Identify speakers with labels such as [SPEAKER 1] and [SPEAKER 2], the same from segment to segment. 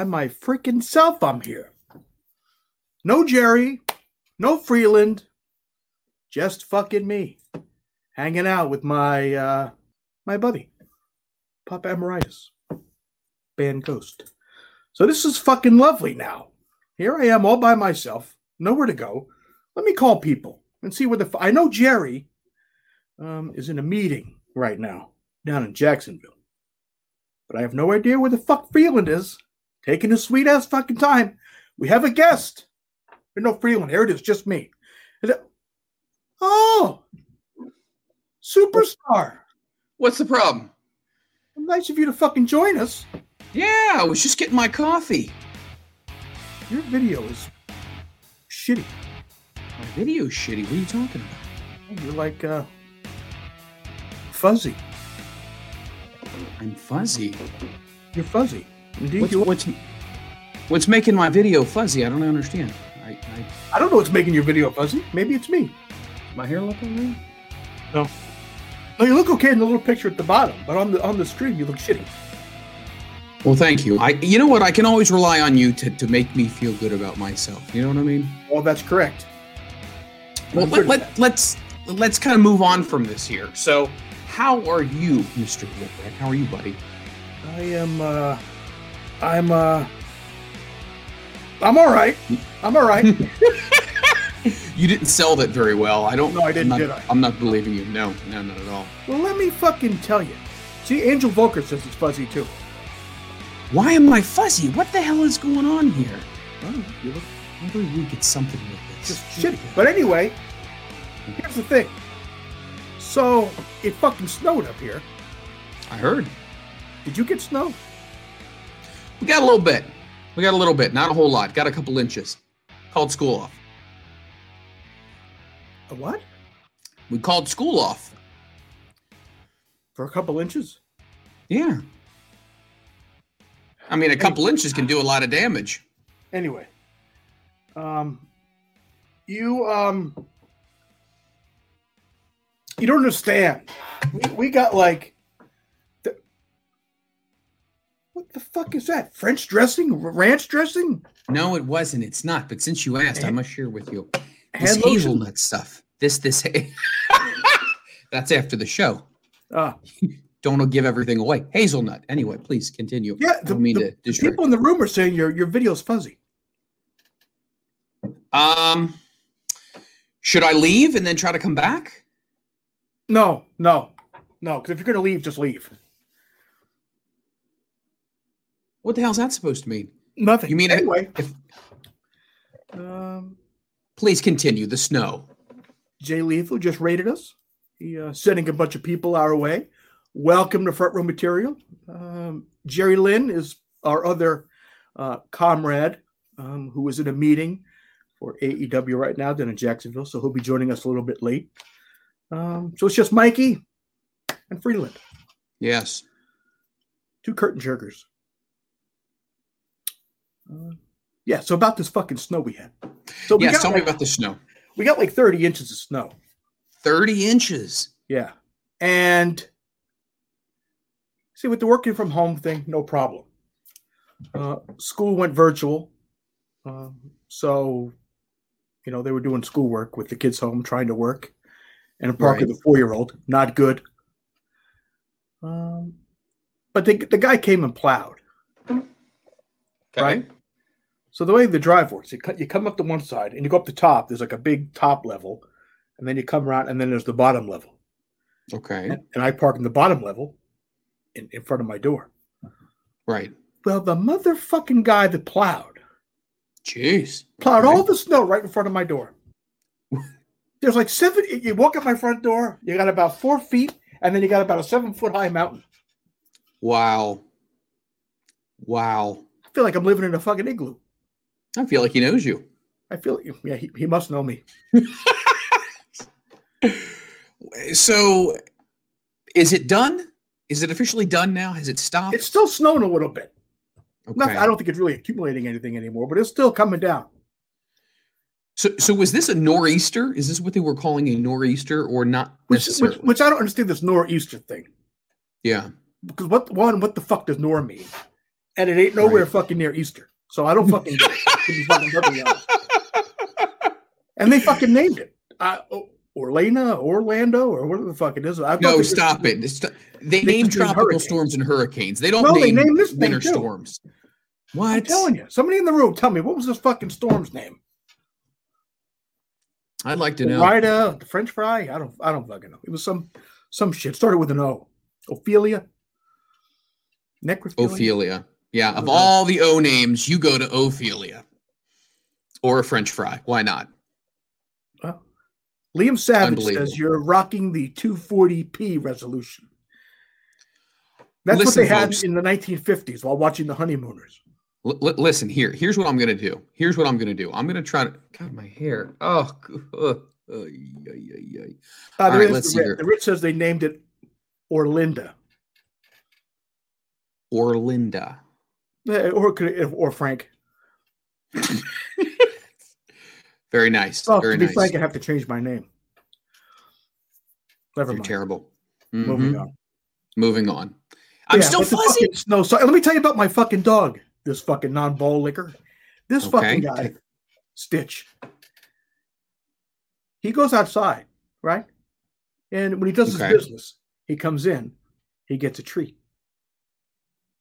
[SPEAKER 1] By my freaking self, I'm here. No Jerry, no Freeland, just fucking me, hanging out with my uh, my buddy, Papa Emeritus, Band Ghost. So this is fucking lovely now. Here I am all by myself, nowhere to go. Let me call people and see where the. F- I know Jerry um, is in a meeting right now down in Jacksonville, but I have no idea where the fuck Freeland is. Taking his sweet ass fucking time. We have a guest. There's no Freeland. Here it is, just me. Oh, superstar.
[SPEAKER 2] What's the problem?
[SPEAKER 1] Nice of you to fucking join us.
[SPEAKER 2] Yeah, I was just getting my coffee.
[SPEAKER 1] Your video is shitty.
[SPEAKER 2] My video's shitty. What are you talking about?
[SPEAKER 1] You're like uh, fuzzy.
[SPEAKER 2] I'm fuzzy.
[SPEAKER 1] You're fuzzy.
[SPEAKER 2] What's, what's what's making my video fuzzy? I don't understand. I, I
[SPEAKER 1] I don't know what's making your video fuzzy. Maybe it's me.
[SPEAKER 2] my hair look alright?
[SPEAKER 1] No, you look okay in the little picture at the bottom, but on the on the stream you look shitty.
[SPEAKER 2] Well, thank you. I you know what? I can always rely on you to, to make me feel good about myself. You know what I mean?
[SPEAKER 1] Well, that's correct.
[SPEAKER 2] Well, let, let, let's let's kind of move on from this here. So, how are you, Mr. Whipwreck? How are you, buddy?
[SPEAKER 1] I am. uh I'm. uh I'm all right. I'm all right.
[SPEAKER 2] You didn't sell that very well. I don't.
[SPEAKER 1] No, I didn't,
[SPEAKER 2] I'm not,
[SPEAKER 1] did I?
[SPEAKER 2] I'm not believing you. No, no, not at all.
[SPEAKER 1] well, let me fucking tell you. See, Angel Volker says it's fuzzy too.
[SPEAKER 2] Why am I fuzzy? What the hell is going on here?
[SPEAKER 1] Oh, you look
[SPEAKER 2] Every week it's something with this.
[SPEAKER 1] just shitty. But anyway, here's the thing. So it fucking snowed up here.
[SPEAKER 2] I heard.
[SPEAKER 1] Did you get snow?
[SPEAKER 2] We got a little bit. We got a little bit, not a whole lot. Got a couple inches. Called school off.
[SPEAKER 1] A what?
[SPEAKER 2] We called school off.
[SPEAKER 1] For a couple inches?
[SPEAKER 2] Yeah. I mean, a couple inches can do a lot of damage.
[SPEAKER 1] Anyway, um, you um, you don't understand. We, we got like, what the fuck is that? French dressing, ranch dressing,
[SPEAKER 2] No, it wasn't. It's not. But since you asked, I must share with you this
[SPEAKER 1] hand lotion.
[SPEAKER 2] hazelnut stuff. This, this. That's after the show.
[SPEAKER 1] Ah,
[SPEAKER 2] Don't give everything away. Hazelnut. Anyway, please continue.
[SPEAKER 1] yeah,
[SPEAKER 2] I don't mean
[SPEAKER 1] the-
[SPEAKER 2] to
[SPEAKER 1] the people in the room are saying your your video's fuzzy.
[SPEAKER 2] Um, should I leave and then try to come back?
[SPEAKER 1] No, no, no. Because if you're gonna leave, just leave.
[SPEAKER 2] What the hell's that supposed to mean?
[SPEAKER 1] Nothing.
[SPEAKER 2] You mean
[SPEAKER 1] anyway?
[SPEAKER 2] If,
[SPEAKER 1] Um,
[SPEAKER 2] please continue. The snow.
[SPEAKER 1] Jay Lethal just rated us. He uh, sending a bunch of people our way. Welcome to Front Row Material. Um, Jerry Lynn is our other uh, comrade um, who is in a meeting for AEW right now down in Jacksonville, so he'll be joining us a little bit late. Um, so it's just Mikey and Freeland,
[SPEAKER 2] Yes.
[SPEAKER 1] two curtain jerkers. Uh, yeah, so about this fucking snow we had. So we got
[SPEAKER 2] Tell me about the snow.
[SPEAKER 1] we got like 30 inches of snow.
[SPEAKER 2] 30 inches.
[SPEAKER 1] Yeah. And see, with the working from home thing, no problem. Uh, school went virtual. Um, so, you know, they were doing schoolwork with the kids home, trying to work. And Parker,
[SPEAKER 2] Right.
[SPEAKER 1] the four year old, not good. Um, but the, the guy came and plowed. Right. So the way the drive works, you, cut, you come up to one side and you go up the top. There's like a big top level, and then you come around, and then there's the bottom level.
[SPEAKER 2] Okay.
[SPEAKER 1] And, and I park in the bottom level, in, in front of my door.
[SPEAKER 2] Right.
[SPEAKER 1] Well, the motherfucking guy that plowed
[SPEAKER 2] Jeez.
[SPEAKER 1] plowed
[SPEAKER 2] Okay.
[SPEAKER 1] all the snow right in front of my door. There's like seven. You walk up my front door, you got about four feet, and then you got about a seven foot high mountain.
[SPEAKER 2] Wow. Wow.
[SPEAKER 1] I feel like I'm living in a fucking igloo.
[SPEAKER 2] I feel like he knows you.
[SPEAKER 1] I feel yeah, he, he must know me.
[SPEAKER 2] So, is it done? Is it officially done now? Has it stopped?
[SPEAKER 1] It's still snowing a little bit. Not, I don't think it's really accumulating anything anymore, but it's still coming down.
[SPEAKER 2] So, so was this a nor'easter? Is this what they were calling a nor'easter, or not
[SPEAKER 1] Which, which, which I don't understand this nor'easter thing.
[SPEAKER 2] yeah.
[SPEAKER 1] Because what one, what the fuck does nor mean? And it ain't nowhere
[SPEAKER 2] Right.
[SPEAKER 1] fucking near Easter. So I don't fucking To be fucking. And they fucking named it. Uh, O- Orlena, Orlando, or whatever the fuck it is. I
[SPEAKER 2] No, stop it. It's- They
[SPEAKER 1] They
[SPEAKER 2] name tropical
[SPEAKER 1] hurricanes.
[SPEAKER 2] storms and hurricanes. They don't
[SPEAKER 1] No, they
[SPEAKER 2] name
[SPEAKER 1] name this
[SPEAKER 2] winter storms.
[SPEAKER 1] I'm
[SPEAKER 2] What?
[SPEAKER 1] telling you. Somebody in the room, tell me what was this fucking storm's name?
[SPEAKER 2] I'd like to know.
[SPEAKER 1] Rida, the French fry? I don't. I don't fucking know. It was some some shit. Started with an O. Ophelia. Necrophilia.
[SPEAKER 2] Ophelia. Yeah, of all the O names, you go to Ophelia. Or a French fry. Why not?
[SPEAKER 1] Well, Liam Savage says you're rocking the 240p resolution. That's what
[SPEAKER 2] Listen,
[SPEAKER 1] they had
[SPEAKER 2] folks.
[SPEAKER 1] in the 1950s while watching the honeymooners.
[SPEAKER 2] L- li- listen here. Here's what I'm going to do. Here's what I'm going to do. I'm going to try to. God, my hair. Oh, uh, uh, ay, ay.
[SPEAKER 1] Uh,
[SPEAKER 2] All right, let's
[SPEAKER 1] the
[SPEAKER 2] see here.
[SPEAKER 1] The Rit says they named it Orlinda,
[SPEAKER 2] Or Linda.
[SPEAKER 1] Eh, or could or Frank.
[SPEAKER 2] Very nice.
[SPEAKER 1] Oh,
[SPEAKER 2] Very
[SPEAKER 1] to be
[SPEAKER 2] nice.
[SPEAKER 1] frank, I have to change my name. Never
[SPEAKER 2] You're
[SPEAKER 1] mind.
[SPEAKER 2] terrible.
[SPEAKER 1] Moving
[SPEAKER 2] Mhm.
[SPEAKER 1] on.
[SPEAKER 2] Moving on. I'm
[SPEAKER 1] Yeah,
[SPEAKER 2] still fuzzy.
[SPEAKER 1] Snow. So let me tell you about my fucking dog. This fucking non-ball liquor. This fucking guy, Stitch. He goes outside, right? And when he does
[SPEAKER 2] Okay.
[SPEAKER 1] his business, he comes in, he gets a treat.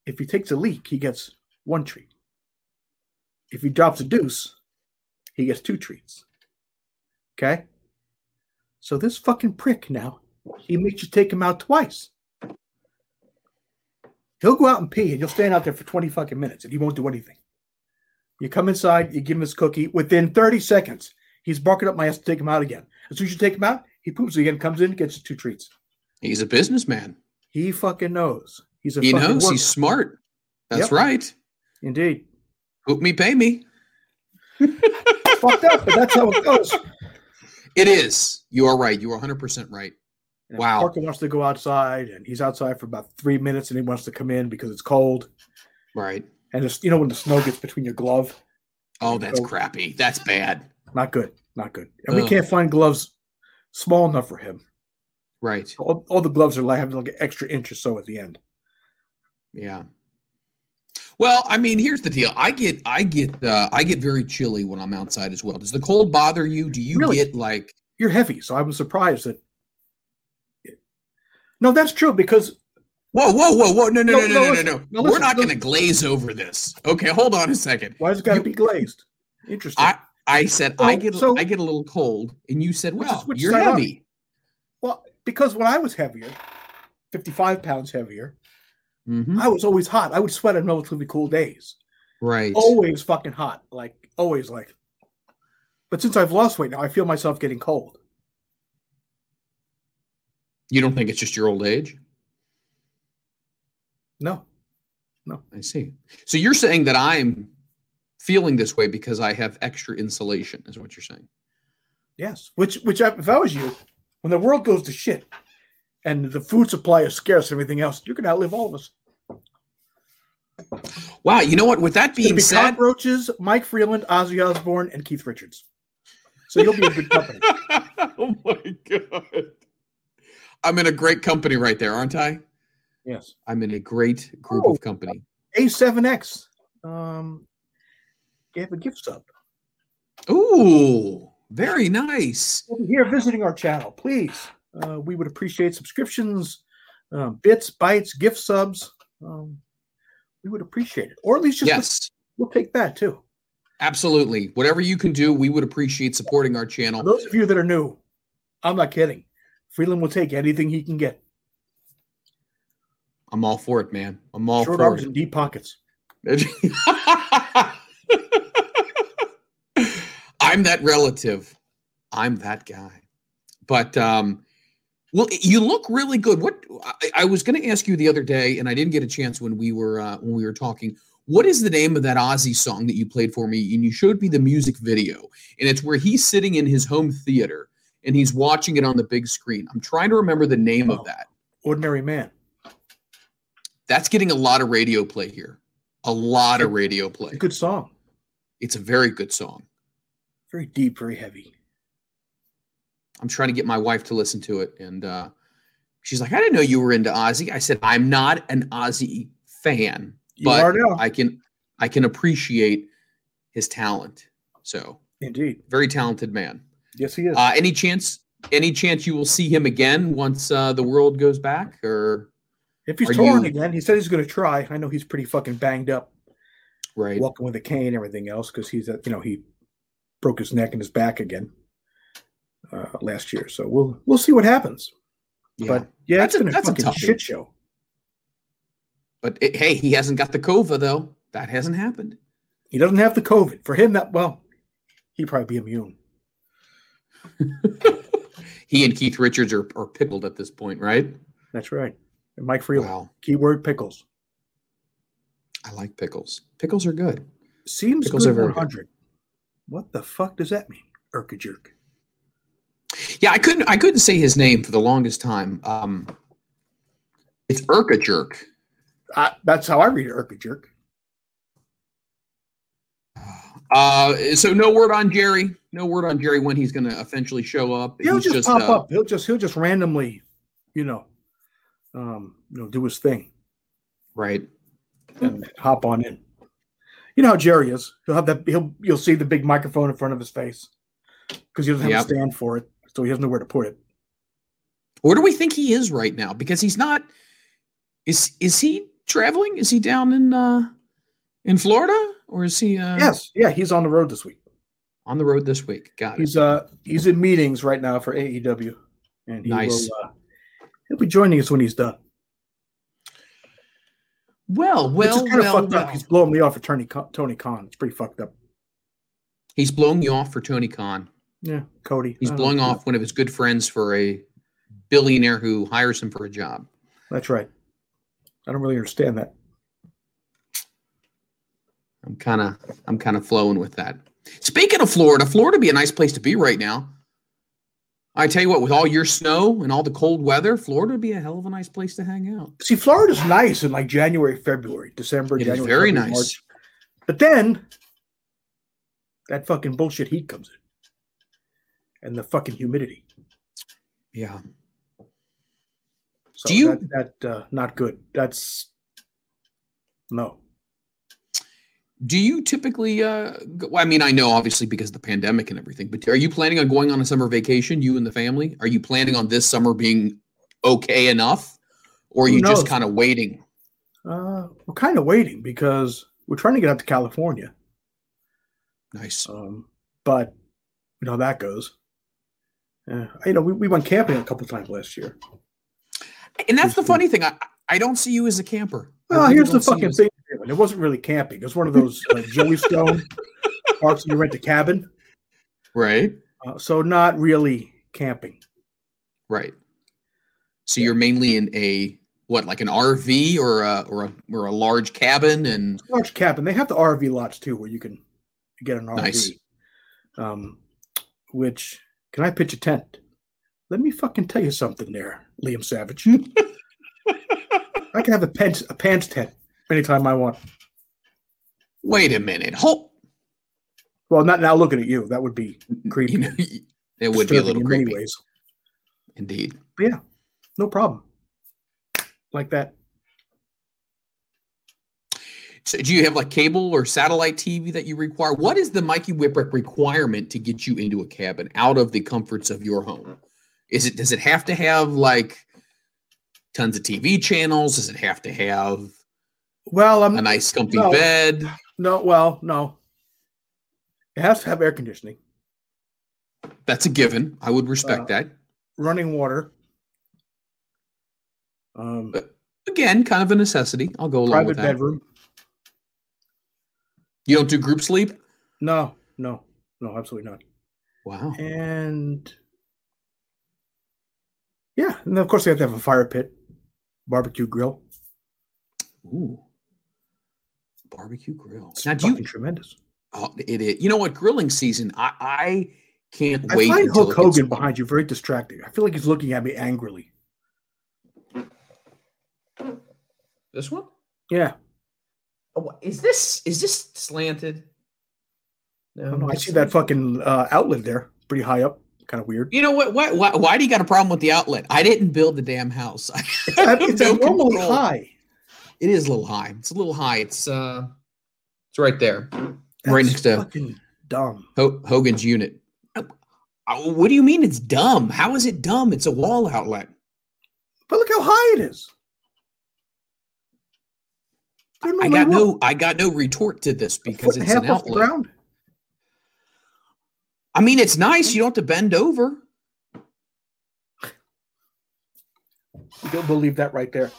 [SPEAKER 1] If he takes a leak, he gets one treat. If he drops a deuce, he gets two treats. Okay? So this fucking prick now, he makes you take him out twice. He'll go out and pee and you'll stand out there for 20 fucking minutes and he won't do anything. You come inside, you give him his cookie. Within 30 seconds, he's barking up my ass to take him out again. As soon as you take him out, he poops again, comes in, gets his two treats.
[SPEAKER 2] He's a businessman.
[SPEAKER 1] He fucking knows. He's a
[SPEAKER 2] He
[SPEAKER 1] fucking
[SPEAKER 2] knows.
[SPEAKER 1] worker.
[SPEAKER 2] He's smart. That's
[SPEAKER 1] Yep.
[SPEAKER 2] right.
[SPEAKER 1] Indeed.
[SPEAKER 2] Hoop me, pay me.
[SPEAKER 1] Fucked up, but that's how it goes.
[SPEAKER 2] It is. You are right. You are 100% right.
[SPEAKER 1] And
[SPEAKER 2] Wow.
[SPEAKER 1] Parker wants to go outside and he's outside for about three minutes and he wants to come in because it's cold.
[SPEAKER 2] Right.
[SPEAKER 1] And it's, you know, when the snow gets between your glove,
[SPEAKER 2] Oh, that's
[SPEAKER 1] So-
[SPEAKER 2] crappy. That's bad.
[SPEAKER 1] not good. Not good. And we can't find gloves small enough for him.
[SPEAKER 2] Right.
[SPEAKER 1] All, all the gloves are like having like an extra inch or so at the end.
[SPEAKER 2] Yeah. Well, I mean, here's the deal. I get, I get, uh, I get very chilly when I'm outside as well. Does the cold bother you? Do you
[SPEAKER 1] Really?
[SPEAKER 2] get like?
[SPEAKER 1] You're heavy, so I was surprised that. No, that's true because
[SPEAKER 2] Whoa, whoa, whoa, whoa! No, no,
[SPEAKER 1] No,
[SPEAKER 2] no, no,
[SPEAKER 1] no,
[SPEAKER 2] no, no,
[SPEAKER 1] listen.
[SPEAKER 2] no.
[SPEAKER 1] No,
[SPEAKER 2] We're not going to glaze over this. Okay, hold on a second.
[SPEAKER 1] why has it got to be glazed? Interesting.
[SPEAKER 2] I, I said I get,
[SPEAKER 1] so-
[SPEAKER 2] I get a little cold, and you said,
[SPEAKER 1] Which is-
[SPEAKER 2] "Well,
[SPEAKER 1] which
[SPEAKER 2] you're
[SPEAKER 1] side are
[SPEAKER 2] heavy."
[SPEAKER 1] well, because when I was heavier, 55 pounds heavier,
[SPEAKER 2] Mhm.
[SPEAKER 1] I was always hot. I would sweat on relatively cool days.
[SPEAKER 2] Right.
[SPEAKER 1] Always fucking hot. Like, always like. But since I've lost weight now, I feel myself getting cold.
[SPEAKER 2] You don't think it's just your old age?
[SPEAKER 1] No. No.
[SPEAKER 2] I see. So you're saying that I'm feeling this way because I have extra insulation, is what you're saying?
[SPEAKER 1] Yes. Which, which, I- if I was you, when the world goes to shit and the food supply is scarce and everything else, you're going to outlive all of us.
[SPEAKER 2] Wow. You know what? With that being
[SPEAKER 1] be
[SPEAKER 2] said,
[SPEAKER 1] cockroaches, Mike Freeland, Ozzy Osbourne, and Keith Richards. So you'll be in good company.
[SPEAKER 2] oh my god, I'm in a great company right there, aren't I?
[SPEAKER 1] Yes.
[SPEAKER 2] I'm in a great group
[SPEAKER 1] Oh.
[SPEAKER 2] of company.
[SPEAKER 1] A7X um, gave a gift sub.
[SPEAKER 2] Ooh, very nice.
[SPEAKER 1] If you're here visiting our channel, please, uh, we would appreciate subscriptions, um, bits, bytes, gift subs. Um, we would appreciate it, or at least just
[SPEAKER 2] Yes,
[SPEAKER 1] we'll take that too.
[SPEAKER 2] absolutely. Whatever you can do, we would appreciate supporting our
[SPEAKER 1] For
[SPEAKER 2] channel.
[SPEAKER 1] those of you that are new, I'm not kidding. Freeland will take anything he can get.
[SPEAKER 2] I'm all for it, man. I'm all
[SPEAKER 1] Short
[SPEAKER 2] for
[SPEAKER 1] arms
[SPEAKER 2] it.
[SPEAKER 1] and deep pockets.
[SPEAKER 2] I'm that relative. I'm that guy. but um, well, you look really good. What I, I was going to ask you the other day, and I didn't get a chance when we were uh, when we were talking. What is the name of that Ozzy song that you played for me? And you showed me the music video, and it's where he's sitting in his home theater and he's watching it on the big screen. I'm trying to remember the name of
[SPEAKER 1] Oh.
[SPEAKER 2] that.
[SPEAKER 1] Ordinary man.
[SPEAKER 2] That's getting a lot of radio play here. A lot of radio play.
[SPEAKER 1] Good song.
[SPEAKER 2] It's a very good song.
[SPEAKER 1] Very deep, very heavy.
[SPEAKER 2] I'm trying to get my wife to listen to it, and uh, she's like, "I didn't know you were into Ozzy." I said, "I'm not an Ozzy fan,
[SPEAKER 1] You
[SPEAKER 2] but. I can I can appreciate his talent." So,
[SPEAKER 1] Indeed.
[SPEAKER 2] very talented man.
[SPEAKER 1] Yes, he is.
[SPEAKER 2] Uh, any chance? Any chance you will see him again once uh, the world goes back? Or
[SPEAKER 1] if he's touring
[SPEAKER 2] you-
[SPEAKER 1] again, he said he's going to try. I know he's pretty fucking banged up,
[SPEAKER 2] right?
[SPEAKER 1] walking with a cane and everything else, because he's, a, you know, he broke his neck and his back again uh, last year. So we'll we'll see what happens.
[SPEAKER 2] yeah.
[SPEAKER 1] But yeah,
[SPEAKER 2] That's
[SPEAKER 1] it's
[SPEAKER 2] a-
[SPEAKER 1] been a,
[SPEAKER 2] a
[SPEAKER 1] fucking
[SPEAKER 2] tough
[SPEAKER 1] shit show.
[SPEAKER 2] but it, hey, he hasn't got the cova though. That hasn't happened.
[SPEAKER 1] He doesn't have the COVID. For him, that well, he'd probably be immune.
[SPEAKER 2] He and Keith Richards are, are pickled at this point, right?
[SPEAKER 1] That's right. And Mike Freeland.
[SPEAKER 2] Wow,
[SPEAKER 1] Keyword pickles.
[SPEAKER 2] I like pickles. Pickles are good.
[SPEAKER 1] Seems
[SPEAKER 2] Pickles are
[SPEAKER 1] good
[SPEAKER 2] very good.
[SPEAKER 1] 100. What the fuck does that mean? Urka jerk.
[SPEAKER 2] Yeah, I couldn't I couldn't say his name for the longest time. Um, it's Urka Jerk.
[SPEAKER 1] That's how I read Urka jerk.
[SPEAKER 2] Uh, so no word on Jerry. No word on Jerry when he's going to eventually show up.
[SPEAKER 1] He'll
[SPEAKER 2] He's
[SPEAKER 1] just, pop
[SPEAKER 2] uh,
[SPEAKER 1] up. He'll just he'll just randomly, you know, um, you know, do his thing
[SPEAKER 2] right.
[SPEAKER 1] and hop on in. You know how Jerry is. He'll have that. He'll you'll see the big microphone in front of his face because he doesn't have
[SPEAKER 2] Yep.
[SPEAKER 1] a stand for it, so he has nowhere to put it.
[SPEAKER 2] Where do we think he is right now? Because he's not. Is is he traveling? Is he down in uh, in Florida or is he uh,
[SPEAKER 1] yes, yeah, he's on the road this week.
[SPEAKER 2] on the road this week? Got it.
[SPEAKER 1] He's uh he's in meetings right now for AEW, and he
[SPEAKER 2] Nice.
[SPEAKER 1] will uh, he'll be joining us when he's done.
[SPEAKER 2] Well, well,
[SPEAKER 1] kind of
[SPEAKER 2] well,
[SPEAKER 1] fucked
[SPEAKER 2] well.
[SPEAKER 1] up. He's blowing me off for Tony Tony Khan. It's pretty fucked up.
[SPEAKER 2] He's blowing you off for Tony Khan.
[SPEAKER 1] Yeah, Cody.
[SPEAKER 2] He's blowing
[SPEAKER 1] know.
[SPEAKER 2] off one of his good friends for a billionaire who hires him for a job.
[SPEAKER 1] That's right. I don't really understand that.
[SPEAKER 2] I'm kind of I'm kind of flowing with that. Speaking of Florida, Florida would be a nice place to be right now. I tell you what, with all your snow and all the cold weather, Florida would be a hell of a nice place to hang out.
[SPEAKER 1] See, Florida's nice in like January, February, December,
[SPEAKER 2] It
[SPEAKER 1] January.
[SPEAKER 2] very
[SPEAKER 1] February,
[SPEAKER 2] nice.
[SPEAKER 1] March. But then that fucking bullshit heat comes in, and the fucking humidity.
[SPEAKER 2] Yeah.
[SPEAKER 1] So
[SPEAKER 2] Do you-
[SPEAKER 1] that, that uh, not good? That's no.
[SPEAKER 2] Do you typically? Uh, go, I mean, I know obviously because of the pandemic and everything, but are you planning on going on a summer vacation? You and the family? Are you planning on this summer being okay enough, or are you just kind of waiting?
[SPEAKER 1] Uh, we're kind of waiting because we're trying to get out to California.
[SPEAKER 2] Nice.
[SPEAKER 1] Um, but you know how that goes. Uh, you know, we, we went camping a couple times last year.
[SPEAKER 2] And that's the funny thing. I, I don't see you as a camper.
[SPEAKER 1] Well,
[SPEAKER 2] really
[SPEAKER 1] here's the fucking
[SPEAKER 2] as-
[SPEAKER 1] thing. It wasn't really camping. It was one of those uh, Joey Stone parks where you rent a cabin.
[SPEAKER 2] Right.
[SPEAKER 1] Uh, so not really camping.
[SPEAKER 2] Right. So you're mainly in a what, like an RV or a or a or a large cabin, and
[SPEAKER 1] Large cabin. They have the RV lots too, where you can get an RV.
[SPEAKER 2] Nice.
[SPEAKER 1] Um, which can I pitch a tent? Let me fucking tell you something there, Liam Savage. I can have a pants a pants tent anytime I want.
[SPEAKER 2] wait a minute, hold.
[SPEAKER 1] Well, not now looking at you. That would be creepy.
[SPEAKER 2] You know, it would be a little
[SPEAKER 1] in
[SPEAKER 2] creepy,
[SPEAKER 1] ways.
[SPEAKER 2] indeed.
[SPEAKER 1] Yeah, no problem. Like that.
[SPEAKER 2] Do you have like cable or satellite TV that you require? What is the Mikey Whipwreck requirement to get you into a cabin out of the comforts of your home? Is it does it have to have like tons of TV channels? Does it have to have
[SPEAKER 1] Well, I'm
[SPEAKER 2] a nice comfy
[SPEAKER 1] No.
[SPEAKER 2] bed?
[SPEAKER 1] no. Well, no. It has to have air conditioning,
[SPEAKER 2] That's a given. I would respect
[SPEAKER 1] Uh,
[SPEAKER 2] that.
[SPEAKER 1] running water, um,
[SPEAKER 2] But Again, kind of a necessity. I'll go along
[SPEAKER 1] private
[SPEAKER 2] with that.
[SPEAKER 1] bedroom.
[SPEAKER 2] You don't do group sleep?
[SPEAKER 1] No, no, no, absolutely not.
[SPEAKER 2] Wow.
[SPEAKER 1] And Yeah, and of course they have to have a fire pit, barbecue grill.
[SPEAKER 2] Ooh. Barbecue grill.
[SPEAKER 1] It's
[SPEAKER 2] Now, do
[SPEAKER 1] fucking
[SPEAKER 2] you?
[SPEAKER 1] tremendous.
[SPEAKER 2] Oh, it is. You know what? Grilling season. I I can't
[SPEAKER 1] I
[SPEAKER 2] wait.
[SPEAKER 1] find
[SPEAKER 2] until
[SPEAKER 1] Hulk
[SPEAKER 2] it gets
[SPEAKER 1] Hogan behind you very distracting. I feel like he's looking at me angrily.
[SPEAKER 2] This one?
[SPEAKER 1] Yeah,
[SPEAKER 2] what- is this is this slanted?
[SPEAKER 1] I, know. I see that fucking uh, outlet there, pretty high up. Kind of weird.
[SPEAKER 2] You know what? Why, why, why do you got a problem with the outlet? I didn't build the damn house.
[SPEAKER 1] It's,
[SPEAKER 2] no control.
[SPEAKER 1] high.
[SPEAKER 2] It is a little high. It's a little high. It's uh, it's right there, right next to
[SPEAKER 1] fucking dumb.
[SPEAKER 2] Ho- Hogan's unit. Uh, uh, What do you mean it's dumb? How is it dumb? It's a wall outlet.
[SPEAKER 1] But look how high it is.
[SPEAKER 2] I got no, I got no retort to this because it's an outlet.
[SPEAKER 1] ground.
[SPEAKER 2] I mean, it's nice. You don't have to bend over.
[SPEAKER 1] You don't believe that right there.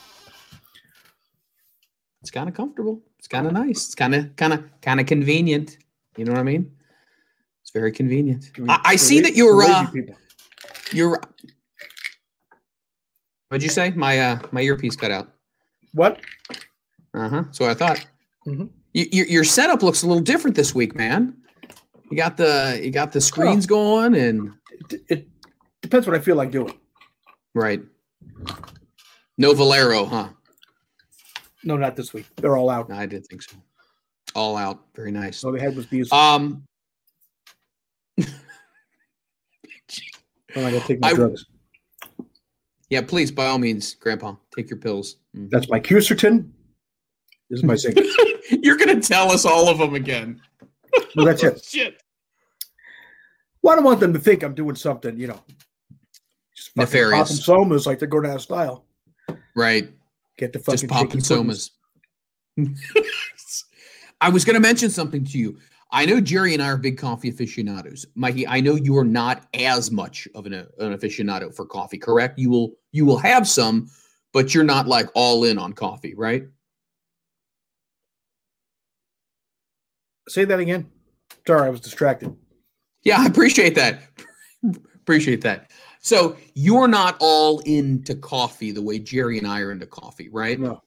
[SPEAKER 2] It's kind of comfortable. It's kind of nice. It's kind of, kind of, kind of convenient. You know what I mean? It's very convenient. I, I
[SPEAKER 1] For
[SPEAKER 2] see that you're, uh, you're. What'd you say? My uh, my earpiece cut out.
[SPEAKER 1] What?
[SPEAKER 2] Uh huh. So I thought.
[SPEAKER 1] Mhm.
[SPEAKER 2] Y- your your setup looks a little different this week, man. You got the you got the screens going and
[SPEAKER 1] It, it depends what I feel like doing.
[SPEAKER 2] right. No Valero, huh?
[SPEAKER 1] No, not this week. They're all out.
[SPEAKER 2] No, I didn't think so. All out, very nice.
[SPEAKER 1] All they had was these.
[SPEAKER 2] Um,
[SPEAKER 1] I'm gonna take my
[SPEAKER 2] I-
[SPEAKER 1] drugs.
[SPEAKER 2] yeah, please, by all means, Grandpa, take your pills. Mm.
[SPEAKER 1] That's my Quercetin. This is my zinc.
[SPEAKER 2] You're gonna tell us all of them again.
[SPEAKER 1] well, that's it.
[SPEAKER 2] Shit.
[SPEAKER 1] Well, I don't want them to think I'm doing something, you know, just
[SPEAKER 2] Nefarious.
[SPEAKER 1] popping somas like they're going out of style.
[SPEAKER 2] Right.
[SPEAKER 1] Get the fucking
[SPEAKER 2] Just somas. I was going to mention something to you. I know Jerry and I are big coffee aficionados. Mikey, I know you are not as much of an, an aficionado for coffee, correct? You will you will have some, but you're not like all in on coffee, right?
[SPEAKER 1] Say that again. Sorry, I was distracted.
[SPEAKER 2] Yeah, I appreciate that. appreciate that. So you're not all into coffee the way Jerry and I are into coffee, right?
[SPEAKER 1] No,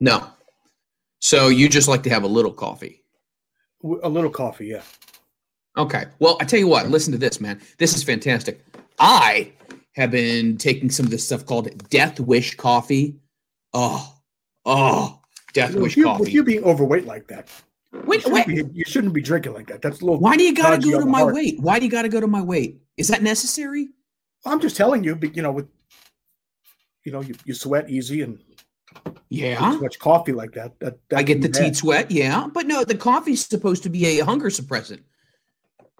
[SPEAKER 2] No. So you just like to have a little coffee.
[SPEAKER 1] A little coffee, yeah.
[SPEAKER 2] Okay. Well, I tell you what, listen to this, man. This is fantastic. I have been taking some of this stuff called Death Wish coffee. Oh, oh, Death Wish
[SPEAKER 1] you,
[SPEAKER 2] coffee.
[SPEAKER 1] with you being overweight like that,
[SPEAKER 2] wait,
[SPEAKER 1] shouldn't,
[SPEAKER 2] wait.
[SPEAKER 1] be, you shouldn't be drinking like that. That's a little.
[SPEAKER 2] Why do you got to go to my
[SPEAKER 1] heart.
[SPEAKER 2] weight? Why do you got to go to my weight? Is that necessary?
[SPEAKER 1] I'm just telling you, but you know, with you know, you, you sweat easy and
[SPEAKER 2] Yeah.
[SPEAKER 1] too much coffee like that. That, that
[SPEAKER 2] I get the
[SPEAKER 1] can be bad.
[SPEAKER 2] teat sweat. Yeah. But no, the coffee's supposed to be a hunger suppressant.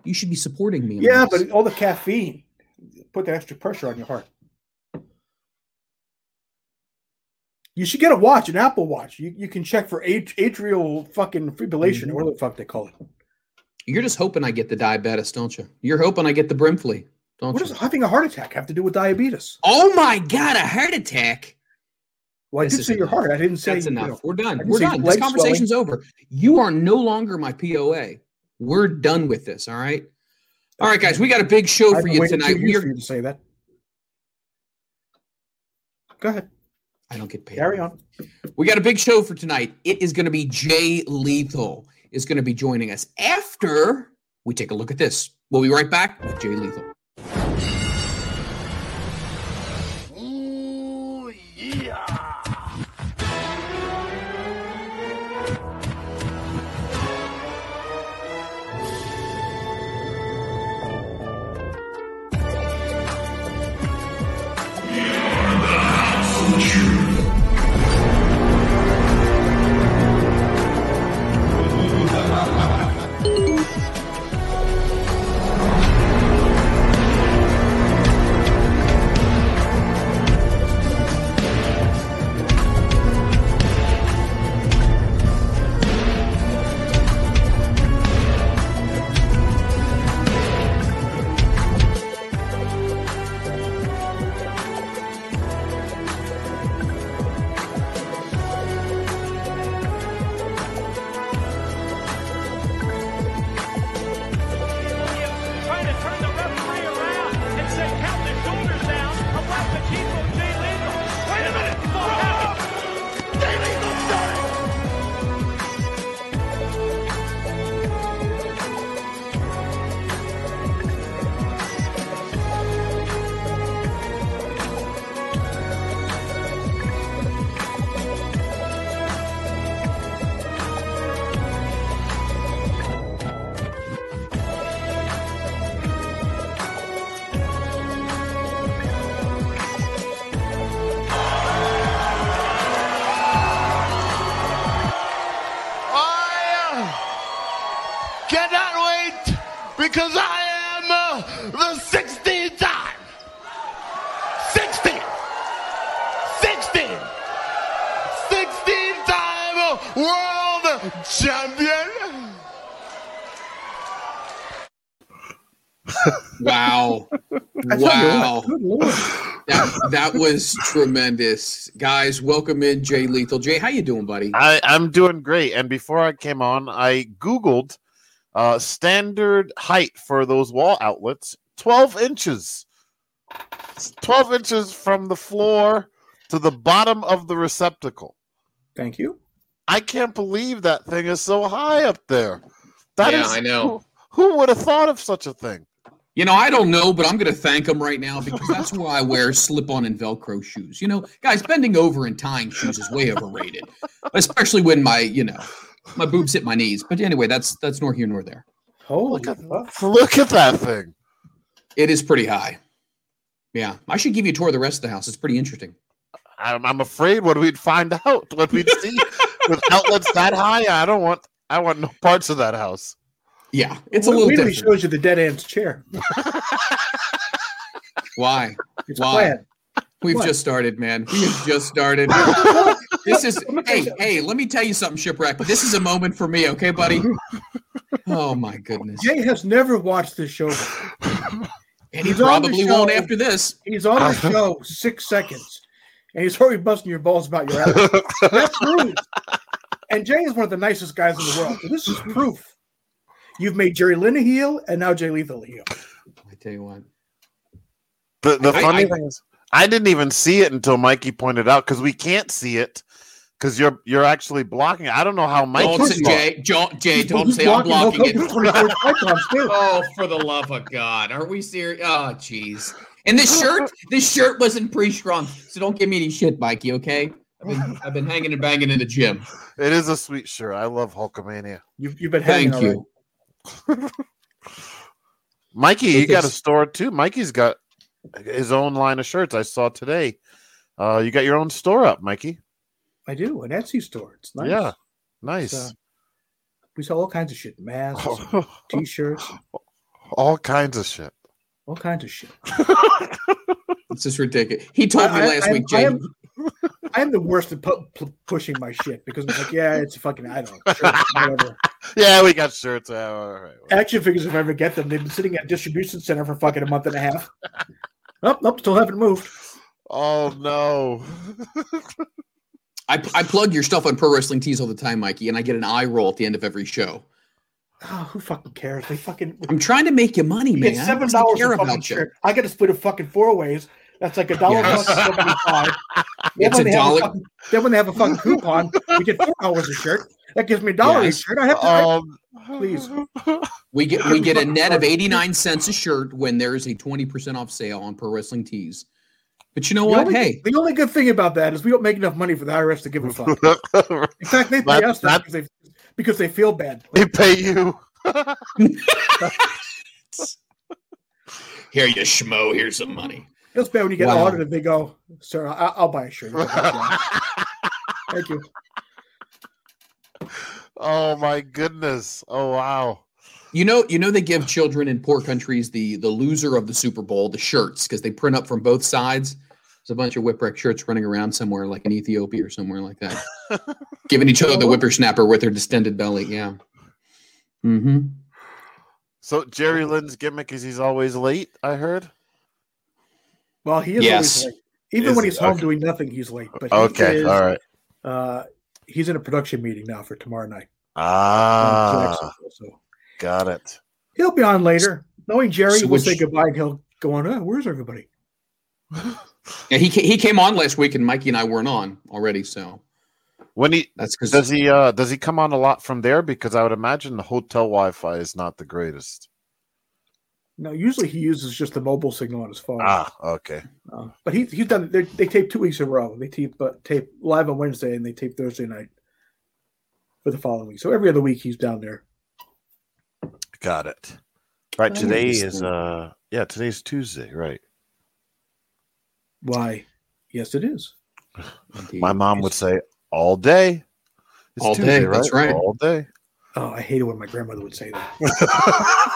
[SPEAKER 2] You should be supporting me.
[SPEAKER 1] Yeah,
[SPEAKER 2] this.
[SPEAKER 1] but all the caffeine put the extra pressure on your heart. You should get a watch, an Apple Watch. You, you can check for at- atrial fucking fibrillation, or mm-hmm. what the fuck they call it.
[SPEAKER 2] you're just hoping I get the diabetes, don't you? You're hoping I get the Brimfly, don't
[SPEAKER 1] What
[SPEAKER 2] you?
[SPEAKER 1] What does having a heart attack have to do with diabetes?
[SPEAKER 2] Oh my God, a heart attack.
[SPEAKER 1] Well, I
[SPEAKER 2] This
[SPEAKER 1] did
[SPEAKER 2] is
[SPEAKER 1] say your
[SPEAKER 2] enough.
[SPEAKER 1] heart. I didn't say
[SPEAKER 2] That's
[SPEAKER 1] you
[SPEAKER 2] enough.
[SPEAKER 1] know,
[SPEAKER 2] We're done. We're done. This conversation's over. You are no longer my POA. We're done with this. All right. All right, guys. We got a big show for you tonight.
[SPEAKER 1] two
[SPEAKER 2] We
[SPEAKER 1] years
[SPEAKER 2] are.
[SPEAKER 1] for to say that. Go ahead.
[SPEAKER 2] I don't get paid.
[SPEAKER 1] Carry on.
[SPEAKER 2] We got a big show for tonight. It is going to be Jay Lethal is going to be joining us after we take a look at this. We'll be right back with Jay Lethal. That that was tremendous. Guys, welcome in Jay Lethal. Jay, how you doing, buddy?
[SPEAKER 3] I, I'm doing great. And before I came on, I Googled uh, standard height for those wall outlets 12 inches. 12 inches from the floor to the bottom of the receptacle.
[SPEAKER 1] Thank you.
[SPEAKER 3] I can't believe that thing is so high up there. That
[SPEAKER 2] Yeah,
[SPEAKER 3] is-
[SPEAKER 2] I know.
[SPEAKER 3] Who, who would have thought of such a thing?
[SPEAKER 2] You know, I don't know, but I'm going to thank him right now because that's why I wear slip on and Velcro shoes. You know, guys, bending over and tying shoes is way overrated, especially when my, you know, my boobs hit my knees. But anyway, that's that's nor here nor there.
[SPEAKER 1] Holy
[SPEAKER 3] Look at,
[SPEAKER 1] fuck.
[SPEAKER 3] look at that thing.
[SPEAKER 2] It is pretty high. Yeah, I should give you a tour of the rest of the house. It's pretty interesting.
[SPEAKER 3] I'm, I'm afraid what we'd find out, what we'd see with outlets that high. I don't want. I want no parts of that house.
[SPEAKER 2] Yeah, it's a little
[SPEAKER 1] wait till
[SPEAKER 2] different.
[SPEAKER 1] shows you the dead ant's chair.
[SPEAKER 2] Why?
[SPEAKER 1] It's
[SPEAKER 2] Why?
[SPEAKER 1] quiet.
[SPEAKER 2] We've
[SPEAKER 1] What?
[SPEAKER 2] just started, man. We have just started. this is hey, hey, let me tell you something, shipwreck. This is a moment for me, okay, buddy? Oh my goodness.
[SPEAKER 1] Jay has never watched this show. before.
[SPEAKER 2] And he
[SPEAKER 1] He's on the
[SPEAKER 2] probably won't after this.
[SPEAKER 1] He's on the show six seconds, and he's already busting your balls about your ass. That's proves. And Jay is one of the nicest guys in the world. So this is proof. You've made Jerry Lynn a heel, and now Jay Lethal a heel.
[SPEAKER 2] I tell you what.
[SPEAKER 3] The the
[SPEAKER 2] I-
[SPEAKER 3] funny
[SPEAKER 2] I-
[SPEAKER 3] thing is, I didn't even see it until Mikey pointed out because we can't see it because you're you're actually blocking it. I don't know how Mikey.
[SPEAKER 2] Don't say Jay, don't, Jay, don't
[SPEAKER 1] he's
[SPEAKER 2] say I'm
[SPEAKER 1] Hulk
[SPEAKER 2] blocking it.
[SPEAKER 1] Hogan's 24 icons, too.
[SPEAKER 2] Oh, for the love of God. Are we serious? Oh, jeez. And this shirt, this shirt wasn't pre-shrunk. So don't give me any shit, Mikey, okay? I've been I've been hanging and banging in the gym.
[SPEAKER 3] It is a sweet shirt. I love Hulkamania.
[SPEAKER 1] You've, you've been hanging
[SPEAKER 2] Thank you.
[SPEAKER 1] Already.
[SPEAKER 3] Mikey, you got a store too. Mikey's got his own line of shirts. I saw today. Uh, you got your own store up, Mikey.
[SPEAKER 1] I do an Etsy store. It's nice.
[SPEAKER 3] Yeah, nice.
[SPEAKER 1] Uh, we sell all kinds of shit: masks, t-shirts,
[SPEAKER 3] All kinds of shit.
[SPEAKER 1] all kinds of shit.
[SPEAKER 2] It's just ridiculous. He told me
[SPEAKER 1] I- I-
[SPEAKER 2] last
[SPEAKER 1] I-
[SPEAKER 2] week,
[SPEAKER 1] I
[SPEAKER 2] Jay.
[SPEAKER 1] am, I am the worst at pu- pu- pushing my shit because I'm like, yeah, it's a fucking, I don't know, shirts, whatever.
[SPEAKER 3] Yeah, we got shirts. Uh, all right, all right.
[SPEAKER 1] Action figures, if I ever get them, they've been sitting at a distribution center for fucking a month and a half. Nope, nope, still haven't moved.
[SPEAKER 3] Oh no.
[SPEAKER 2] I, I plug your stuff on Pro Wrestling Tees all the time, Mikey, and I get an eye roll at the end of every show.
[SPEAKER 1] Oh, who fucking cares? They fucking
[SPEAKER 2] I'm trying to make you money,
[SPEAKER 1] you
[SPEAKER 2] man.
[SPEAKER 1] get seven
[SPEAKER 2] I
[SPEAKER 1] dollars a fucking shirt. I got to split a fucking four ways. That's like a dollar
[SPEAKER 2] Yes.
[SPEAKER 1] seventy-five. Then
[SPEAKER 2] It's
[SPEAKER 1] when
[SPEAKER 2] a
[SPEAKER 1] they have
[SPEAKER 2] dollar.
[SPEAKER 1] fucking- Then when they have a fucking coupon, we get four dollars a shirt. That gives me a dollar
[SPEAKER 2] Yes.
[SPEAKER 1] a shirt. I have to. I-
[SPEAKER 3] Um,
[SPEAKER 1] Please.
[SPEAKER 2] We get we get a net of 89 cents a shirt when there is a 20% off sale on Pro Wrestling Tees. But you know
[SPEAKER 1] the,
[SPEAKER 2] what?
[SPEAKER 1] only,
[SPEAKER 2] Hey,
[SPEAKER 1] the only good thing about that is we don't make enough money for the IRS to give a fuck. In fact, they pay
[SPEAKER 3] That-
[SPEAKER 1] us that- because they because they feel bad.
[SPEAKER 3] they pay you.
[SPEAKER 2] here you schmo, here's some money.
[SPEAKER 1] It's bad when you get
[SPEAKER 2] Wow.
[SPEAKER 1] audited. They go, "Sir, I- I'll buy a shirt." Thank you.
[SPEAKER 3] oh my goodness. Oh wow.
[SPEAKER 2] You know, you know they give children in poor countries the the loser of the Super Bowl the shirts because they print up from both sides. There's a bunch of whipwreck shirts running around somewhere like in Ethiopia or somewhere like that, giving each other the whippersnapper with their distended belly. Yeah. Mm-hmm.
[SPEAKER 3] So Jerry Lynn's gimmick is he's always late. I heard.
[SPEAKER 1] Well, he is
[SPEAKER 2] Yes.
[SPEAKER 1] always late. Even
[SPEAKER 3] Is
[SPEAKER 1] when
[SPEAKER 3] he?
[SPEAKER 1] he's home
[SPEAKER 3] Okay.
[SPEAKER 1] doing nothing, he's late. But he
[SPEAKER 3] Okay.
[SPEAKER 1] is,
[SPEAKER 3] All right.
[SPEAKER 1] Uh, he's in a production meeting now for tomorrow night.
[SPEAKER 3] Ah,
[SPEAKER 1] So
[SPEAKER 3] got it.
[SPEAKER 1] he'll be on later. Knowing Jerry,
[SPEAKER 2] So
[SPEAKER 1] we'll say goodbye and he'll go on. Oh, where's everybody?
[SPEAKER 2] Yeah, he he came on last week, and Mikey and I weren't on already, so
[SPEAKER 3] When he
[SPEAKER 2] that's because
[SPEAKER 3] does he uh does he come on a lot from there? Because I would imagine the hotel Wi-Fi is not the greatest.
[SPEAKER 1] No, usually he uses just the mobile signal on his phone.
[SPEAKER 3] Ah, okay.
[SPEAKER 1] Uh, but he, he's done. They, they tape two weeks in a row. They tape uh, tape live on Wednesday and they tape Thursday night for the following week. So every other week he's down there.
[SPEAKER 3] Got it. Right,
[SPEAKER 2] I
[SPEAKER 3] today is
[SPEAKER 2] understand.
[SPEAKER 3] uh yeah, today's Tuesday, right.
[SPEAKER 1] Why? Yes, it is.
[SPEAKER 3] My mom would say all day. It's
[SPEAKER 2] All day, that's right.
[SPEAKER 3] All day.
[SPEAKER 1] Oh, I hate it when my grandmother would say that.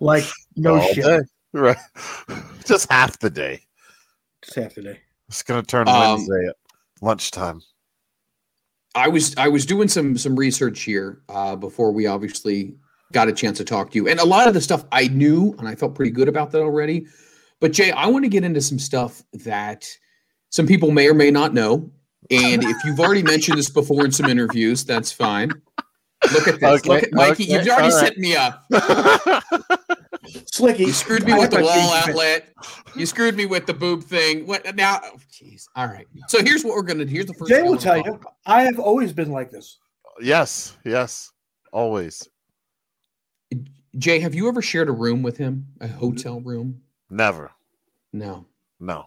[SPEAKER 1] Like no
[SPEAKER 3] all
[SPEAKER 1] shit.
[SPEAKER 3] day. Right. Just half the day.
[SPEAKER 1] Just half the day.
[SPEAKER 3] It's gonna turn
[SPEAKER 2] Um,
[SPEAKER 3] Wednesday at lunchtime.
[SPEAKER 2] I was I was doing some some research here uh, before we obviously got a chance to talk to you, and a lot of the stuff I knew, and I felt pretty good about that already. But Jay, I want to get into some stuff that some people may or may not know, and if you've already mentioned this before in some interviews, that's fine. Look at this. Look at Mikey.
[SPEAKER 3] okay,
[SPEAKER 2] You've already
[SPEAKER 3] all right.
[SPEAKER 2] set me up.
[SPEAKER 1] Slicky.
[SPEAKER 2] You screwed me
[SPEAKER 1] I
[SPEAKER 2] with the wall
[SPEAKER 1] feet-
[SPEAKER 2] outlet. You screwed me with the boob thing. What now? oh, Jeez. All right. So here's what we're gonna. Do. Here's the first.
[SPEAKER 1] Jay
[SPEAKER 2] I
[SPEAKER 1] will tell you. I have always been like this.
[SPEAKER 3] yes, yes. Always.
[SPEAKER 2] Jay, have you ever shared a room with him? A hotel room?
[SPEAKER 3] Never.
[SPEAKER 2] No.
[SPEAKER 3] No.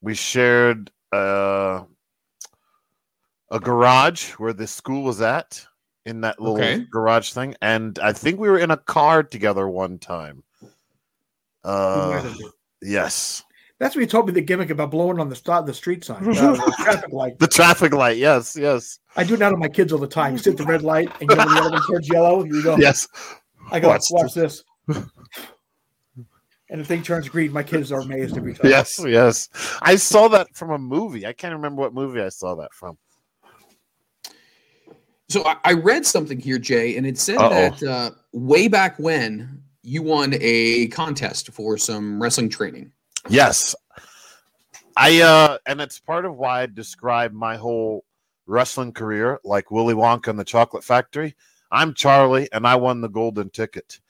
[SPEAKER 3] We shared uh, a garage where the school was at in that little
[SPEAKER 2] Okay.
[SPEAKER 3] garage thing. And I think we were in a car together one time. Uh, yes.
[SPEAKER 1] That's what you told me the gimmick about blowing on the stop the street sign, uh, the traffic light.
[SPEAKER 3] The traffic light. Yes, yes,
[SPEAKER 1] I do it now to my kids all the time. You sit at the red light and you know when the other one turns yellow. You go.
[SPEAKER 3] yes.
[SPEAKER 1] I go
[SPEAKER 3] Watch
[SPEAKER 1] watch, this. and the thing turns green. My kids are amazed every time.
[SPEAKER 3] Yes, yes. I saw that from a movie. I can't remember what movie I saw that from.
[SPEAKER 2] So I, I read something here, Jay, and it said
[SPEAKER 3] Uh-oh.
[SPEAKER 2] that uh, way back when you won a contest for some wrestling training.
[SPEAKER 3] Yes. I uh and it's part of why I describe my whole wrestling career like Willy Wonka and the Chocolate Factory. I'm Charlie and I won the golden ticket.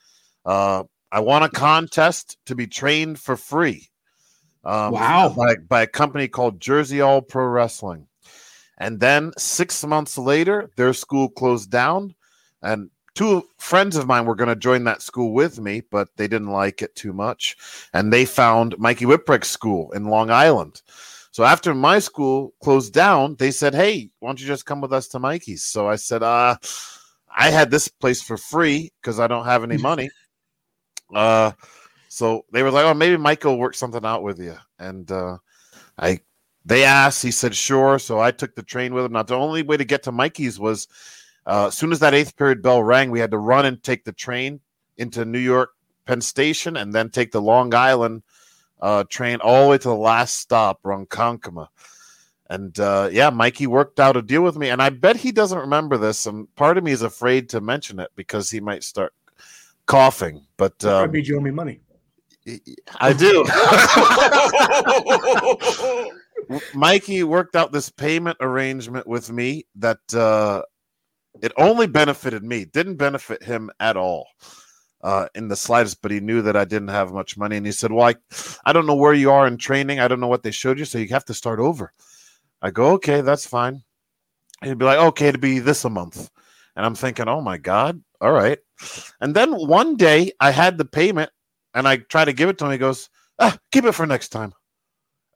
[SPEAKER 3] Uh I won a contest to be trained for free. Um,
[SPEAKER 2] Wow.
[SPEAKER 3] By, by a company called Jersey All Pro Wrestling. And then six months later, their school closed down. And two friends of mine were going to join that school with me, but they didn't like it too much. And they found Mikey Whipwreck's school in Long Island. So after my school closed down, they said, Hey, why don't you just come with us to Mikey's? So I said, uh, I had this place for free because I don't have any money. Uh, so they were like, "Oh, maybe Mike will work something out with you." And uh, I, they asked. He said, "Sure." So I took the train with him. Now the only way to get to Mikey's was, uh, as soon as that eighth period bell rang, we had to run and take the train into New York Penn Station, and then take the Long Island uh, train all the way to the last stop, Ronkonkoma. And uh, yeah, Mikey worked out a deal with me, and I bet he doesn't remember this. And part of me is afraid to mention it because he might start coughing. But
[SPEAKER 1] I
[SPEAKER 3] um,
[SPEAKER 1] made you owe me money.
[SPEAKER 3] I do. Mikey worked out this payment arrangement with me that uh, it only benefited me, didn't benefit him at all uh, in the slightest. But he knew that I didn't have much money, and he said, "Well, I, I don't know where you are in training. I don't know what they showed you, so you have to start over." I go, "Okay, that's fine." He'd be like, "Okay, to be this a month," and I'm thinking, "Oh my god, all right." And then one day I had the payment and I try to give it to him. He goes, ah, keep it for next time.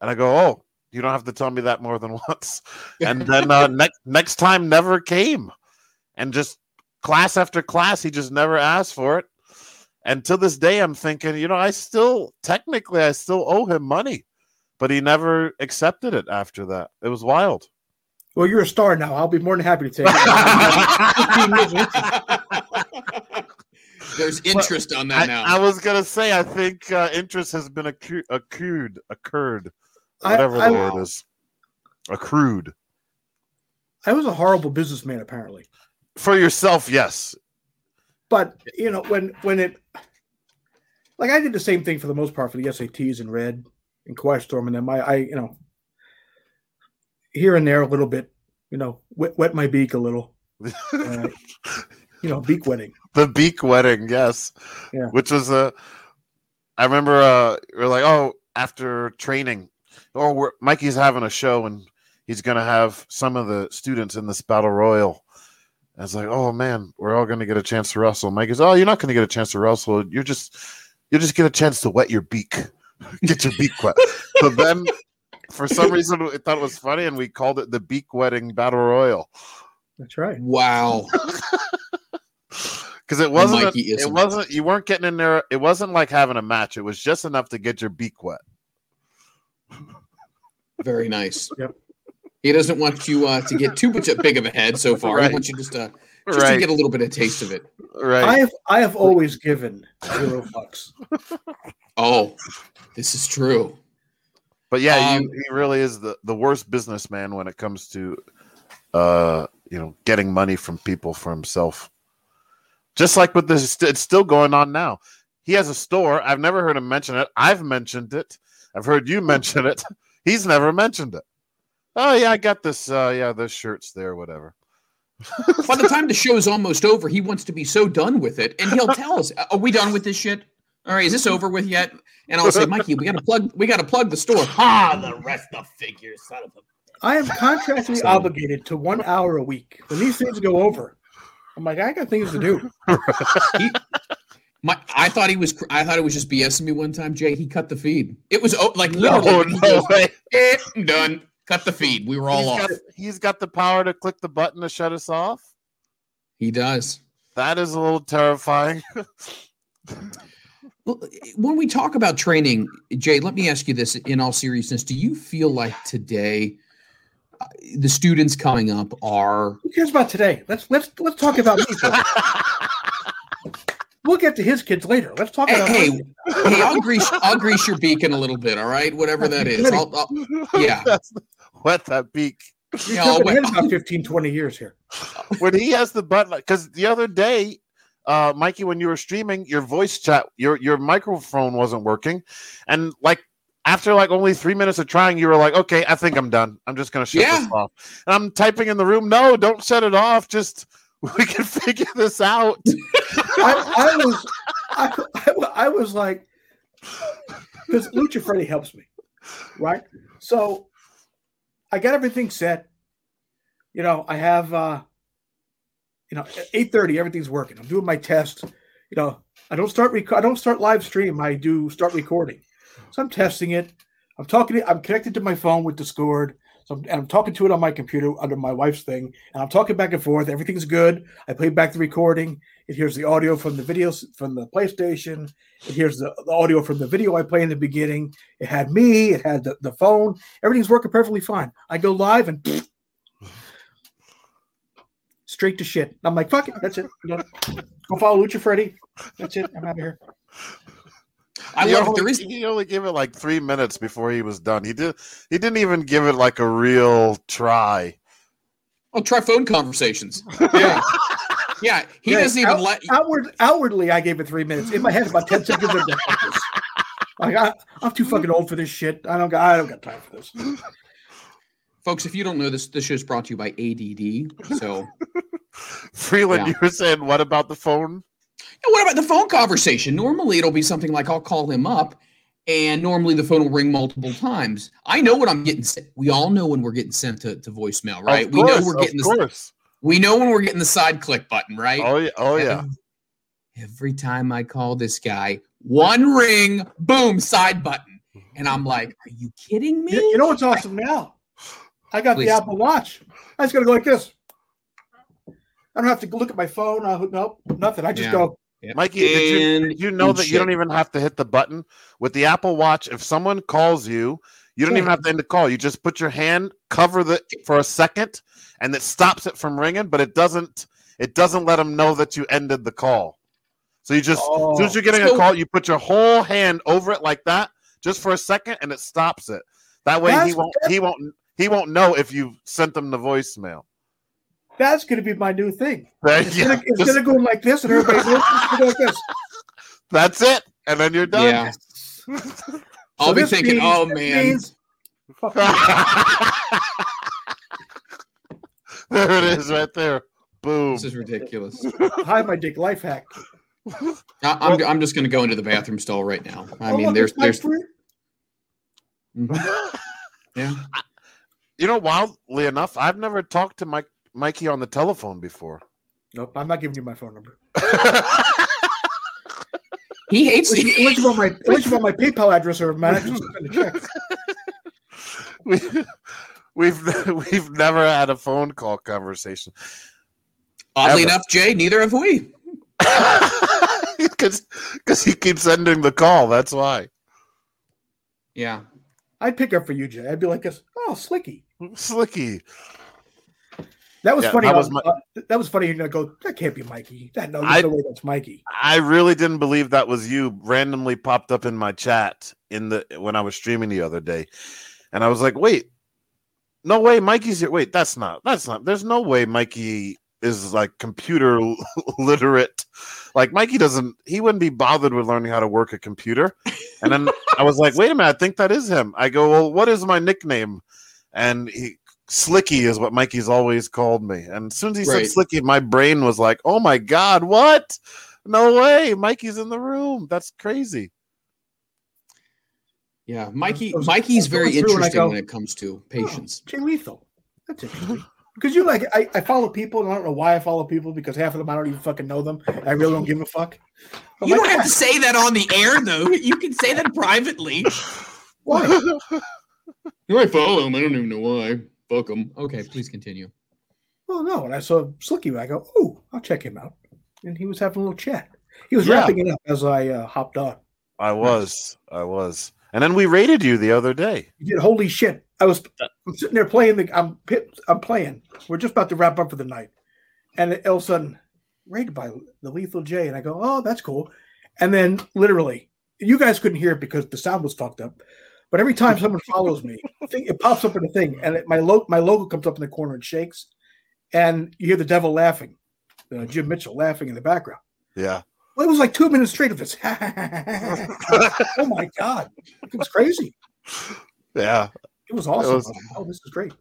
[SPEAKER 3] And I go, oh, you don't have to tell me that more than once. And then uh, next next time never came, and just class after class, he just never asked for it. And to this day, I'm thinking, you know, I still technically I still owe him money, but he never accepted it after that. It was wild.
[SPEAKER 1] Well, you're a star now. I'll be more than happy to take it.
[SPEAKER 2] There's interest on that
[SPEAKER 3] I,
[SPEAKER 2] now.
[SPEAKER 3] I was gonna say, I think uh, interest has been accu- accrued, occurred,
[SPEAKER 1] I-
[SPEAKER 3] whatever
[SPEAKER 1] I-
[SPEAKER 3] the word is, accrued
[SPEAKER 1] I was a horrible businessman, apparently.
[SPEAKER 3] for yourself. Yes,
[SPEAKER 1] But you know, when when it like I did the same thing for the most part for the SATs and Red and Quietstorm, and then my I you know here and there a little bit, you know, wet, wet my beak a little, uh, you know, beak wetting.
[SPEAKER 3] the beak wedding. Yes,
[SPEAKER 1] Yeah.
[SPEAKER 3] which was a. I remember uh, we are like, oh, after training, or we're, Mikey's having a show and he's going to have some of the students in this battle royal. And it's like, oh man, we're all going to get a chance to wrestle. Mike goes, oh, you're not going to get a chance to wrestle. You're just, you'll just get a chance to wet your beak, get your beak wet. so then, for some reason, we thought it was funny, and we called it the beak wetting battle royal
[SPEAKER 1] That's right.
[SPEAKER 2] Wow.
[SPEAKER 3] because it wasn't.
[SPEAKER 2] Mikey
[SPEAKER 3] a- it
[SPEAKER 2] isn't.
[SPEAKER 3] wasn't. You weren't getting in there. It wasn't like having a match. It was just enough to get your beak wet.
[SPEAKER 2] Very nice.
[SPEAKER 1] Yep.
[SPEAKER 2] He doesn't want you uh, to get too much big of a head so far.
[SPEAKER 3] Right.
[SPEAKER 2] He wants you just to just to get a little bit of taste of it.
[SPEAKER 3] Right.
[SPEAKER 1] I have I have always given zero fucks.
[SPEAKER 2] Oh, this is true.
[SPEAKER 3] But yeah,
[SPEAKER 2] Um,
[SPEAKER 3] you, he really is the, the worst businessman when it comes to, uh, you know, getting money from people for himself. Just like with this, it's still going on now. He has a store. I've never heard him mention it. I've mentioned it. I've heard you mention it. He's never mentioned it. Oh yeah, I got this. Uh, yeah, those shirts there, whatever.
[SPEAKER 2] By the time the show's almost over, he wants to be so done with it, and he'll tell us, "Are we done with this shit? All right, is this over with yet?" And I'll say, "Mikey, we got to plug. We got to plug the store." Ah, the rest of figures, son of a.
[SPEAKER 1] I am contractually
[SPEAKER 2] So-
[SPEAKER 1] obligated to one hour a week. When these things go over, I'm like, I got things to do.
[SPEAKER 2] My, I thought he was. I thought it was just BSing me one time. Jay, he cut the feed. It was oh, like
[SPEAKER 3] No,
[SPEAKER 2] literally. he
[SPEAKER 3] no
[SPEAKER 2] goes,
[SPEAKER 3] way.
[SPEAKER 2] "Eh, I'm done. Cut the feed. We were all
[SPEAKER 3] He's
[SPEAKER 2] off.
[SPEAKER 3] got, he's got the power to click the button to shut us off.
[SPEAKER 2] He does.
[SPEAKER 3] That is a little terrifying.
[SPEAKER 2] When we talk about training, Jay, let me ask you this in all seriousness. Do you feel like today uh, the students coming up are
[SPEAKER 1] Who cares about today? Let's let's let's talk about me. first. We'll get to his kids later. Let's talk
[SPEAKER 2] hey,
[SPEAKER 1] about
[SPEAKER 2] hey,
[SPEAKER 1] my-
[SPEAKER 2] hey, I'll grease I'll grease your beacon a little bit, all right? Whatever that is. I'll, I'll, yeah.
[SPEAKER 3] That's- Wet that beak.
[SPEAKER 1] You're
[SPEAKER 2] Yeah, I'll
[SPEAKER 1] jumping
[SPEAKER 2] wait-
[SPEAKER 1] about 15, 20 years here.
[SPEAKER 3] when he has the button because the other day uh mikey when you were streaming your voice chat your your microphone wasn't working and like after like only three minutes of trying you were like okay i think i'm done i'm just gonna shut
[SPEAKER 2] Yeah.
[SPEAKER 3] this off and i'm typing in the room no don't shut it off just we can figure this out
[SPEAKER 1] I, I was I, I, I was like because Lucha Freddy helps me, right? So I got everything set. You know, I have uh you know, 8:30, everything's working. I'm doing my test. You know, I don't start rec- I don't start live stream, I do start recording. So I'm testing it. I'm talking I'm connected to my phone with Discord. So and I'm talking to it on my computer under my wife's thing, and I'm talking back and forth. Everything's good. I play back the recording. It hears the audio from the videos from the PlayStation. It hears the, the audio from the video I play in the beginning. It had me. It had the, the phone. Everything's working perfectly fine. I go live and straight to shit. I'm like, fuck it. That's it. Go follow Lucha Freddy. That's it. I'm out of here.
[SPEAKER 2] I
[SPEAKER 3] he
[SPEAKER 2] love it.
[SPEAKER 3] only,
[SPEAKER 2] There is
[SPEAKER 3] he only gave it like three minutes before he was done he did he didn't even give it like a real try
[SPEAKER 2] oh try phone conversations. Yeah. Yeah, he
[SPEAKER 1] Yeah,
[SPEAKER 2] doesn't even
[SPEAKER 1] out-
[SPEAKER 2] let
[SPEAKER 1] Outward, outwardly, I gave it three minutes. In my head, about ten seconds. I'm done with this. Like I, I'm too fucking old for this shit. I don't got. I don't got time for this.
[SPEAKER 2] folks, if you don't know this, this show is brought to you by ADD. So
[SPEAKER 3] freeland
[SPEAKER 2] Yeah.
[SPEAKER 3] you were saying what about the phone
[SPEAKER 2] Yeah, what about the phone conversation? Normally, it'll be something like I'll call him up, and normally the phone will ring multiple times. I know what I'm getting sent. We all know when we're getting sent to, to voicemail, right?
[SPEAKER 3] Of
[SPEAKER 2] we know
[SPEAKER 3] course,
[SPEAKER 2] we're
[SPEAKER 3] of
[SPEAKER 2] getting the
[SPEAKER 3] course.
[SPEAKER 2] we know when we're getting the side click button, right?
[SPEAKER 3] Oh yeah, oh yeah.
[SPEAKER 2] And Every time I call this guy, one ring, boom, side button, and I'm like, "Are you kidding me?"
[SPEAKER 1] You, you know what's awesome now? I got
[SPEAKER 2] Please.
[SPEAKER 1] the Apple Watch. I just got to go like this. I don't have to look at my phone. Uh, nope, nothing. I just
[SPEAKER 2] Yeah.
[SPEAKER 1] go.
[SPEAKER 2] Yeah.
[SPEAKER 3] Mikey, did you, did you know
[SPEAKER 2] and
[SPEAKER 3] that you don't even have to hit the button with the Apple Watch? If someone calls you, you don't
[SPEAKER 1] Yeah.
[SPEAKER 3] even have to end the call. You just put your hand, cover the for a second, and it stops it from ringing, but it doesn't. It doesn't let them know that you ended the call. So you just, as soon as
[SPEAKER 1] Oh.
[SPEAKER 3] you're getting
[SPEAKER 2] So-
[SPEAKER 3] a call, you put your whole hand over it like that, just for a second, and it stops it. That way, he won't. He won't. He won't know if you sent them the voicemail.
[SPEAKER 1] That's going to be my new thing.
[SPEAKER 3] There
[SPEAKER 1] Instead,
[SPEAKER 3] you
[SPEAKER 1] of, instead of going like this and everybody goes go like this.
[SPEAKER 3] That's it, and then you're done.
[SPEAKER 2] Yeah. I'll be thinking,
[SPEAKER 1] means-
[SPEAKER 2] "Oh man,
[SPEAKER 1] means-
[SPEAKER 3] there it is, right there. Boom.
[SPEAKER 2] this is ridiculous."
[SPEAKER 1] Hi, my dick life hack.
[SPEAKER 2] I, I'm, I'm just going to go into the bathroom stall right now. I
[SPEAKER 1] Oh,
[SPEAKER 2] mean,
[SPEAKER 1] look,
[SPEAKER 2] there's there's
[SPEAKER 1] mm-hmm.
[SPEAKER 2] Yeah.
[SPEAKER 3] You know, wildly enough, I've never talked to Mike Mikey on the telephone before.
[SPEAKER 1] Nope, I'm not giving you my phone number.
[SPEAKER 2] He hates
[SPEAKER 1] Unless you, unless you want my unless you want my PayPal address or my address to check.
[SPEAKER 3] we, we've we've never had a phone call conversation
[SPEAKER 2] Oddly
[SPEAKER 3] Ever.
[SPEAKER 2] enough, Jay, neither have we.
[SPEAKER 3] because because he keeps ending the call. That's why.
[SPEAKER 2] Yeah.
[SPEAKER 1] I'd pick up for you, Jay. I'd be like, "Oh, Slicky."
[SPEAKER 3] Slicky.
[SPEAKER 1] That was
[SPEAKER 3] Yeah,
[SPEAKER 1] funny.
[SPEAKER 3] that was my-
[SPEAKER 1] that was funny. You're gonna go. That can't be Mikey. That no,
[SPEAKER 3] I-
[SPEAKER 1] no way that's Mikey.
[SPEAKER 3] I really didn't believe that was you. Randomly popped up in my chat in the when I was streaming the other day, and I was like, "Wait, no way, Mikey's here." Wait, that's not. That's not. There's no way Mikey is like computer literate. Like Mikey doesn't. He wouldn't be bothered with learning how to work a computer. And then I was like, "Wait a minute, I think that is him." I go, "Well, what is my nickname?" And he. Slicky is what Mikey's always called me. And as soon as he
[SPEAKER 2] Right.
[SPEAKER 3] said Slicky, my brain was like, oh my God, what? No way. Mikey's in the room. That's crazy.
[SPEAKER 2] Yeah. Mikey
[SPEAKER 1] was-
[SPEAKER 2] Mikey's very
[SPEAKER 1] going through
[SPEAKER 2] interesting
[SPEAKER 1] go,
[SPEAKER 2] when it comes to oh, patience.
[SPEAKER 1] Oh, Jay Lethal. That's interesting. Because you like, I, I follow people, and I don't know why I follow people because half of them I don't even fucking know them. I really don't give a fuck. I'm
[SPEAKER 2] You don't have to say that on the air though. You can say that privately.
[SPEAKER 1] Why?
[SPEAKER 2] You might follow him. I don't even know why. Fuck him. Okay, please continue.
[SPEAKER 1] Well, no. And I saw Slicky. I go, oh, I'll check him out. And he was having a little chat. He was
[SPEAKER 3] Yeah.
[SPEAKER 1] wrapping it up as I uh, hopped on.
[SPEAKER 3] I was. I was. And then we raided you the other day.
[SPEAKER 1] He did. Holy shit! I was. I'm sitting there playing the. I'm. I'm playing. We're just about to wrap up for the night, and all of a sudden, raided by the Lethal J, and I go, oh, that's cool. And then literally, you guys couldn't hear it because the sound was fucked up. But every time someone follows me, it pops up in the thing, and it, my lo- my logo comes up in the corner and shakes, and you hear the devil laughing, uh, Jim Mitchell laughing in the background.
[SPEAKER 3] Yeah.
[SPEAKER 1] Well, it was like two minutes straight of this. oh my god, it was crazy.
[SPEAKER 3] Yeah.
[SPEAKER 1] It was awesome.
[SPEAKER 3] was-
[SPEAKER 1] oh, this is great.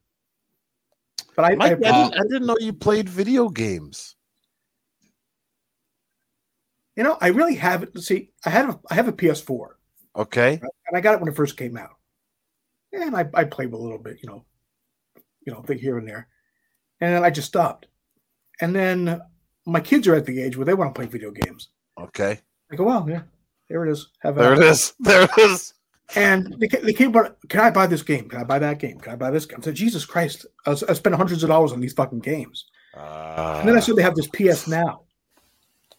[SPEAKER 1] But I,
[SPEAKER 3] Mike, I,
[SPEAKER 1] I,
[SPEAKER 3] didn't, I didn't know you played video games.
[SPEAKER 1] you know, I really haven't. See, I had a, I have a PS4,
[SPEAKER 3] Okay.
[SPEAKER 1] and I got it when it first came out, and I, I played with a little bit, you know, you know, thing here and there, and then I just stopped. And then my kids are at the age where they want to play video games.
[SPEAKER 3] Okay.
[SPEAKER 1] I go, well, yeah, there it is. Have
[SPEAKER 3] There it is. There it is.
[SPEAKER 1] And they, they came, but can I buy this game? Can I buy that game? Can I buy this game? I said, Jesus Christ, I, was, I spent hundreds of dollars on these fucking games.
[SPEAKER 3] Uh,
[SPEAKER 1] And then I saw they have this PS Now,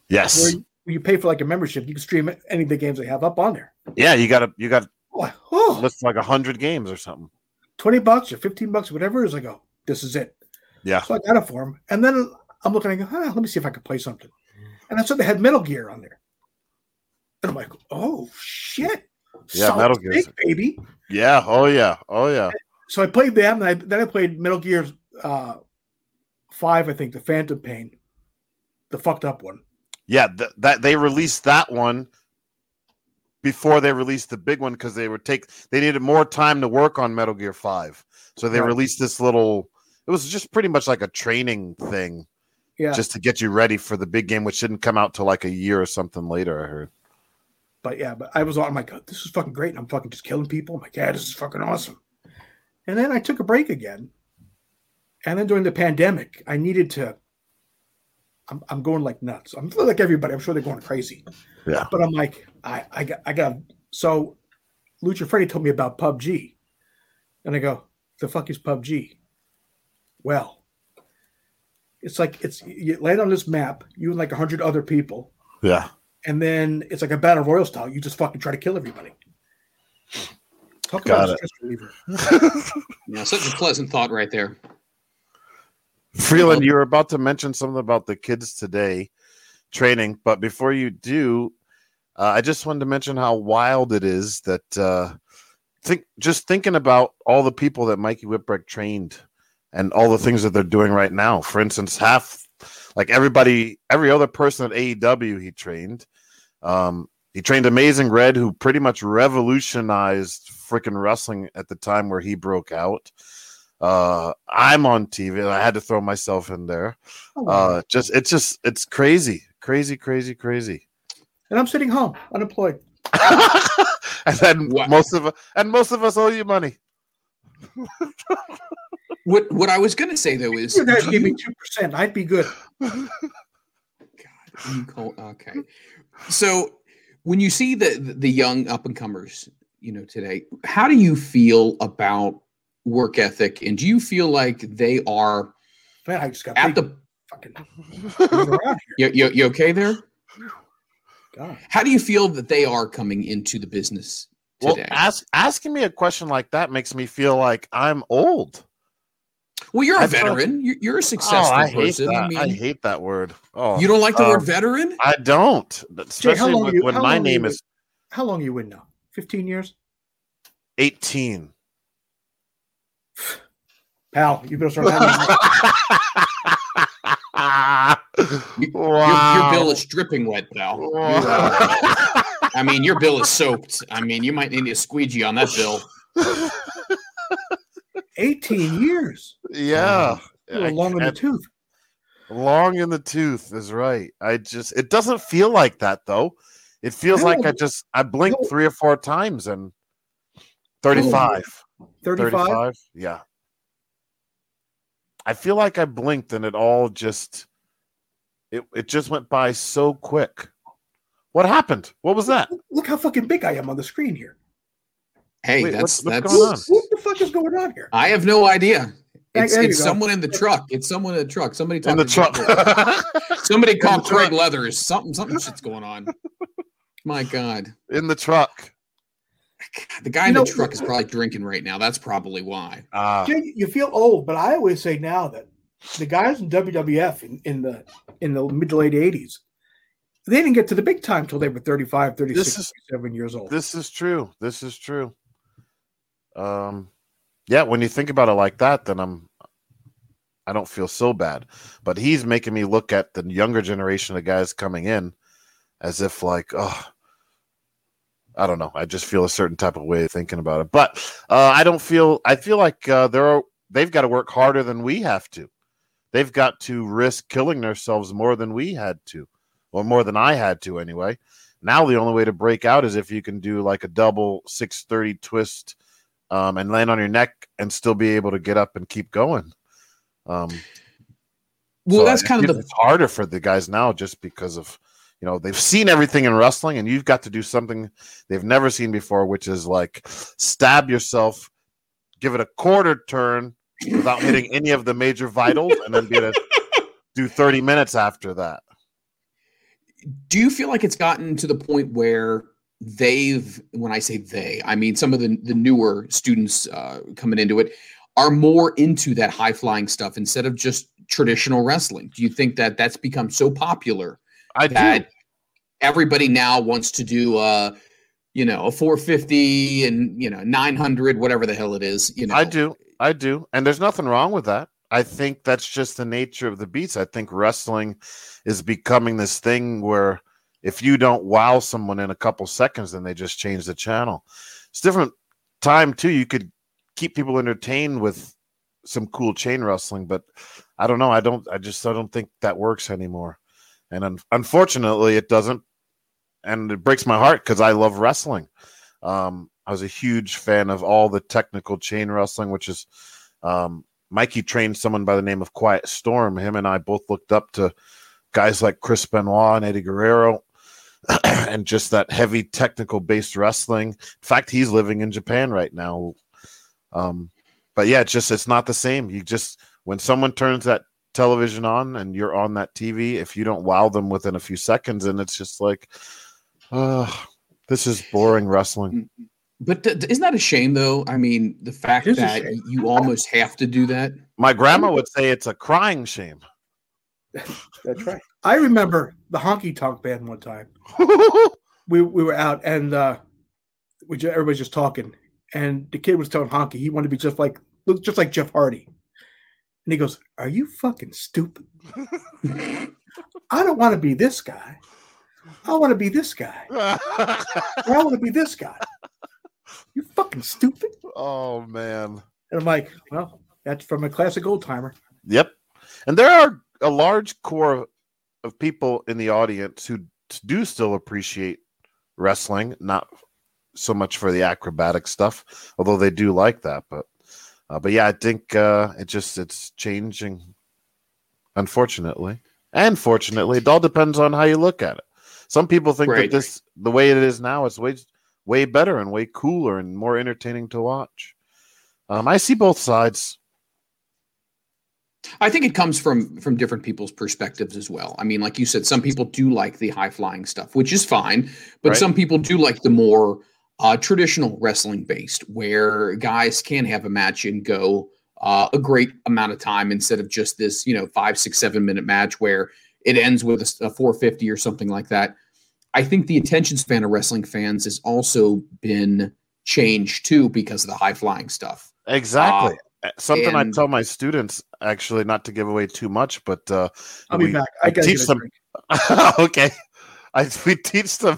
[SPEAKER 3] yes.
[SPEAKER 1] where you, pay for like a membership, you can stream any of the games they have up on there.
[SPEAKER 3] Yeah, you got to you got
[SPEAKER 1] Oh, oh,
[SPEAKER 3] list like a hundred games or something.
[SPEAKER 1] 20 bucks or 15 bucks, whatever it is. I go, this is it.
[SPEAKER 3] Yeah.
[SPEAKER 1] So I got it for him. And then I'm looking, I go, ah, let me see if I can play something. And I saw they had Metal Gear on there. And I'm like, oh, shit.
[SPEAKER 3] Yeah,
[SPEAKER 1] Solid
[SPEAKER 3] Metal Gear.
[SPEAKER 1] Baby.
[SPEAKER 3] Yeah. Oh yeah. Oh yeah.
[SPEAKER 1] So I played them, and I, then I played Metal Gear uh, 5, I think, the Phantom Pain, the fucked up one.
[SPEAKER 3] Yeah. Th- that they released that one before they released the big one because they would take they needed more time to work on Metal Gear Five, so they
[SPEAKER 1] Right.
[SPEAKER 3] released this little. It was just pretty much like a training thing,
[SPEAKER 1] Yeah.
[SPEAKER 3] just to get you ready for the big game, which didn't come out till like a year or something later. I heard.
[SPEAKER 1] But yeah, but I was on. I'm like, "Oh, this is fucking great. And I'm fucking just killing people. I'm like, yeah, this is fucking awesome. And then I took a break again. And then during the pandemic, I needed to. I'm, I'm going like nuts. I'm like everybody. I'm sure they're going crazy.
[SPEAKER 3] Yeah.
[SPEAKER 1] But I'm like, I, I got, I got. So, Lucha Freddy told me about PUBG, and I go, the fuck is PUBG? Well, it's like it's you land on this map, you and like a hundred other people,
[SPEAKER 3] Yeah.
[SPEAKER 1] and then it's like a battle royal style. You just fucking try to kill everybody. Talk
[SPEAKER 3] Got
[SPEAKER 1] about a
[SPEAKER 3] it.
[SPEAKER 1] stress reliever.
[SPEAKER 2] Yeah, such a pleasant thought right there.
[SPEAKER 3] Freeland, you were about to mention something about the kids today training, but before you do, uh, I just wanted to mention how wild it is that uh, think just thinking about all the people that Mikey Whipwreck trained and all the things that they're doing right now. For instance, half like everybody, every other person at AEW he trained. Um, he trained Amazing Red, who pretty much revolutionized freaking wrestling at the time where he broke out. Uh, I'm on TV. I had to throw myself in there.
[SPEAKER 1] Oh, wow.
[SPEAKER 3] Uh, just it's just it's crazy, crazy, crazy, crazy.
[SPEAKER 1] and I'm sitting home, unemployed.
[SPEAKER 3] and then
[SPEAKER 2] Wow.
[SPEAKER 3] most of and most of us owe you money.
[SPEAKER 2] What what I was gonna say though is
[SPEAKER 1] You guys give me two percent. I'd be good.
[SPEAKER 2] you call okay. So when you see the the young up and comers, you know, today, how do you feel about work ethic? And do you feel like they are
[SPEAKER 1] Man, I just got
[SPEAKER 2] at the
[SPEAKER 1] fucking move around here.
[SPEAKER 2] you, you, you okay there?
[SPEAKER 1] God.
[SPEAKER 2] How do you feel that they are coming into the business
[SPEAKER 3] Well,
[SPEAKER 2] today?
[SPEAKER 3] ask, asking me a question like that makes me feel like I'm old.
[SPEAKER 2] well, you're a
[SPEAKER 3] I
[SPEAKER 2] veteran. You're, you're a successful
[SPEAKER 3] oh, I hate
[SPEAKER 2] person.
[SPEAKER 3] that.
[SPEAKER 2] I
[SPEAKER 3] I, hate that word. Oh,
[SPEAKER 2] you don't like the word
[SPEAKER 3] um,
[SPEAKER 2] veteran?
[SPEAKER 3] I don't.
[SPEAKER 1] How
[SPEAKER 3] Especially
[SPEAKER 1] long
[SPEAKER 3] when,
[SPEAKER 1] you-
[SPEAKER 3] when my name is
[SPEAKER 1] How long you in now? Fifteen years,
[SPEAKER 3] 18.
[SPEAKER 1] Pal. You better start having.
[SPEAKER 2] You- Your,
[SPEAKER 3] wow.
[SPEAKER 2] your bill is dripping wet, pal. You're, uh, I mean, your bill is soaked. I mean, you might need a squeegee on that bill.
[SPEAKER 1] Eighteen years.
[SPEAKER 3] yeah.
[SPEAKER 1] You were long in the tooth.
[SPEAKER 3] Long in the tooth is right. I just it doesn't feel like that though. It feels like I just I blinked
[SPEAKER 1] No.
[SPEAKER 3] three or four times and 35.
[SPEAKER 1] Thirty-five.
[SPEAKER 3] 35. Yeah. I feel like I blinked and it all just it it just went by so quick. What happened? What was that?
[SPEAKER 1] Look how fucking big I am on the screen here.
[SPEAKER 2] Hey,
[SPEAKER 3] Wait,
[SPEAKER 2] that's
[SPEAKER 3] what's- what's
[SPEAKER 2] that's.
[SPEAKER 3] going on?
[SPEAKER 1] What the fuck is going on here?
[SPEAKER 2] I have no idea. It's, it's someone in the truck. It's someone in the truck. Somebody
[SPEAKER 3] In
[SPEAKER 2] talking
[SPEAKER 3] the truck.
[SPEAKER 2] Somebody called Craig
[SPEAKER 3] truck.
[SPEAKER 2] Leathers. Something something shit's going on. My God.
[SPEAKER 3] in the truck.
[SPEAKER 2] The guy
[SPEAKER 1] You
[SPEAKER 2] in the truck is probably drinking right now. That's probably why.
[SPEAKER 1] Jay, you feel old, but I always say now that the guys in WWF in, in the in the mid to late eighties, they didn't get to the big time till they were 35, 36,
[SPEAKER 3] This is-
[SPEAKER 1] 37 years old.
[SPEAKER 3] this is true. This is true. Um yeah, when you think about it like that, then I'm I don't feel so bad. But he's making me look at the younger generation of guys coming in as if like, oh I don't know. I just feel a certain type of way of thinking about it. But uh, I don't feel I feel like uh, they're they've got to work harder than we have to. They've got to risk killing themselves more than we had to, or more than I had to anyway. Now the only way to break out is if you can do like a double 630 twist um, and land on your neck and still be able to get up and keep going. Um,
[SPEAKER 2] Well,
[SPEAKER 3] so
[SPEAKER 2] that's kind of the
[SPEAKER 3] it's harder for the guys now just because of you know they've seen everything in wrestling and you've got to do something they've never seen before, which is like stab yourself, give it a quarter turn without hitting any of the major vitals, and then be able to do 30 minutes after that.
[SPEAKER 2] do you feel like it's gotten to the point where they've when i say they i mean some of the, the newer students uh, coming into it are more into that high flying stuff instead of just traditional wrestling do you think that that's become so popular
[SPEAKER 3] I do.
[SPEAKER 2] that everybody now wants to do uh you know a 450 and you know 900 whatever the hell it is you know
[SPEAKER 3] I do. I do. And there's nothing wrong with that. I think that's just the nature of the beats. I think wrestling is becoming this thing where if you don't wow someone in a couple seconds, then they just change the channel. It's different time too. You could keep people entertained with some cool chain wrestling, but I don't know. I don't. I just I don't think that works anymore. And un- unfortunately, it doesn't. And it breaks my heart because I love wrestling. Um, I was a huge fan of all the technical chain wrestling, which is um, Mikey trained someone by the name of Quiet Storm. Him and I both looked up to guys like Chris Benoit and Eddie Guerrero, and just that heavy technical based wrestling. In fact, he's living in Japan right now. Um, but yeah, it's just it's not the same. You just when someone turns that television on and you're on that TV, if you don't wow them within a few seconds, and it's just like, oh, this is boring wrestling.
[SPEAKER 2] but th- isn't that a shame though i mean the fact
[SPEAKER 1] It is a
[SPEAKER 2] that you almost have to do that
[SPEAKER 3] My grandma would say it's a crying shame.
[SPEAKER 1] That's right. I remember the Honky Tonk Man one time. We we were out and uh, we just, everybody's just talking, and the kid was telling Honky he wanted to be just like look just like Jeff Hardy, and he goes, "Are you fucking stupid? I don't want to be this guy. I want to be this guy. I want to be this guy. You fucking stupid."
[SPEAKER 3] oh man.
[SPEAKER 1] And I'm like, "Well, that's from a classic old timer."
[SPEAKER 3] Yep. And there are a large core of, of people in the audience who do still appreciate wrestling, not so much for the acrobatic stuff, although they do like that. But uh, but yeah, I think uh, it just it's changing. Unfortunately, and fortunately, it all depends on how you look at it. Some people think
[SPEAKER 2] Right.
[SPEAKER 3] that this the way it is now is way way better and way cooler and more entertaining to watch. Um, I see both sides.
[SPEAKER 2] I think it comes from from different people's perspectives as well. I mean, like you said, some people do like the high flying stuff, which is fine, but
[SPEAKER 3] Right.
[SPEAKER 2] some people do like the more uh, traditional wrestling based, where guys can have a match and go uh, a great amount of time instead of just this, you know, five, six, seven minute match where it ends with a 450 or something like that. I think the attention span of wrestling fans has also been changed too because of the high flying stuff.
[SPEAKER 3] Exactly. Uh, Something I tell my students, actually, not to give away too much, but uh,
[SPEAKER 1] I'll be back. I gotta
[SPEAKER 3] teach them. okay, I we teach them.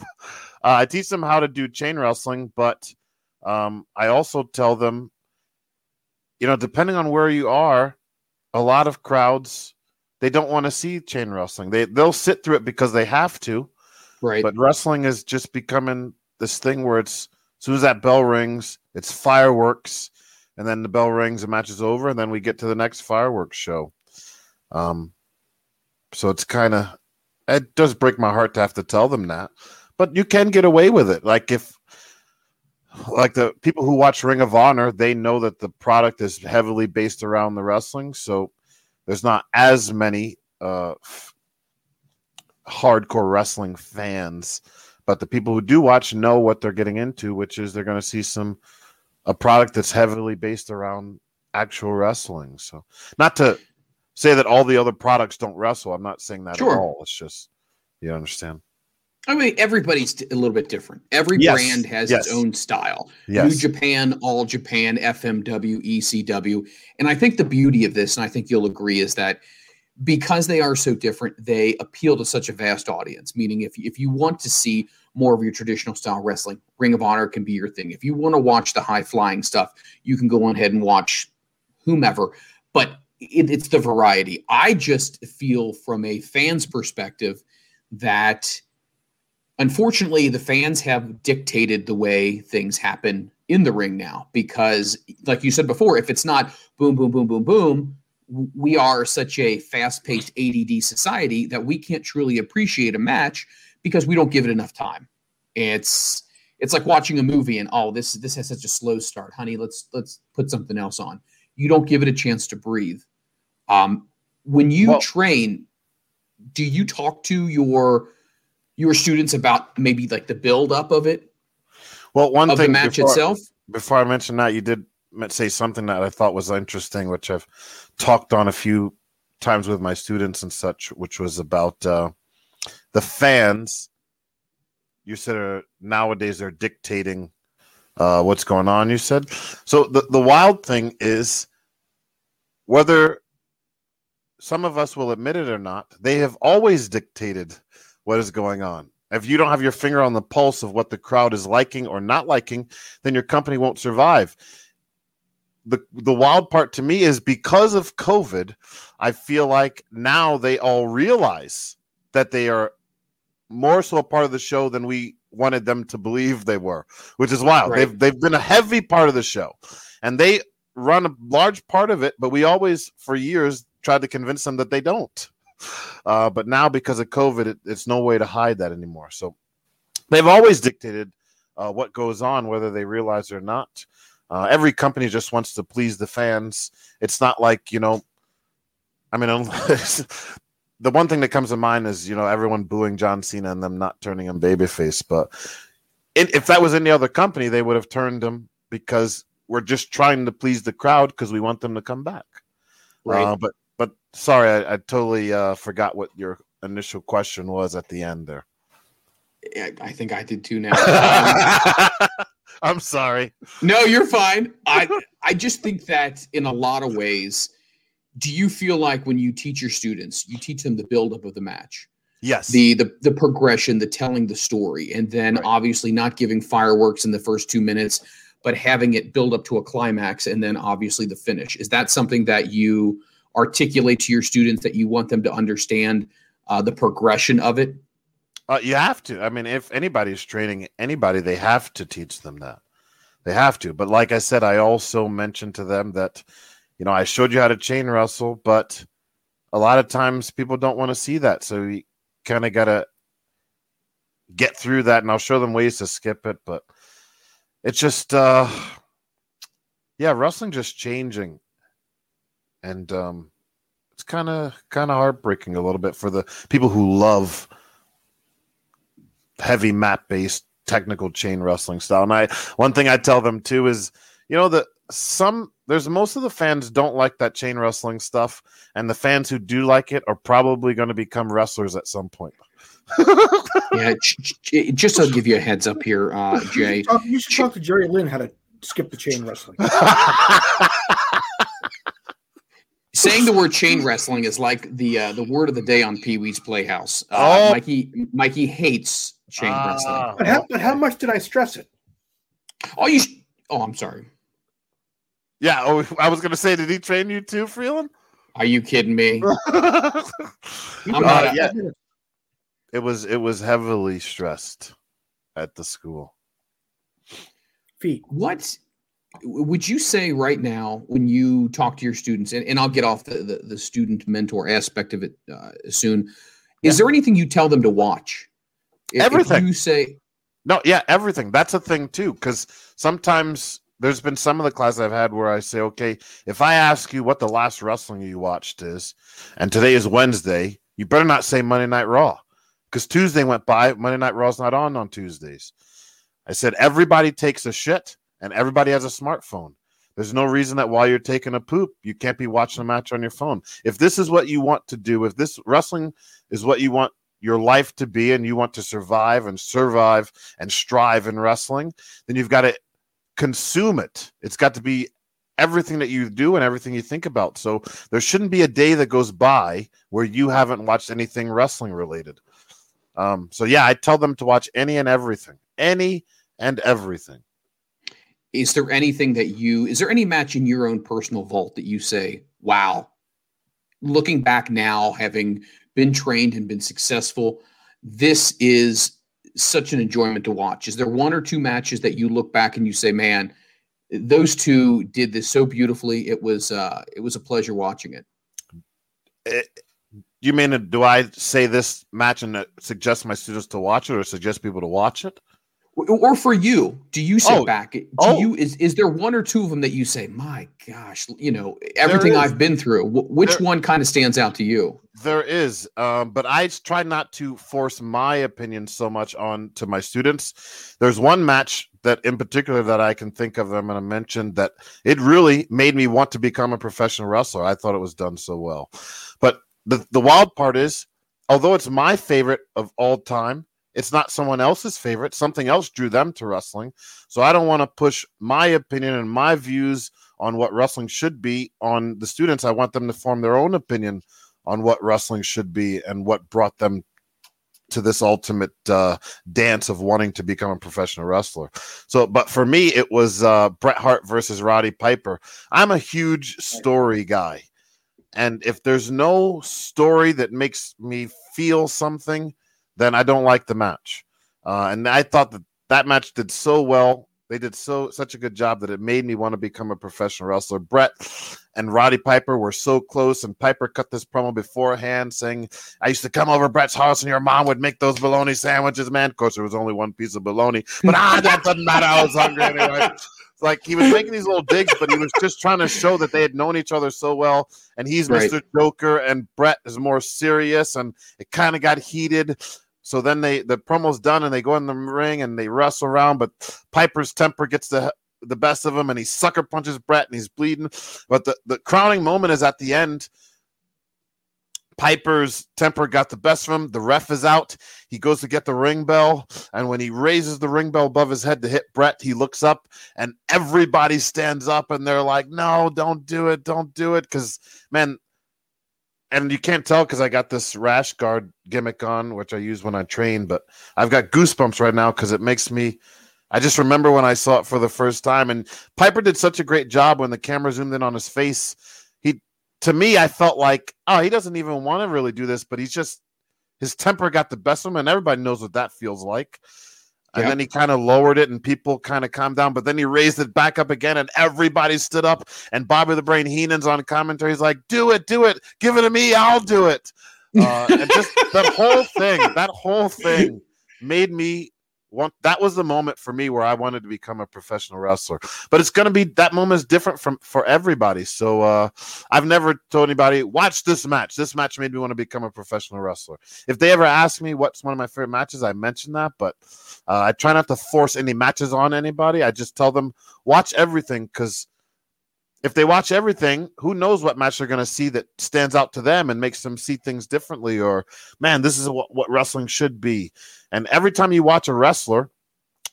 [SPEAKER 3] Uh, I teach them how to do chain wrestling, but um, I also tell them, you know, depending on where you are, a lot of crowds they don't want to see chain wrestling. They they'll sit through it because they have to,
[SPEAKER 2] Right.
[SPEAKER 3] but wrestling is just becoming this thing where it's as soon as that bell rings, it's fireworks, and then the bell rings, the match is over, and then we get to the next fireworks show. Um, so it's kind of it does break my heart to have to tell them that, but you can get away with it. Like if like the people who watch Ring of Honor, they know that the product is heavily based around the wrestling, so there's not as many uh f- hardcore wrestling fans. But the people who do watch know what they're getting into which is they're going to see some a product that's heavily based around actual wrestling. So not to say that all the other products don't wrestle. I'm not saying that
[SPEAKER 2] Sure.
[SPEAKER 3] at all. It's just you understand
[SPEAKER 2] I mean, everybody's a little bit different. Every
[SPEAKER 3] Yes,
[SPEAKER 2] brand has
[SPEAKER 3] yes.
[SPEAKER 2] its own style. New Japan, All Japan, FMW, ECW. And I think the beauty of this, and I think you'll agree, is that because they are so different, they appeal to such a vast audience. Meaning, if, if you want to see more of your traditional style wrestling, Ring of Honor can be your thing. If you want to watch the high flying stuff, you can go on ahead and watch whomever. But it, it's the variety. I just feel from a fan's perspective that unfortunately the fans have dictated the way things happen in the ring now because like you said before if it's not boom boom boom boom boom we are such a fast-paced ADD society that we can't truly appreciate a match because we don't give it enough time. It's it's like watching a movie and oh this this has such a slow start. Honey let's let's put something else on. You don't give it a chance to breathe. Um when you
[SPEAKER 3] Well-
[SPEAKER 2] train do you talk to your your students about maybe like the build up of it
[SPEAKER 3] well one
[SPEAKER 2] of
[SPEAKER 3] thing
[SPEAKER 2] the match
[SPEAKER 3] before-
[SPEAKER 2] itself
[SPEAKER 3] before I mention that, you did say something that I thought was interesting, which I've talked on a few times with my students and such, which was about uh, the fans. You said uh, nowadays they're dictating uh, what's going on. You said so. The the wild thing is whether some of us will admit it or not, they have always dictated what is going on. If you don't have your finger on the pulse of what the crowd is liking or not liking, then your company won't survive. The the wild part to me is because of COVID, I feel like now they all realize that they are more so a part of the show than we wanted them to believe they were, which is wild.
[SPEAKER 2] Right.
[SPEAKER 3] They've they've been a heavy part of the show. And they run a large part of it, but we always for years tried to convince them that they don't. Uh, but now because of COVID, it, it's no way to hide that anymore. So they've always dictated uh, what goes on, whether they realize it or not. Uh, every company just wants to please the fans. It's not like you know. I mean, unless, the one thing that comes to mind is you know everyone booing John Cena and them not turning him babyface. But in, if that was any other company, they would have turned him because we're just trying to please the crowd because we want them to come back.
[SPEAKER 2] Right.
[SPEAKER 3] Uh, but sorry, I, I totally uh, forgot what your initial question was at the end there.
[SPEAKER 2] I, I think I did too now. Um,
[SPEAKER 3] I'm sorry.
[SPEAKER 2] no, you're fine. I I just think that in a lot of ways, do you feel like when you teach your students, you teach them the buildup of the match,
[SPEAKER 3] Yes.
[SPEAKER 2] the the the progression, the telling the story, and then
[SPEAKER 3] Right.
[SPEAKER 2] obviously not giving fireworks in the first two minutes, but having it build up to a climax, and then obviously the finish. Is that something that you articulate to your students that you want them to understand uh, the progression of it?
[SPEAKER 3] Uh, you have to. I mean, if anybody's training anybody, they have to teach them that. They have to. But like I said, I also mentioned to them that, you know, I showed you how to chain wrestle, but a lot of times people don't want to see that. So you kind of got to get through that, and I'll show them ways to skip it. But it's just, uh, yeah, wrestling just changing, and um, it's kind of kind of heartbreaking a little bit for the people who love heavy map based technical chain wrestling style. And I one thing I tell them too is, you know, that some there's most of the fans don't like that chain wrestling stuff, and the fans who do like it are probably going to become wrestlers at some point.
[SPEAKER 2] Yeah, j- j- just to give you a heads up here, uh, Jay.
[SPEAKER 1] You should talk- you should talk to Jerry Lynn how to skip the chain wrestling.
[SPEAKER 2] saying the word chain wrestling is like the uh, the word of the day on Pee Wee's Playhouse. Uh,
[SPEAKER 3] Oh.
[SPEAKER 2] Mikey Mikey hates chain wrestling.
[SPEAKER 3] Ah,
[SPEAKER 1] But how, but how much did I stress it?
[SPEAKER 2] Oh, you. Sh- oh, I'm sorry.
[SPEAKER 3] yeah, oh, I was going to say, did he train you too, Freeland?
[SPEAKER 2] Are you kidding me?
[SPEAKER 3] uh,
[SPEAKER 2] I'm not.
[SPEAKER 3] yeah, it was it was heavily stressed at the school.
[SPEAKER 1] Feet.
[SPEAKER 2] What would you say right now when you talk to your students? And, and I'll get off the, the, the student mentor aspect of it uh, soon. Is there anything you tell them to watch? If- if
[SPEAKER 3] Everything.
[SPEAKER 2] you say,
[SPEAKER 3] No, yeah, everything. That's a thing too, because sometimes there's been some of the classes I've had where I say, okay, if I ask you what the last wrestling you watched is, and today is Wednesday, you better not say Monday Night Raw, because Tuesday went by. Monday Night Raw's not on on Tuesdays. I said everybody takes a shit, and everybody has a smartphone. There's no reason that while you're taking a poop, you can't be watching a match on your phone. If this is what you want to do, if this wrestling is what you want your life to be, and you want to survive and survive and strive in wrestling, then you've got to consume it. It's got to be everything that you do and everything you think about. So there shouldn't be a day that goes by where you haven't watched anything wrestling related. Um, so yeah, I tell them to watch any and everything, any and everything.
[SPEAKER 2] Is there anything that you, is there any match in your own personal vault that you say, wow, looking back now, having been trained and been successful, this is such an enjoyment to watch? Is there one or two matches that you look back and you say, man, those two did this so beautifully. It was uh it was a pleasure watching it.
[SPEAKER 3] Eh, you mean do I say this match and uh, suggest my students to watch it, or suggest people to watch it?
[SPEAKER 2] Or- Or for you, do you sit
[SPEAKER 3] Oh,
[SPEAKER 2] back? Do
[SPEAKER 3] oh.
[SPEAKER 2] you is is there one or two of them that you say, my gosh, you know, everything. I've been through, which
[SPEAKER 3] There-
[SPEAKER 2] one kind of stands out to you?
[SPEAKER 3] There is, um, but i try not to force my opinion so much on to my students. There's one match that, in particular, that I can think of. that I'm going to mention that it really made me want to become a professional wrestler. I thought it was done so well, but the the wild part is, although it's my favorite of all time, it's not someone else's favorite. Something else drew them to wrestling, so I don't want to push my opinion and my views on what wrestling should be on the students. I want them to form their own opinion on what wrestling should be and what brought them to this ultimate uh, dance of wanting to become a professional wrestler. So, but for me, it was uh, Bret Hart versus Roddy Piper. I'm a huge story guy. And if there's no story that makes me feel something, then I don't like the match. Uh, and I thought that that match did so well. They did so such a good job that it made me want to become a professional wrestler. Bret and Roddy Piper were so close, and Piper cut this promo beforehand saying, I used to come over Bret's house and your mom would make those bologna sandwiches, man. Of course, there was only one piece of bologna, but ah, that doesn't matter. I was hungry anyway. Like he was making these little digs, but he was just trying to show that they had known each other so well. And he's
[SPEAKER 2] Right.
[SPEAKER 3] Mr. Joker, and Bret is more serious, and it kind of got heated. So then they the promo's done, and they go in the ring and they wrestle around, but Piper's temper gets the the best of him, and he sucker punches Bret, and he's bleeding. But the, the crowning moment is at the end. Piper's temper got the best of him. The ref is out. He goes to get the ring bell. And when he raises the ring bell above his head to hit Bret, he looks up and everybody stands up and they're like, no, don't do it. Don't do it. Because, man, and you can't tell because I got this rash guard gimmick on, which I use when I train, but I've got goosebumps right now because it makes me. I just remember when I saw it for the first time, and Piper did such a great job when the camera zoomed in on his face. To me, I felt like, oh, he doesn't even want to really do this, but he's just his temper got the best of him, and everybody knows what that feels like. And
[SPEAKER 2] Yep.
[SPEAKER 3] then he kind of lowered it, and people kind of calmed down. But then he raised it back up again, and everybody stood up. And Bobby the Brain Heenan's on commentary. He's like, "Do it, do it, give it to me, I'll do it." Uh, and just that whole thing, that whole thing made me want. That was the moment for me where I wanted to become a professional wrestler. But it's going to be that moment is different from for everybody. So uh, I've never told anybody watch this match. This match made me want to become a professional wrestler. If they ever ask me what's one of my favorite matches, I mention that. But uh, I try not to force any matches on anybody. I just tell them watch everything because if they watch everything, who knows what match they're going to see that stands out to them and makes them see things differently? Or, man, this is what, what wrestling should be. And every time you watch a wrestler,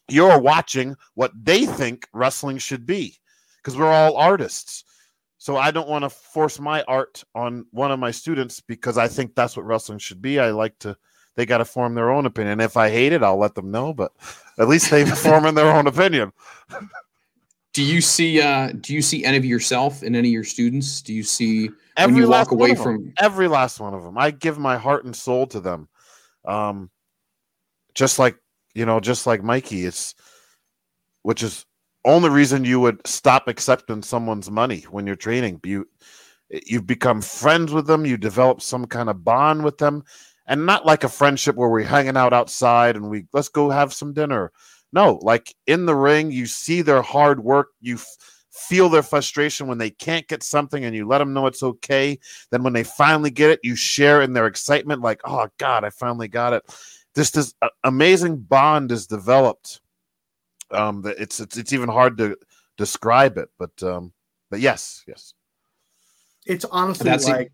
[SPEAKER 3] you're watching what they think wrestling should be because we're all artists. So I don't want to force my art on one of my students because I think that's what wrestling should be. I like to, they got to form their own opinion. If I hate it, I'll let them know, but at least they form in their own opinion.
[SPEAKER 2] Do you see uh do you see any of yourself in any of your students? Do you see when
[SPEAKER 3] Every
[SPEAKER 2] you
[SPEAKER 3] last
[SPEAKER 2] walk away from
[SPEAKER 3] every last one of them. I give my heart and soul to them. Um, just like you know, just like Mikey, it's which is only reason you would stop accepting someone's money when you're training. You you've become friends with them, you develop some kind of bond with them, and not like a friendship where we're hanging out outside and we let's go have some dinner. No, like in the ring, you see their hard work, you f- feel their frustration when they can't get something and you let them know it's okay. Then when they finally get it, you share in their excitement, like, oh God, I finally got it. This this uh, amazing bond is developed. Um, it's it's it's even hard to describe it, but um, but yes, yes,
[SPEAKER 1] It's honestly
[SPEAKER 2] That's it.
[SPEAKER 1] like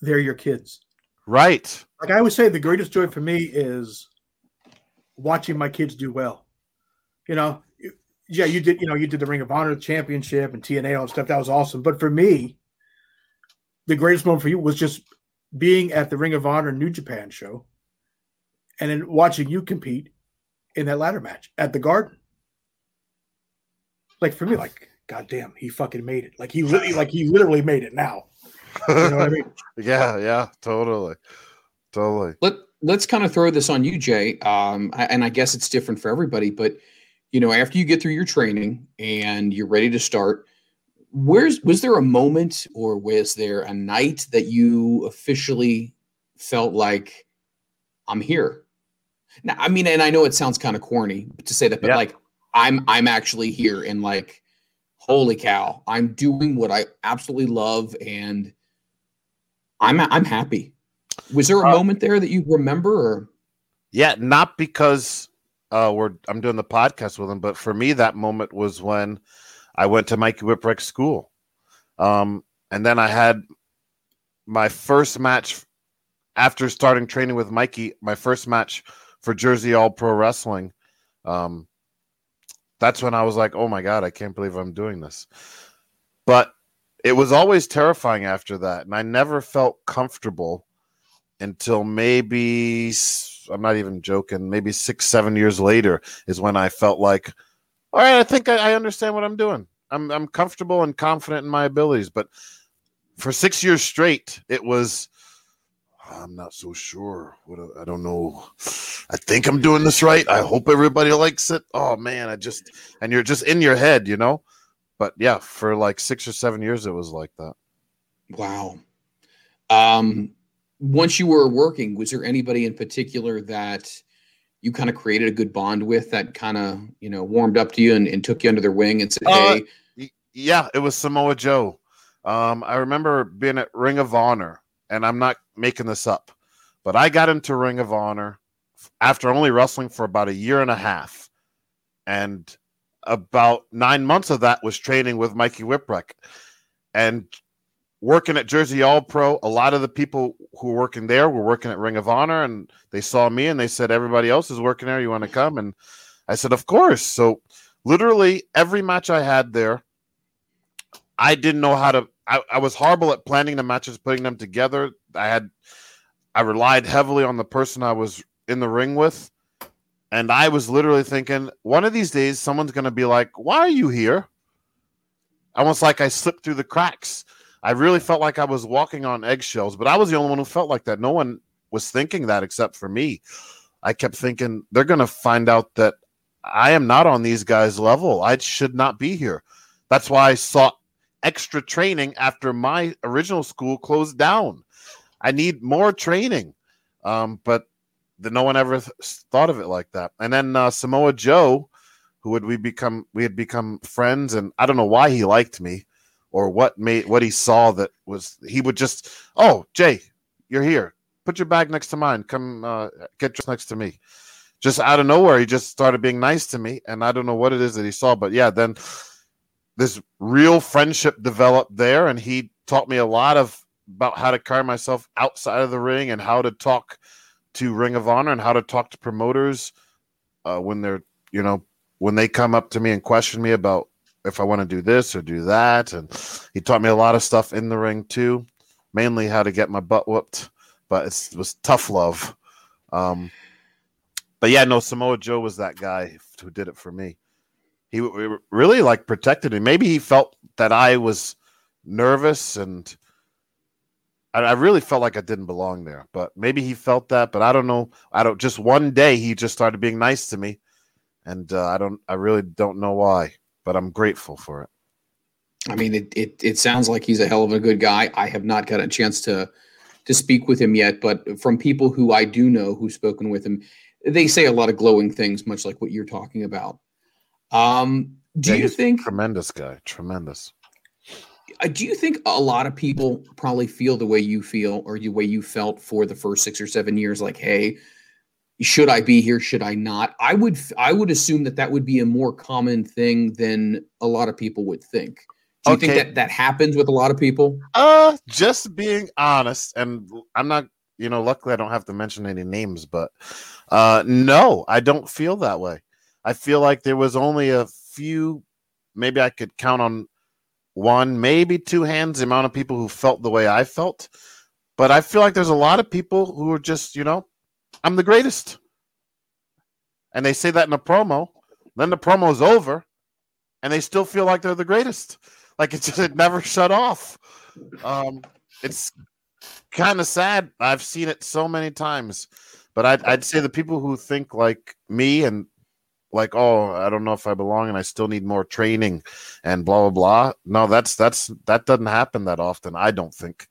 [SPEAKER 1] they're your kids.
[SPEAKER 3] right,
[SPEAKER 1] Like I always say, the greatest joy for me is watching my kids do well. You know, yeah, you did. You know, you did the Ring of Honor Championship and TNA all that stuff. That was awesome. But for me, the greatest moment for you was just being at the Ring of Honor New Japan show, and then watching you compete in that ladder match at the Garden. Like for me, like God damn, he fucking made it. Like he literally, like he literally made it now. You know what I mean?
[SPEAKER 3] yeah, yeah, totally, totally.
[SPEAKER 2] let let's kind of throw this on you, Jay. Um, I- and I guess it's different for everybody, but you know, after you get through your training and you're ready to start, where's was there a moment or was there a night that you officially felt like I'm here? Now, I mean, and I know it sounds kind of corny to say that, but
[SPEAKER 3] Yeah.
[SPEAKER 2] like I'm I'm actually here and like, holy cow, I'm doing what I absolutely love and I'm I'm happy. Was there a
[SPEAKER 3] Uh,
[SPEAKER 2] moment there that you remember or
[SPEAKER 3] Yeah, not because uh, we're I'm doing the podcast with him, but for me, that moment was when I went to Mikey Whipwreck's school, um, and then I had my first match after starting training with Mikey. My first match for Jersey All Pro Wrestling. Um, that's when I was like, "Oh my god, I can't believe I'm doing this." But it was always terrifying after that, and I never felt comfortable until maybe I'm not even joking. Maybe six, seven years later is when I felt like, all right, I think I, I understand what I'm doing. I'm I'm comfortable and confident in my abilities. But for six years straight, it was. I'm not so sure. What I don't know. I think I'm doing this right. I hope everybody likes it. Oh man, I just and you're just in your head, you know. But yeah, for like six or seven years, it was like that.
[SPEAKER 2] wow? Um, once you were working, was there anybody in particular that you kind of created a good bond with that kind of you know warmed up to you and, and took you under their wing and said,
[SPEAKER 3] Uh,
[SPEAKER 2] "Hey,
[SPEAKER 3] Y- Yeah, it was Samoa Joe. Um, I remember being at Ring of Honor, and I'm not making this up, but I got into Ring of Honor after only wrestling for about a year and a half, and about nine months of that was training with Mikey Whipwreck, and working at Jersey All Pro. A lot of the people who were working there were working at Ring of Honor, and they saw me and they said, "Everybody else is working there. You want to come?" And I said, "Of course." So literally every match I had there, I didn't know how to. I, I was horrible at planning the matches, putting them together. I had, I relied heavily on the person I was in the ring with, and I was literally thinking, one of these days, someone's going to be like, "Why are you here?" Almost like I slipped through the cracks. I really felt like I was walking on eggshells, but I was the only one who felt like that. No one was thinking that except for me. I kept thinking they're going to find out that I am not on these guys' level. I should not be here. That's why I sought extra training after my original school closed down. I need more training. Um, but the, no one ever th- thought of it like that. And then uh, Samoa Joe, who would we become? We had become friends, and I don't know why he liked me or what made what he saw that was he would just oh Jay, you're here. Put your bag next to mine. Come uh, get just next to me. Just out of nowhere, he just started being nice to me, and I don't know what it is that he saw, but yeah, then this real friendship developed there, and he taught me a lot of about how to carry myself outside of the ring and how to talk to Ring of Honor and how to talk to promoters uh, when they're you know when they come up to me and question me about if I want to do this or do that, and he taught me a lot of stuff in the ring too, mainly how to get my butt whooped, but it was tough love. Um, but yeah, no, Samoa Joe was that guy who did it for me. He really like protected me. Maybe he felt that I was nervous and I, really felt like I didn't belong there. But maybe he felt that. But I don't know. I don't. Just one day he just started being nice to me, and uh, I don't. I really don't know why. But I'm grateful for it.
[SPEAKER 2] I mean, it, it it sounds like he's a hell of a good guy. I have not got a chance to to speak with him yet, but from people who I do know who've spoken with him, they say a lot of glowing things, much like what you're talking about. Um, do
[SPEAKER 3] Yeah,
[SPEAKER 2] you think?
[SPEAKER 3] tremendous guy? Tremendous.
[SPEAKER 2] uh, Do you think a lot of people probably feel the way you feel, or the way you felt for the first six or seven years? Like, hey, should I be here? Should I not? I would. I would assume that that would be a more common thing than a lot of people would think. Do you think that that happens with a lot of people?
[SPEAKER 3] Uh, just being honest, and I'm not, you know, luckily I don't have to mention any names, but uh, no, I don't feel that way. I feel like there was only a few, maybe I could count on one, maybe two hands, the amount of people who felt the way I felt. But I feel like there's a lot of people who are just, you know, I'm the greatest. And they say that in a promo, then the promo's over, and they still feel like they're the greatest. Like it just it never shut off. Um, it's kind of sad. I've seen it so many times, but I'd I'd say the people who think like me and like, oh, I don't know if I belong, and I still need more training, and blah blah blah. No, that's that's that doesn't happen that often. I don't think,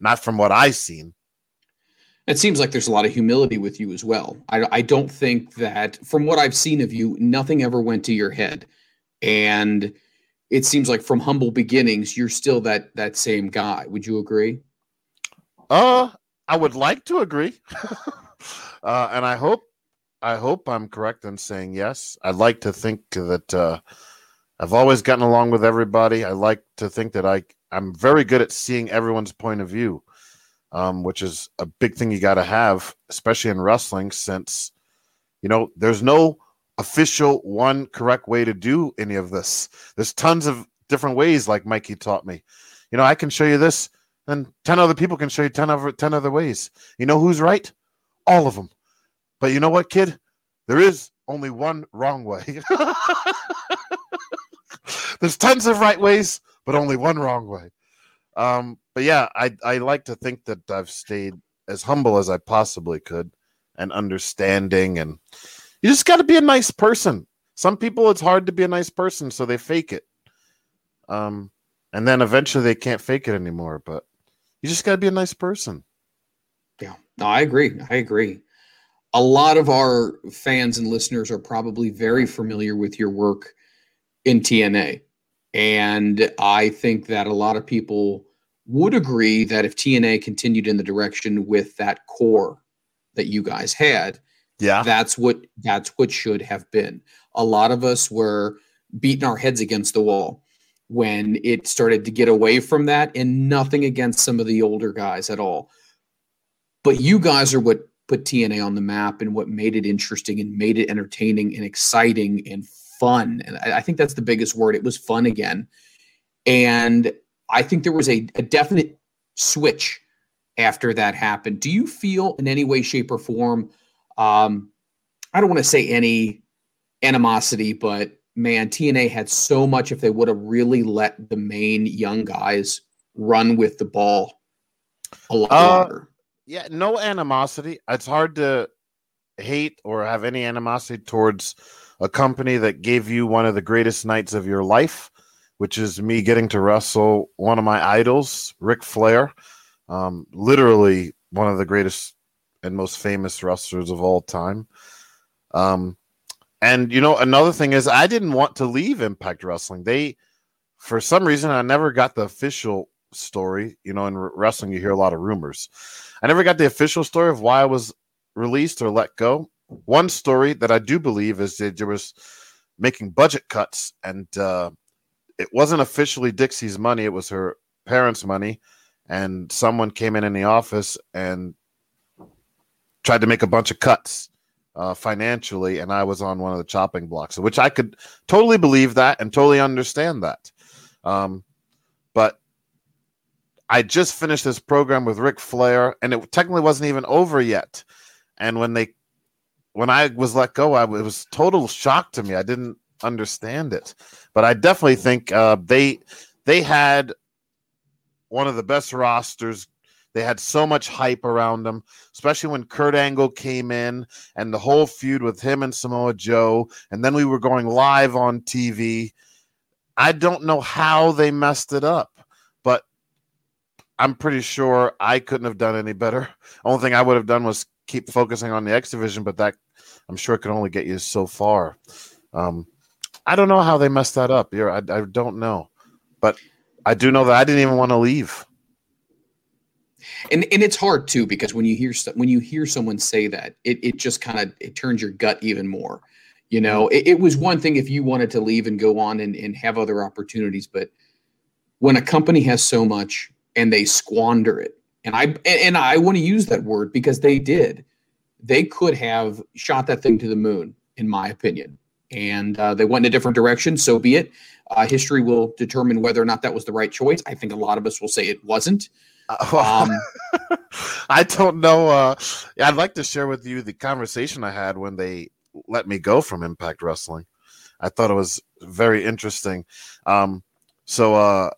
[SPEAKER 3] not from what I've seen.
[SPEAKER 2] It seems like there's a lot of humility with you as well. I, I don't think that, from what I've seen of you, nothing ever went to your head, and it seems like from humble beginnings, you're still that that same guy. Would you agree?
[SPEAKER 3] Uh, I would like to agree, uh, and I hope I hope I'm correct in saying yes. I'd like to think that uh, I've always gotten along with everybody. I like to think that I I'm very good at seeing everyone's point of view, um, which is a big thing you got to have, especially in wrestling, since you know there's no official one correct way to do any of this. There's tons of different ways, like Mikey taught me. You know, I can show you this and 10 other people can show you 10 other 10 other ways. You know who's right? All of them but you know what kid? There is only one wrong way. There's tons of right ways but only one wrong way. Um but yeah i i like to think that i've stayed as humble as i possibly could and understanding and you just got to be a nice person some people it's hard to be a nice person so they fake it um and then eventually they can't fake it anymore but you just got to be a nice person
[SPEAKER 2] Yeah, no, I agree. I agree. A lot of our fans and listeners are probably very familiar with your work in TNA. And I think that a lot of people would agree that if TNA continued in the direction with that core that you guys had,
[SPEAKER 3] yeah
[SPEAKER 2] that's what that's what should have been. A lot of us were beating our heads against the wall when it started to get away from that and nothing against some of the older guys at all. But you guys are what put TNA on the map and what made it interesting and made it entertaining and exciting and fun. And I, I think that's the biggest word. It was fun again. And I think there was a, a definite switch after that happened. Do you feel in any way, shape, or form? Um, I don't want to say any animosity, but man, TNA had so much if they would have really let the main young guys run with the ball a lot
[SPEAKER 3] Uh,
[SPEAKER 2] longer.
[SPEAKER 3] yeah, no animosity. It's hard to hate or have any animosity towards a company that gave you one of the greatest nights of your life, which is me getting to wrestle one of my idols, Ric Flair. Um, literally one of the greatest and most famous wrestlers of all time. Um, and you know, another thing is I didn't want to leave Impact Wrestling. They, for some reason, I never got the official story. You know, in wrestling, you hear a lot of rumors. I never got the official story of why I was released or let go. One story that I do believe is that there was making budget cuts, and uh, it wasn't officially Dixie's money; it was her parents' money. And someone came in in the office and tried to make a bunch of cuts uh, financially, and I was on one of the chopping blocks, which I could totally believe that and totally understand that. Um, but I just finished this program with Ric Flair, and it technically wasn't even over yet. And when they, when I was let go, I, it was total shock to me. I didn't understand it, but I definitely think uh, they they had one of the best rosters. They had so much hype around them, especially when Kurt Angle came in and the whole feud with him and Samoa Joe. And then we were going live on TV. I don't know how they messed it up, but I'm pretty sure I couldn't have done any better. Only thing I would have done was keep focusing on the X division, but that I'm sure could only get you so far. Um, I don't know how they messed that up. You're, I, I don't know, but I do know that I didn't even want to leave.
[SPEAKER 2] and and it's hard too because when you hear when you hear someone say that it, it just kind of it turns your gut even more you know? Mm-hmm. It, it was one thing if you wanted to leave and go on and, and have other opportunities but when a company has so much and they squander it and i and, and i want to use that word because they did. They could have shot that thing to the moon in my opinion and uh, they went in a different direction so be it uh, history will determine whether or not that was the right choice i think a lot of us will say it wasn't um,
[SPEAKER 3] I don't know. Uh, I'd like to share with you the conversation I had when they let me go from Impact Wrestling. I thought it was very interesting. Um, so, uh,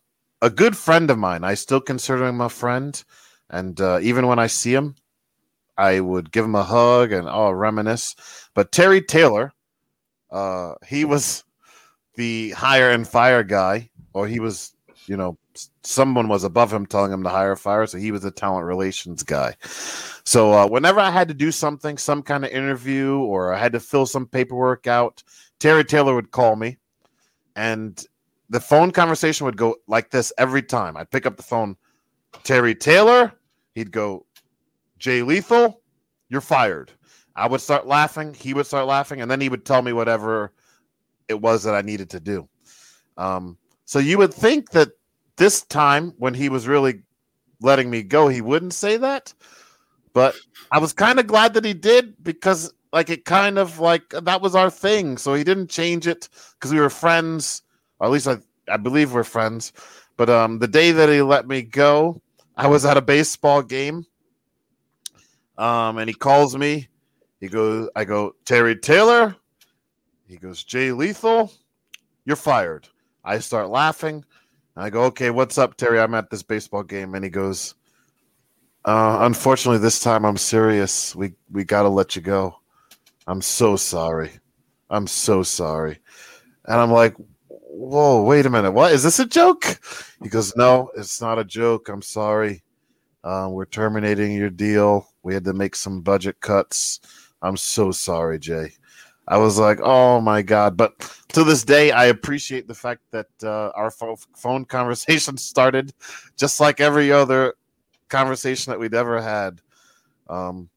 [SPEAKER 3] a good friend of mine, I still consider him a friend, and uh, even when I see him, I would give him a hug and oh reminisce. But Terry Taylor, uh, he was the hire and fire guy, or he was, you know, someone was above him telling him to hire fire, so he was the talent relations guy. So uh, whenever I had to do something, some kind of interview, or I had to fill some paperwork out, Terry Taylor would call me, and the phone conversation would go like this every time. I'd pick up the phone, Terry Taylor. He'd go, Jay Lethal, you're fired. I would start laughing. He would start laughing, and then he would tell me whatever it was that I needed to do. Um, so you would think that this time, when he was really letting me go, he wouldn't say that. But I was kind of glad that he did because, like, it kind of like that was our thing. So he didn't change it because we were friends, or at least I, I believe we're friends. But um, the day that he let me go, I was at a baseball game. Um, and he calls me. He goes, I go, Terry Taylor. He goes, Jay Lethal, you're fired. I start laughing. I go, okay, what's up, Terry? I'm at this baseball game. And he goes, uh, unfortunately, this time I'm serious. We we gotta let you go. I'm so sorry. I'm so sorry. And I'm like, whoa, wait a minute. What is this a joke? He goes, no, it's not a joke. I'm sorry. Uh, we're terminating your deal. We had to make some budget cuts. I'm so sorry, Jay. I was like, oh my God. But to this day, I appreciate the fact that uh, our pho- phone conversation started just like every other conversation that we'd ever had. Um,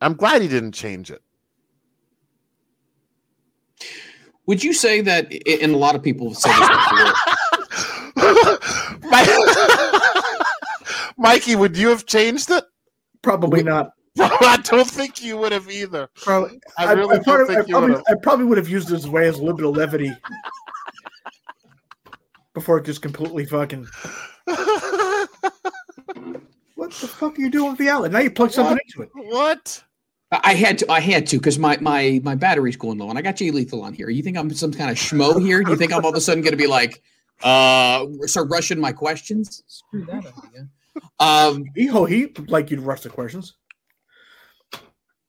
[SPEAKER 3] I'm glad he didn't change it.
[SPEAKER 2] would you say that and a lot of people have said this before
[SPEAKER 3] Mikey, would you have changed it?
[SPEAKER 1] Probably not.
[SPEAKER 3] I don't think you would have either.
[SPEAKER 1] Probably,
[SPEAKER 3] I
[SPEAKER 1] I,
[SPEAKER 3] really
[SPEAKER 1] I,
[SPEAKER 3] don't
[SPEAKER 1] probably, I,
[SPEAKER 3] think you
[SPEAKER 1] probably,
[SPEAKER 3] would
[SPEAKER 1] I probably would have used it as a way as a little bit of levity before it just completely fucking. What the fuck are you doing with the outlet? Now you plug something
[SPEAKER 3] What?
[SPEAKER 1] into it.
[SPEAKER 3] what?
[SPEAKER 2] I had to. I had to because my my my battery's going low, and I got Jay Lethal on here. You think I'm some kind of schmo here? Do you think I'm all of a sudden going to be like, uh, start rushing my questions? Screw that idea. Um,
[SPEAKER 1] He ho he like you to rush the questions.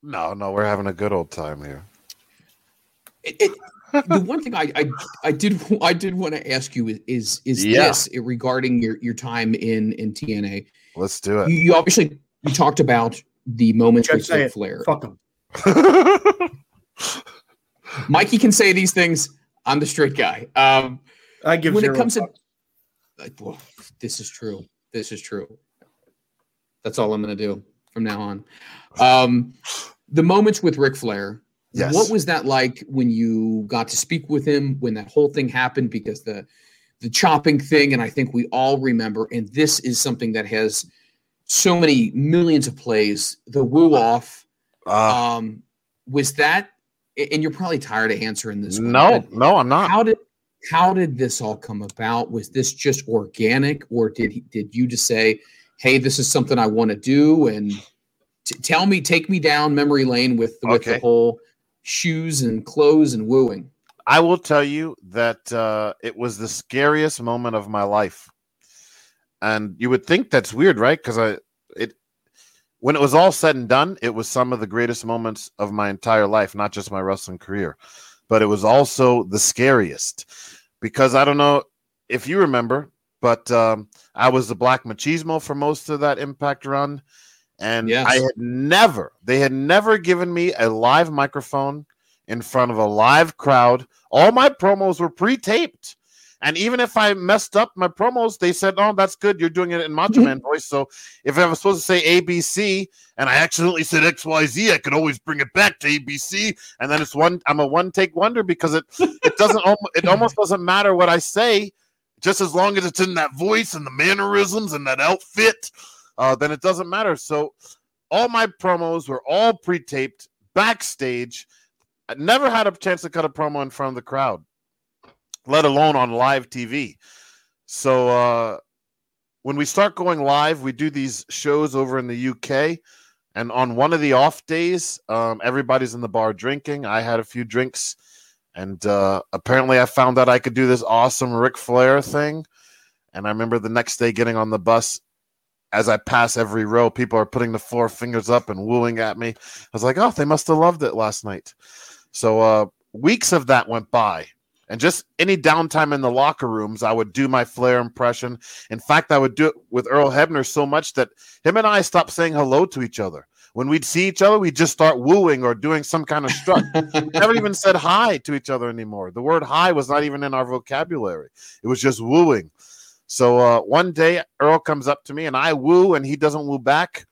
[SPEAKER 3] No, no, we're having a good old time here.
[SPEAKER 2] it, it, the one thing I, I I did I did want to ask you is is, is
[SPEAKER 3] Yeah.
[SPEAKER 2] this regarding your your time in in TNA.
[SPEAKER 3] Let's do
[SPEAKER 2] You, you obviously you talked about the moments
[SPEAKER 1] Just
[SPEAKER 2] with Ric. Flair.
[SPEAKER 1] Fuck him.
[SPEAKER 2] Mikey can say these things. I'm the straight guy. Um,
[SPEAKER 1] I give
[SPEAKER 2] when it
[SPEAKER 1] zero
[SPEAKER 2] comes to like, well, this is true. This is true. That's all I'm going to do from now on. Um, the moments with Ric Flair.
[SPEAKER 3] Yes.
[SPEAKER 2] What was that like when you got to speak with him when that whole thing happened? Because the the chopping thing, and I think we all remember, and this is something that has so many millions of plays. The woo off.
[SPEAKER 3] Uh,
[SPEAKER 2] Um, was that? And you're probably tired of answering this. one,
[SPEAKER 3] no,
[SPEAKER 2] but
[SPEAKER 3] no, I'm not.
[SPEAKER 2] how did how did this all come about? Was this just organic, or did he, did you just say, "Hey, this is something I want to do"? And t- tell me, take me down memory lane with with the whole shoes and clothes and wooing.
[SPEAKER 3] I will tell you that uh, it was the scariest moment of my life, and you would think that's weird, right? Because I, it, when it was all said and done, it was some of the greatest moments of my entire life, not just my wrestling career, but it was also the scariest. Because I don't know if you remember, but um, I was the Black Machismo for most of that Impact run, and
[SPEAKER 2] Yes.
[SPEAKER 3] I had never, they had never given me a live microphone in front of a live crowd. All my promos were pre-taped. And even if I messed up my promos, they said, "Oh, that's good. You're doing it in Macho mm-hmm. Man voice." So if I was supposed to say ABC and I accidentally said XYZ, I could always bring it back to ABC. And then it's one. I'm a one-take wonder because it it doesn't it almost doesn't matter what I say, just as long as it's in that voice and the mannerisms and that outfit. Uh, then it doesn't matter. So all my promos were all pre-taped backstage. I never had a chance to cut a promo in front of the crowd, let alone on live TV. So uh, when we start going live, we do these shows over in the UK. And on one of the off days, um, everybody's in the bar drinking. I had a few drinks. And uh, apparently, I found out I could do this awesome Ric Flair thing. And I remember the next day getting on the bus. As I pass every row, people are putting the four fingers up and wooing at me. I was like, oh, they must have loved it last night. So uh, weeks of that went by. And just any downtime in the locker rooms, I would do my Flair impression. In fact, I would do it with Earl Hebner so much that him and I stopped saying hello to each other. When we'd see each other, we'd just start wooing or doing some kind of strut. we never even said hi to each other anymore. The word hi was not even in our vocabulary, it was just wooing. So uh, one day, Earl comes up to me and I woo, and he doesn't woo back.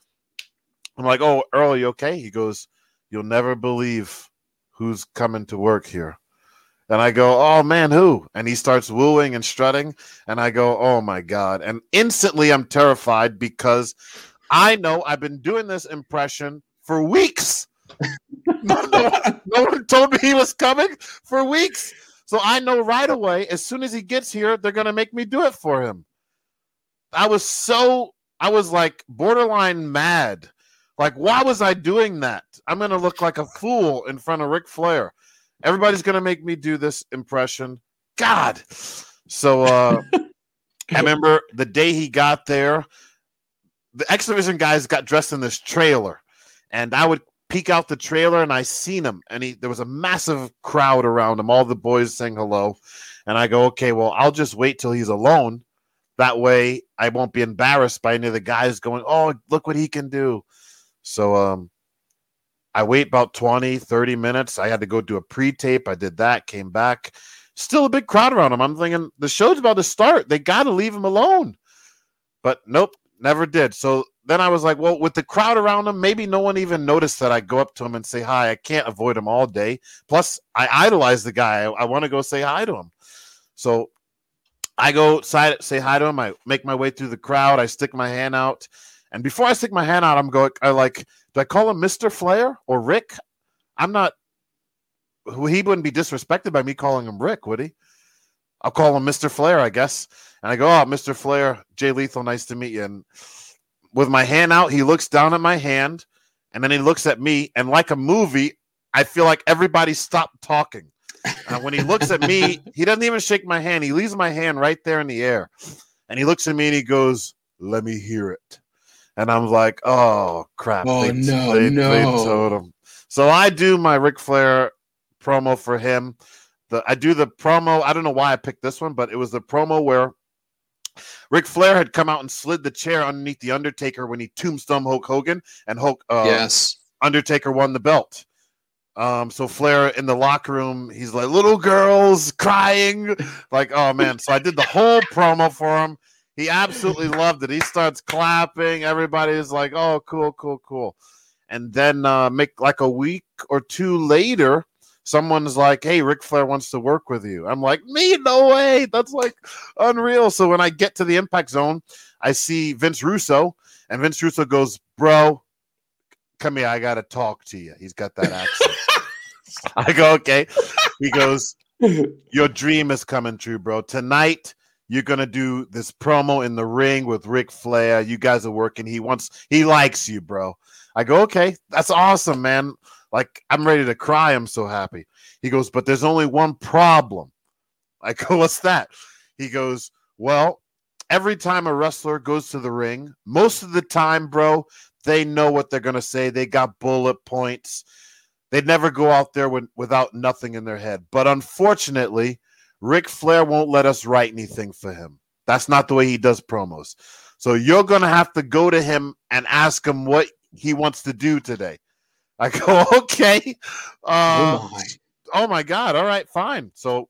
[SPEAKER 3] I'm like, "Oh, Earl, you okay?" He goes, "You'll never believe who's coming to work here." And I go, "Oh man, who?" And he starts wooing and strutting, and I go, "Oh my god!" And instantly, I'm terrified because I know I've been doing this impression for weeks. no, no, no one told me he was coming for weeks. So I know right away, as soon as he gets here, they're going to make me do it for him. I was so, I was like borderline mad. Like, why was I doing that? I'm going to look like a fool in front of Ric Flair. Everybody's going to make me do this impression. God. So uh, I remember the day he got there, the X Division guys got dressed in this trailer, and I would peek out the trailer and I seen him, and he there was a massive crowd around him, all the boys saying hello, and I go, okay, well, I'll just wait till he's alone. That way, I won't be embarrassed by any of the guys going, oh, look what he can do. So, um, I wait about 20, 30 minutes. I had to go do a pre-tape. I did that, came back. Still a big crowd around him. I'm thinking the show's about to start. They got to leave him alone. But nope, never did. So then I was like, well, with the crowd around him, maybe no one even noticed that I go up to him and say hi. I can't avoid him all day. Plus, I idolize the guy. I, I want to go say hi to him. So I go side, say hi to him. I make my way through the crowd. I stick my hand out. And before I stick my hand out, I'm going, I like, do I call him Mr. Flair or Ric? I'm not, he wouldn't be disrespected by me calling him Ric, would he? I'll call him Mr. Flair, I guess. And I go, oh, Mr. Flair, Jay Lethal, nice to meet you. And with my hand out, he looks down at my hand and then he looks at me. And like a movie, I feel like everybody stopped talking. Uh, when he looks at me, he doesn't even shake my hand. He leaves my hand right there in the air. And he looks at me and he goes, let me hear it. And I'm like, oh crap.
[SPEAKER 2] Oh,
[SPEAKER 3] they,
[SPEAKER 2] no,
[SPEAKER 3] they,
[SPEAKER 2] no.
[SPEAKER 3] they told him. So I do my Ric Flair promo for him. The I do the promo. I don't know why I picked this one, but it was the promo where Ric Flair had come out and slid the chair underneath the Undertaker when he tombstone Hulk Hogan, and Hulk uh,
[SPEAKER 2] yes.
[SPEAKER 3] Undertaker won the belt. Um, so Flair in the locker room, he's like, little girls crying, like, oh man. So I did the whole promo for him. He absolutely loved it. He starts clapping. Everybody's like, oh, cool, cool, cool. And then uh, make like a week or two later, someone's like, hey, Ric Flair wants to work with you. I'm like, me? No way. That's like unreal. So when I get to the impact zone, I see Vince Russo, and Vince Russo goes, bro, come here. I got to talk to you. He's got that accent. I go, okay. He goes, Your dream is coming true, bro. Tonight, you're gonna do this promo in the ring with Ric Flair. You guys are working. He wants, he likes you, bro. I go, okay, that's awesome, man. Like, I'm ready to cry. I'm so happy. He goes, but there's only one problem. I go, what's that? He goes, well, every time a wrestler goes to the ring, most of the time, bro, they know what they're gonna say. They got bullet points. They'd never go out there with, without nothing in their head. But unfortunately, Ric Flair won't let us write anything for him. That's not the way he does promos. So you're going to have to go to him and ask him what he wants to do today. I go, okay. Uh,
[SPEAKER 2] oh my.
[SPEAKER 3] oh my god. All right fine. So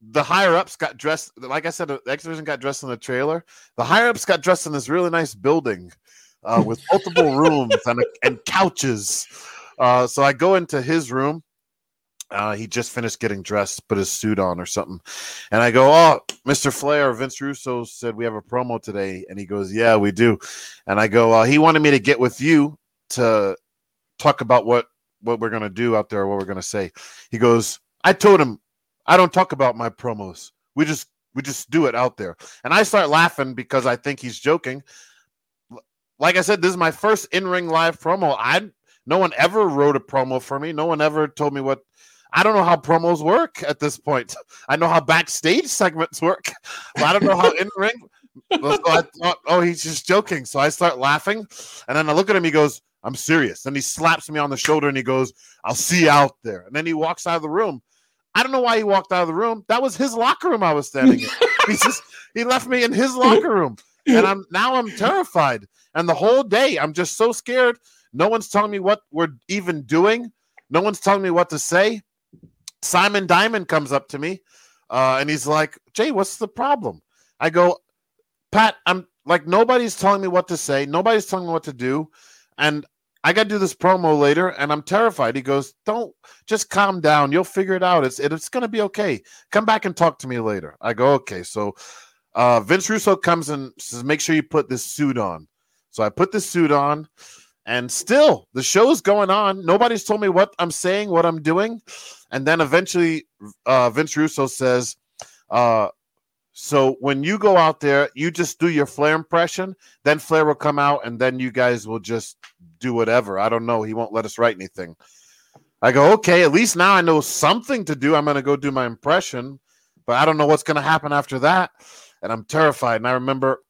[SPEAKER 3] the higher ups got dressed like i said the x division got dressed in the trailer. The higher ups got dressed in this really nice building uh, with multiple rooms and, and couches. Uh, so i go into his room. Uh, he just finished getting dressed put his suit on or something. And i go oh mr flair vince russo said we have a promo today. And he goes yeah we do. And i go uh, he wanted me to get with you to talk about what what we're gonna do out there, what we're gonna say. He goes, I told him I don't talk about my promos. We just we just do it out there. And I start laughing because I think he's joking. Like I said, this is my first in-ring live promo. I no one ever wrote a promo for me. No one ever told me what I don't know how promos work at this point. I know how backstage segments work, I don't know how in-ring. So I thought, oh, he's just joking. So I start laughing, and then I look at him. He goes, I'm serious. Then he slaps me on the shoulder and he goes, I'll see you out there. And then he walks out of the room. I don't know why he walked out of the room. That was his locker room I was standing in. he just he left me in his locker room. And I'm now I'm terrified. And the whole day I'm just so scared. No one's telling me what we're even doing. No one's telling me what to say. Simon Diamond comes up to me uh, and he's like, Jay, what's the problem? I go, Pat, I'm like, nobody's telling me what to say. Nobody's telling me what to do and I got to do this promo later, and I'm terrified. He goes, "Don't just calm down. You'll figure it out. It's it's going to be okay. Come back and talk to me later." I go, "Okay." So uh, Vince Russo comes and says, "Make sure you put this suit on." So I put the suit on, and still the show's going on. Nobody's told me what I'm saying, what I'm doing, and then eventually uh, Vince Russo says, uh, so when you go out there, you just do your Flair impression. Then Flair will come out, and then you guys will just do whatever. I don't know. He won't let us write anything. I go, okay. At least now I know something to do. I'm going to go do my impression, but I don't know what's going to happen after that, and I'm terrified. And I remember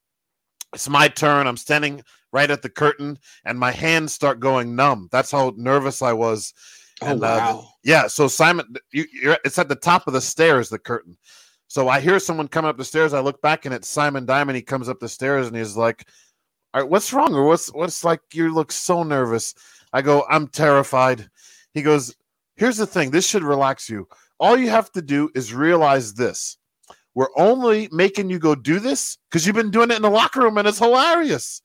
[SPEAKER 3] it's my turn. I'm standing right at the curtain, and my hands start going numb. That's how nervous I was.
[SPEAKER 2] Oh,
[SPEAKER 3] and, uh,
[SPEAKER 2] wow.
[SPEAKER 3] yeah. So Simon, you, you're, it's at the top of the stairs, the curtain. So I hear someone coming up the stairs. I look back and it's Simon Diamond. He comes up the stairs and he's like, All right, what's wrong? Or what's what's like you look so nervous. I go, I'm terrified. He goes, Here's the thing, this should relax you. All you have to do is realize this. We're only making you go do this because you've been doing it in the locker room and it's hilarious.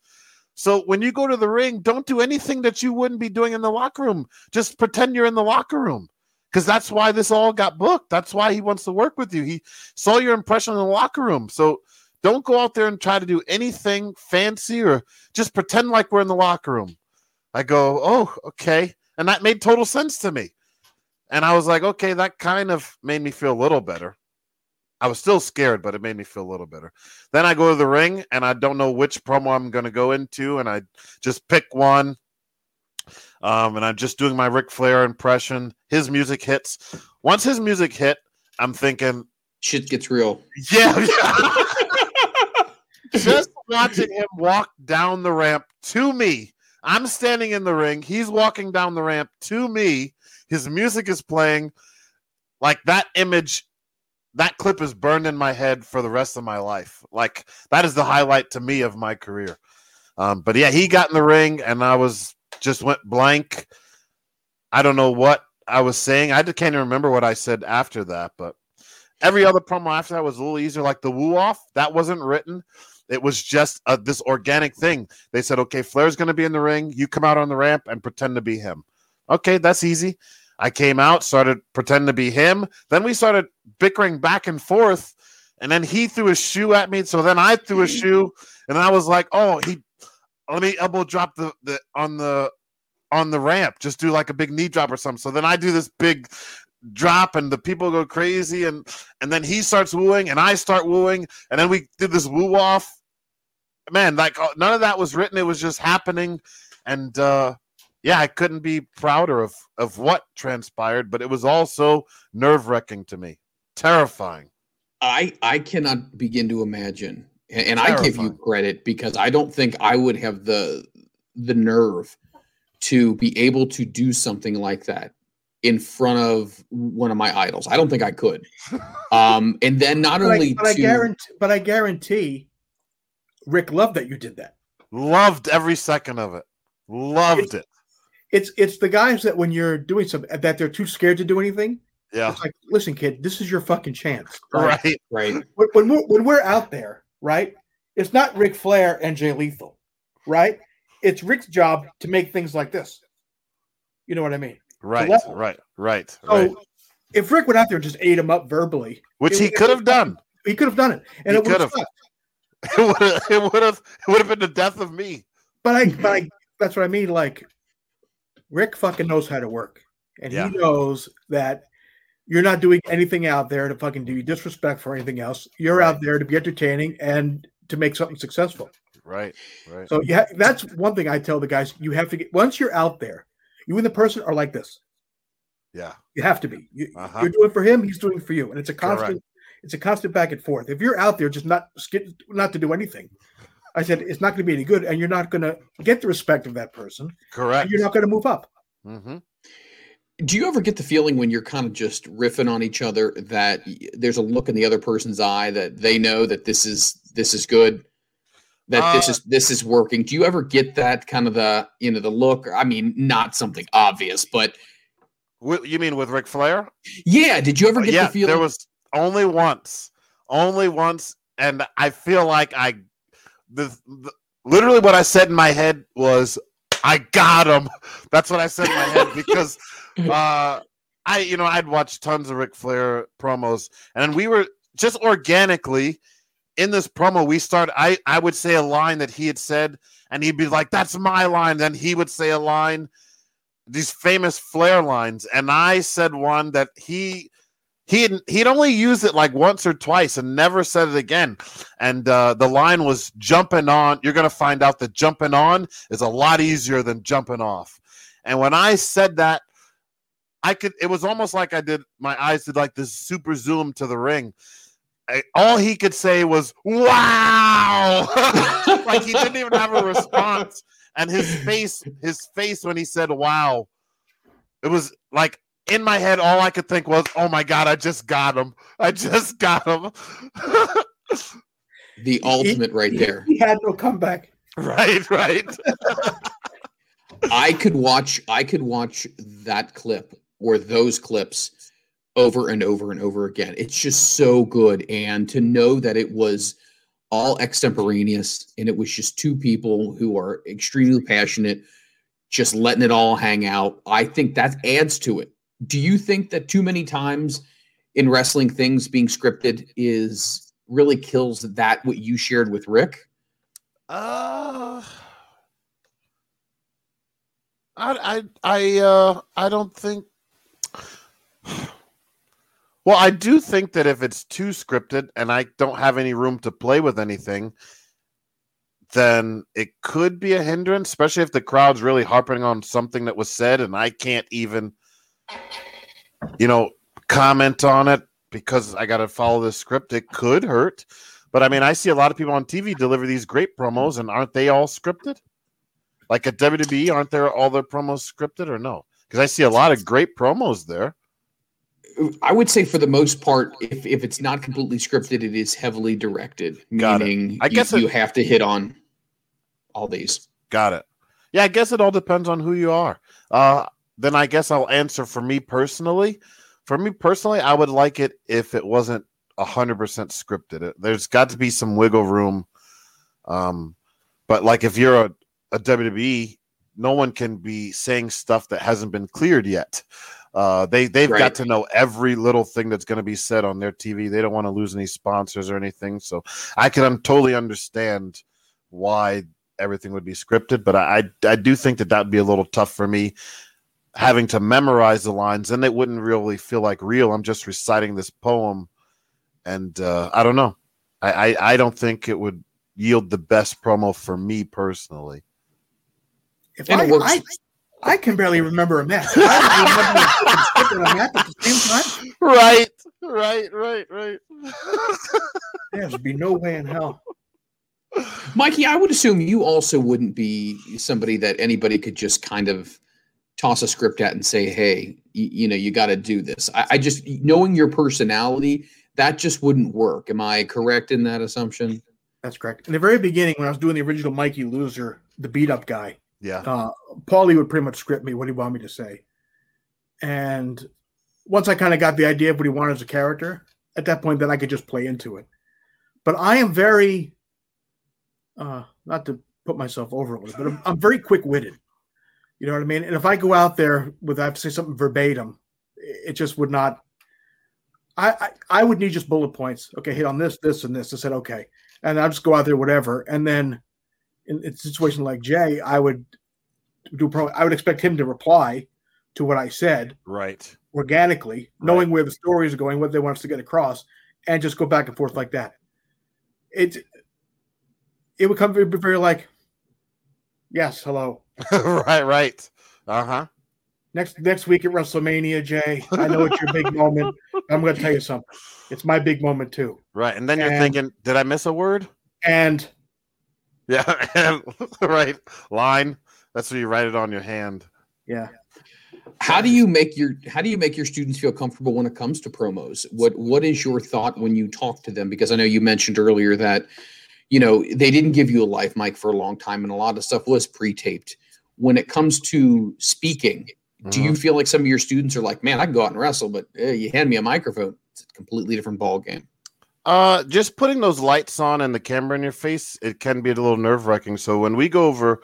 [SPEAKER 3] So when you go to the ring, don't do anything that you wouldn't be doing in the locker room. Just pretend you're in the locker room because that's why this all got booked. That's why he wants to work with you. He saw your impression in the locker room. So don't go out there and try to do anything fancy or just pretend like we're in the locker room. I go, oh, okay. And that made total sense to me. And I was like, okay, that kind of made me feel a little better. I was still scared, but it made me feel a little better. Then I go to the ring and I don't know which promo I'm going to go into. And I just pick one um, and I'm just doing my Ric Flair impression. His music hits. Once his music hit, I'm thinking,
[SPEAKER 2] Shit gets real.
[SPEAKER 3] yeah, yeah. just watching him walk down the ramp to me. I'm standing in the ring. He's walking down the ramp to me. His music is playing. Like that image, that clip is burned in my head for the rest of my life. Like that is the highlight to me of my career. Um, but yeah, he got in the ring and I was just went blank. I don't know what I was saying. I just can't even remember what I said after that. But every other promo after that was a little easier. Like the woo off, that wasn't written. It was just uh, this organic thing. They said, okay, Flair's going to be in the ring. You come out on the ramp and pretend to be him. Okay, that's easy. I came out, started pretending to be him. Then we started bickering back and forth. And then he threw a shoe at me. So then I threw a shoe. And I was like, oh, he let me elbow drop the, the on the on the ramp. Just do like a big knee drop or something. So then I do this big drop and the people go crazy and and then he starts wooing and I start wooing and then we did this woo off. Man, like uh, none of that was written. It was just happening, and uh yeah, I couldn't be prouder of of what transpired. But it was also nerve wracking to me, terrifying.
[SPEAKER 2] I I cannot begin to imagine, and, and I give you credit because I don't think I would have the the nerve to be able to do something like that in front of one of my idols. I don't think I could. Um, and then not
[SPEAKER 1] But I,
[SPEAKER 2] only
[SPEAKER 1] but I guarantee, but I guarantee, Ric loved that you did that.
[SPEAKER 3] Loved every second of it. Loved it.
[SPEAKER 1] It's it's the guys that when you're doing something that they're too scared to do anything.
[SPEAKER 3] Yeah.
[SPEAKER 1] It's like, listen, kid, this is your fucking chance. Like,
[SPEAKER 3] Right.
[SPEAKER 2] right,
[SPEAKER 1] when, when we're when we're out there, right? It's not Ric Flair and Jay Lethal, right? It's Ric's job to make things like this. You know what I mean?
[SPEAKER 3] Right. Right. Right.
[SPEAKER 1] So
[SPEAKER 3] Right.
[SPEAKER 1] if Ric went out there and just ate him up verbally,
[SPEAKER 3] Which
[SPEAKER 1] it
[SPEAKER 3] he could have done.
[SPEAKER 1] he could have done it, and
[SPEAKER 3] He
[SPEAKER 1] it would have.
[SPEAKER 3] It would have. It would have. It would have been the death of me.
[SPEAKER 1] But I, but I, that's what I mean. Like, Ric fucking knows how to work, and
[SPEAKER 3] Yeah.
[SPEAKER 1] he knows that you're not doing anything out there to fucking do you disrespect for anything else. You're
[SPEAKER 3] Right.
[SPEAKER 1] out there to be entertaining and to make something successful.
[SPEAKER 3] Right. Right.
[SPEAKER 1] So yeah, that's one thing I tell the guys. You have to get once you're out there, you and the person are like this.
[SPEAKER 3] Yeah.
[SPEAKER 1] You have to be. You,
[SPEAKER 3] Uh-huh.
[SPEAKER 1] You're doing for him. He's doing for you, and it's a constant. It's a constant back and forth. If you're out there just not not to do anything, I said it's not going to be any good, and you're not going to get the respect of that person.
[SPEAKER 3] Correct.
[SPEAKER 1] And you're not going to move up.
[SPEAKER 3] hmm
[SPEAKER 2] do you ever get the feeling when you're kind of just riffing on each other that there's a look in the other person's eye that they know that this is this is good that this
[SPEAKER 3] Uh,
[SPEAKER 2] is this is working do you ever get that kind of the you know the look i mean not something obvious but
[SPEAKER 3] You mean with Ric Flair?
[SPEAKER 2] yeah did you ever
[SPEAKER 3] Uh,
[SPEAKER 2] get
[SPEAKER 3] yeah.
[SPEAKER 2] the feeling
[SPEAKER 3] There was only once, only once, and I feel like I, the, the literally what I said in my head was, "I got him." That's what I said in my head because, uh, I you know I'd watched tons of Ric Flair promos, and we were just organically in this promo. We start I I would say a line that he had said, and he'd be like, "That's my line." Then he would say a line these famous Flair lines, and I said one that he he he'd only used it like once or twice and never said it again. And uh, the line was jumping on. You're gonna find out that jumping on is a lot easier than jumping off. And when I said that, I could. It was almost like I did. My eyes did like this super zoom to the ring. I- all he could say was "Wow!" like he didn't even have a response and his face his face when he said wow it was like in my head all i could think was oh my god i just got him i just got him
[SPEAKER 2] the ultimate right
[SPEAKER 1] He-
[SPEAKER 2] there
[SPEAKER 1] He had no comeback.
[SPEAKER 3] right right
[SPEAKER 2] i could watch i could watch that clip or those clips over and over and over again. It's just so good. And to know that it was all extemporaneous and it was just two people who are extremely passionate just letting it all hang out i think that adds to it. Do you think that too many times in wrestling things being scripted is really kills that what you shared with ric?
[SPEAKER 3] Uh i i i uh i don't think well i do think that if it's too scripted and i don't have any room to play with anything then it could be a hindrance especially if the crowd's really harping on something that was said and i can't even you know comment on it because i got to follow the script it could hurt But I mean, I see a lot of people on TV deliver these great promos, and aren't they all scripted? Like at WWE, aren't there all their promos scripted or no? Because I see a lot of great promos there.
[SPEAKER 2] I would say for the most part, if, if it's not completely scripted, it is heavily directed.
[SPEAKER 3] Got it.
[SPEAKER 2] meaning
[SPEAKER 3] I guess
[SPEAKER 2] you,
[SPEAKER 3] it-
[SPEAKER 2] you have to hit on all these.
[SPEAKER 3] Got it. Yeah, I guess it all depends on who you are. Uh, then I guess I'll answer for me personally. For me personally, I would like it if it wasn't hundred percent scripted. It- There's got to be some wiggle room. Um, but like if you're a, a WWE, no one can be saying stuff that hasn't been cleared yet. Uh, they they've
[SPEAKER 2] Right.
[SPEAKER 3] got to know every little thing that's going to be said on their TV. They don't want to lose any sponsors or anything. So I can um, totally understand why everything would be scripted, but I I, I do think that that would be a little tough for me having to memorize the lines, and it wouldn't really feel like real. I'm just reciting this poem, and uh, I don't know. I, I I don't think it would yield the best promo for me personally.
[SPEAKER 1] If
[SPEAKER 2] And
[SPEAKER 1] I,
[SPEAKER 2] it works.
[SPEAKER 1] I, I can barely remember a match. I remember a match at the same time.
[SPEAKER 3] Right, right, right, right.
[SPEAKER 1] There'd be no way in hell.
[SPEAKER 2] Mikey, I would assume you also wouldn't be somebody that anybody could just kind of toss a script at and say, "Hey, you, you know, you got to do this." I, I just knowing your personality, that just wouldn't work. Am I correct in that assumption?
[SPEAKER 1] That's correct. In the very beginning, when I was doing the original Mikey Loser, the beat up guy,
[SPEAKER 3] yeah,
[SPEAKER 1] uh, Paulie would pretty much script me what he wanted me to say. And once I kind of got the idea of what he wanted as a character, at that point, then I could just play into it. But I am very, uh, not to put myself over a little, but I'm, I'm very quick witted. You know what I mean? And if I go out there with I have to say something verbatim, it just would not. I, I I would need just bullet points. Okay, hit on this, this, and this. I said okay, and I'll just go out there, whatever. And then in, a situation like Jay, I would do. Pro, I would expect him to reply to what I said
[SPEAKER 3] right.
[SPEAKER 1] organically, knowing where the stories are going, what they want us to get across, and just go back and forth like that. It it would come very, very like, yes, hello.
[SPEAKER 3] right, right. Uh huh.
[SPEAKER 1] Next next week at WrestleMania, Jay. I know it's your big moment. I'm going to tell you something. It's my big moment too.
[SPEAKER 3] Right, and then you're thinking, did I miss a word?
[SPEAKER 1] And
[SPEAKER 3] Yeah, right. Line. That's where you write it on your hand.
[SPEAKER 1] yeah,
[SPEAKER 2] How do you make your How do you make your students feel comfortable when it comes to promos? What What is your thought when you talk to them? Because I know you mentioned earlier that you know they didn't give you a live mic for a long time, and a lot of stuff was pre-taped. When it comes to speaking, do
[SPEAKER 3] Mm-hmm.
[SPEAKER 2] you feel like some of your students are like, "Man, I can go out and wrestle, but eh, you hand me a microphone, it's a completely different ball game."
[SPEAKER 3] Uh, just putting those lights on and the camera in your face, it can be a little nerve wracking. So when we go over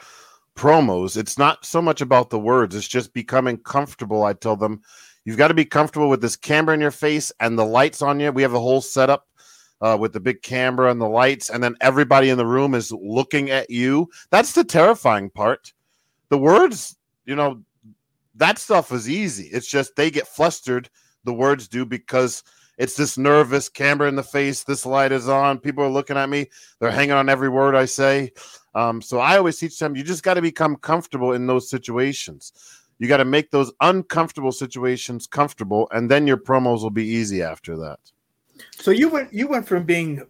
[SPEAKER 3] promos, it's not so much about the words; it's just becoming comfortable. I tell them, you've got to be comfortable with this camera in your face and the lights on you. We have a whole setup uh, with the big camera and the lights, and then everybody in the room is looking at you. That's the terrifying part. The words, you know, that stuff is easy. It's just they get flustered. The words do because it's this nervous camera in the face. This light is on. People are looking at me. They're hanging on every word I say. Um, so I always teach them you just got to become comfortable in those situations. You got to make those uncomfortable situations comfortable, and then your promos will be easy after that.
[SPEAKER 1] so you went you went from being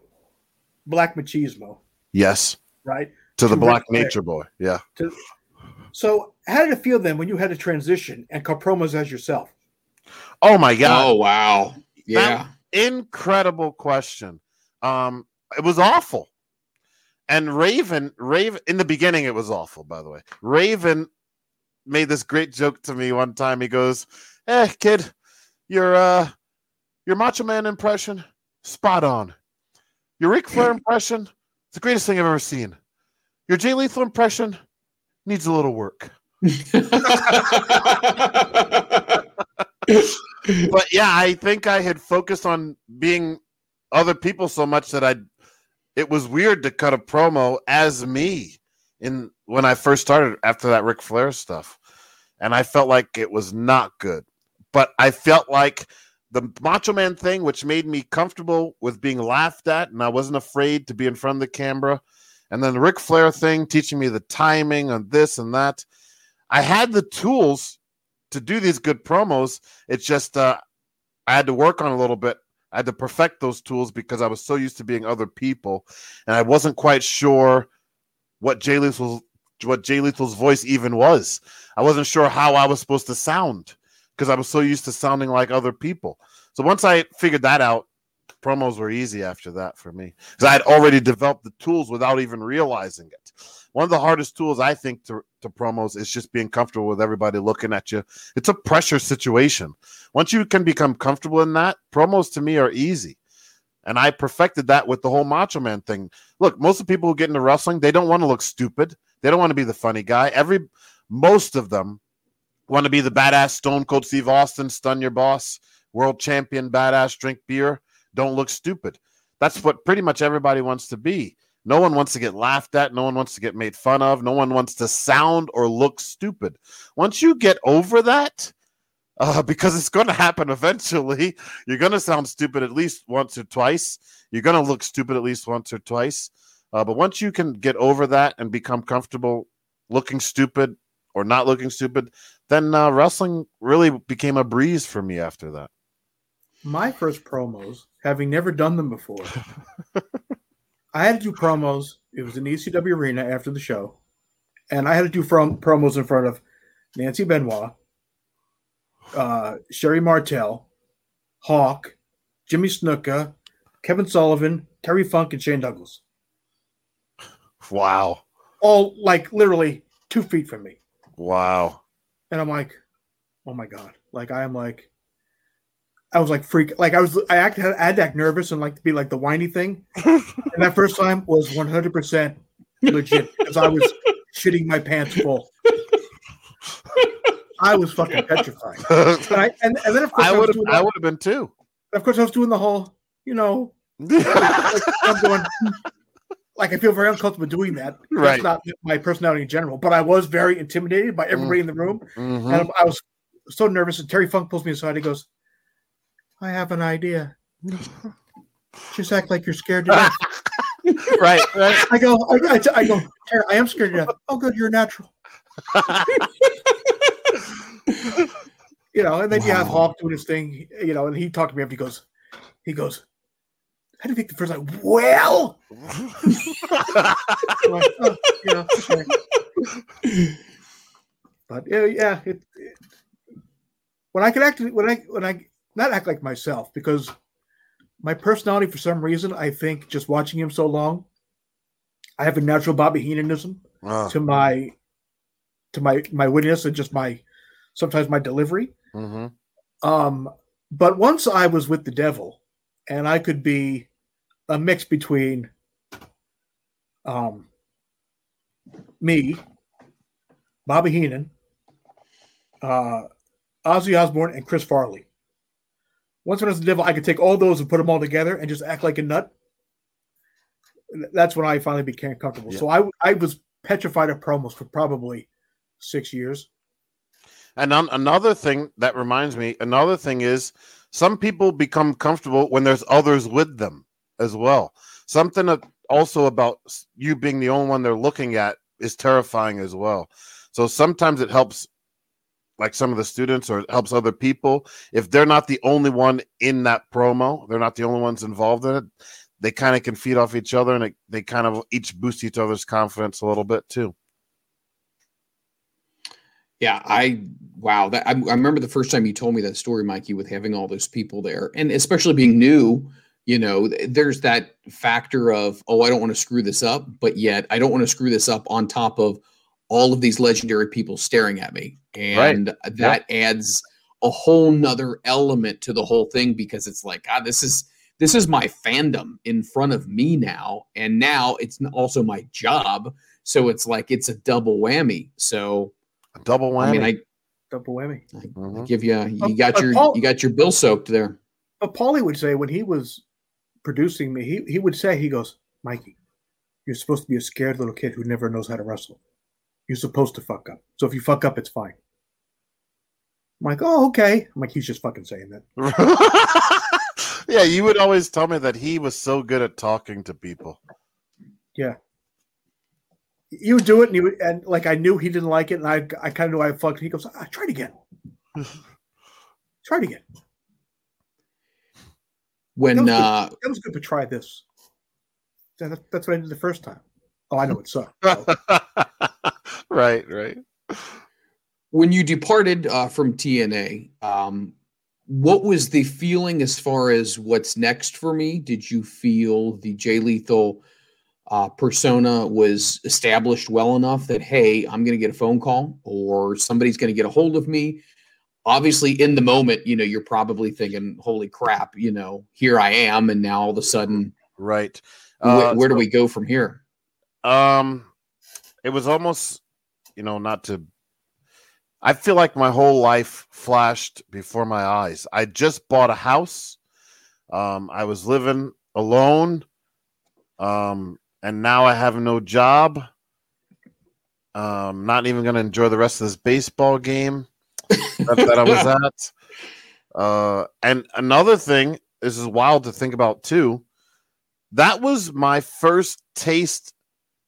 [SPEAKER 1] Black Machismo,
[SPEAKER 3] Yes,
[SPEAKER 1] right?
[SPEAKER 3] to the
[SPEAKER 1] To
[SPEAKER 3] Black
[SPEAKER 1] Ric Flair.
[SPEAKER 3] Nature Boy. Yeah.
[SPEAKER 1] To, so how did it feel then when you had to transition and call promos as yourself?
[SPEAKER 3] Oh my God.
[SPEAKER 2] Oh wow, yeah.
[SPEAKER 3] incredible question. Um, it was awful. And Raven, Raven, in the beginning, it was awful, by the way. Raven made this great joke to me one time. He goes, Eh, kid, your uh your Macho Man impression, spot on. Your Ric Flair impression, it's the greatest thing I've ever seen. Your Jay Lethal impression needs a little work. but yeah, I think I had focused on being other people so much that I it was weird to cut a promo as me in when I first started after that Ric Flair stuff. And I felt like it was not good. But I felt like the Macho Man thing, which made me comfortable with being laughed at, and I wasn't afraid to be in front of the camera. And then the Ric Flair thing, teaching me the timing on this and that. I had the tools to do these good promos. It's just uh, I had to work on a little bit I had to perfect those tools because I was so used to being other people, and I wasn't quite sure what Jay Lethal's what Jay Lethal's voice even was. I wasn't sure how I was supposed to sound because I was so used to sounding like other people. So once I figured that out, promos were easy after that for me because I had already developed the tools without even realizing it. One of the hardest tools I think to, to promos is just being comfortable with everybody looking at you. It's a pressure situation. Once you can become comfortable in that, promos to me are easy. And I perfected that with the whole Macho Man thing. Look, most of the people who get into wrestling, they don't want to look stupid. They don't want to be the funny guy. Every most of them want to be the badass Stone Cold Steve Austin, stun your boss, world champion, badass, drink beer, don't look stupid. That's what pretty much everybody wants to be. No one wants to get laughed at. No one wants to get made fun of. No one wants to sound or look stupid. Once you get over that, uh, because it's going to happen eventually, you're going to sound stupid at least once or twice. You're going to look stupid at least once or twice. Uh, but once you can get over that and become comfortable looking stupid or not looking stupid, then uh, wrestling really became a breeze for me after that.
[SPEAKER 1] My first promos, having never done them before, I had to do promos. It was in the ECW arena after the show, and I had to do from promos in front of Nancy Benoit, uh, Sherri Martel, Hawk, Jimmy Snuka, Kevin Sullivan, Terry Funk, and Shane Douglas.
[SPEAKER 3] Wow.
[SPEAKER 1] All like literally two feet from me.
[SPEAKER 3] Wow.
[SPEAKER 1] And I'm like, oh my God. Like I am like I was like freak like I was I acted I had to act nervous and like to be like the whiny thing. and that first time was 100 percent legit because I was shitting my pants full. I was fucking petrified. And, I, and, and then of course
[SPEAKER 3] I
[SPEAKER 1] I,
[SPEAKER 3] would have I would have been too.
[SPEAKER 1] of course I was doing the whole, you know, like, I'm going like I feel very uncomfortable doing that.
[SPEAKER 3] Right.
[SPEAKER 1] That's not my personality in general, but I was very intimidated by everybody in the room.
[SPEAKER 3] Mhm.
[SPEAKER 1] And I was so nervous. And Terry Funk pulls me aside. He goes, I have an idea. Just act like you're scared to death.
[SPEAKER 3] right, right.
[SPEAKER 1] I go, I, I, I go, I am scared to death. Oh, good, you're natural. You know, and then you have
[SPEAKER 2] Wow.
[SPEAKER 1] Hawk doing his thing, you know, and he talked to me after he goes, he goes, how do you think the first like, Well, like, "Oh, yeah, okay." but yeah, yeah. It, it- when I can act, when I when I not act like myself because my personality, for some reason, I think just watching him so long, I have a natural Bobby Heenanism
[SPEAKER 3] Ah,
[SPEAKER 1] to my to my my witness and just my sometimes my delivery.
[SPEAKER 3] mhm.
[SPEAKER 1] Um, but once I was with the devil, and I could be a mix between um, me, Bobby Heenan, uh, Ozzy Osbourne, and Chris Farley. Once when I was the devil, I could take all those and put them all together and just act like a nut. That's when I finally became comfortable. So I I was petrified of promos for probably six years.
[SPEAKER 3] And on, another thing that reminds me, another thing is some people become comfortable when there's others with them as well. Something also about you being the only one they're looking at is terrifying as well. So sometimes it helps like some of the students or helps other people if they're not the only one in that promo, they're not the only ones involved in it. They kind of can feed off each other and it, they kind of each boost each other's confidence a little bit too.
[SPEAKER 2] Yeah, I wow. That I, I remember the first time you told me that story, Mikey, with having all those people there, and especially being new. You know, there's that factor of oh, I don't want to screw this up, but yet I don't want to screw this up on top of all of these legendary people staring at me, and that adds a whole nother element to the whole thing because it's like God, this is this is my fandom in front of me now, and now it's also my job. So it's like it's a double whammy. So
[SPEAKER 3] A double whammy.
[SPEAKER 2] I mean, I,
[SPEAKER 1] Double whammy.
[SPEAKER 2] I
[SPEAKER 3] Mhm.
[SPEAKER 2] give you you got
[SPEAKER 1] but
[SPEAKER 2] your
[SPEAKER 1] Paul-
[SPEAKER 2] you got your bill soaked there.
[SPEAKER 1] But Paulie would say when he was producing me, he, he would say, he goes, Mikey, you're supposed to be a scared little kid who never knows how to wrestle. You're supposed to fuck up. So if you fuck up, it's fine. I'm like, oh, okay. I'm like, he's just fucking saying that.
[SPEAKER 3] yeah, you would always tell me that he was so good at talking to people.
[SPEAKER 1] Yeah. You would do it, and he would, and like I knew he didn't like it, and I I kind of knew I fucked. He goes, ah, try it again. try it again.
[SPEAKER 2] when
[SPEAKER 1] That was good.
[SPEAKER 2] uh,
[SPEAKER 1] That was good, but try this. That- that's what I did the first time. Oh, I know it sucked.
[SPEAKER 3] right, right.
[SPEAKER 2] when you departed uh, from TNA, um, what was the feeling as far as what's next for me? Did you feel the Jay Lethal uh, persona was established well enough that hey, I'm going to get a phone call or somebody's going to get a hold of me? Obviously, in the moment, you know, you're probably thinking, "Holy crap!" You know, here I am, and now all of a sudden,
[SPEAKER 3] Right.
[SPEAKER 2] wh-
[SPEAKER 3] Uh,
[SPEAKER 2] where do we go from here?
[SPEAKER 3] Um, it was almost, you know, not to. I feel like my whole life flashed before my eyes. I just bought a house. Um, I was living alone. Um, and now I have no job. Um, not even going to enjoy the rest of this baseball game that, that I was at. Uh, and another thing, this is wild to think about too. That was my first taste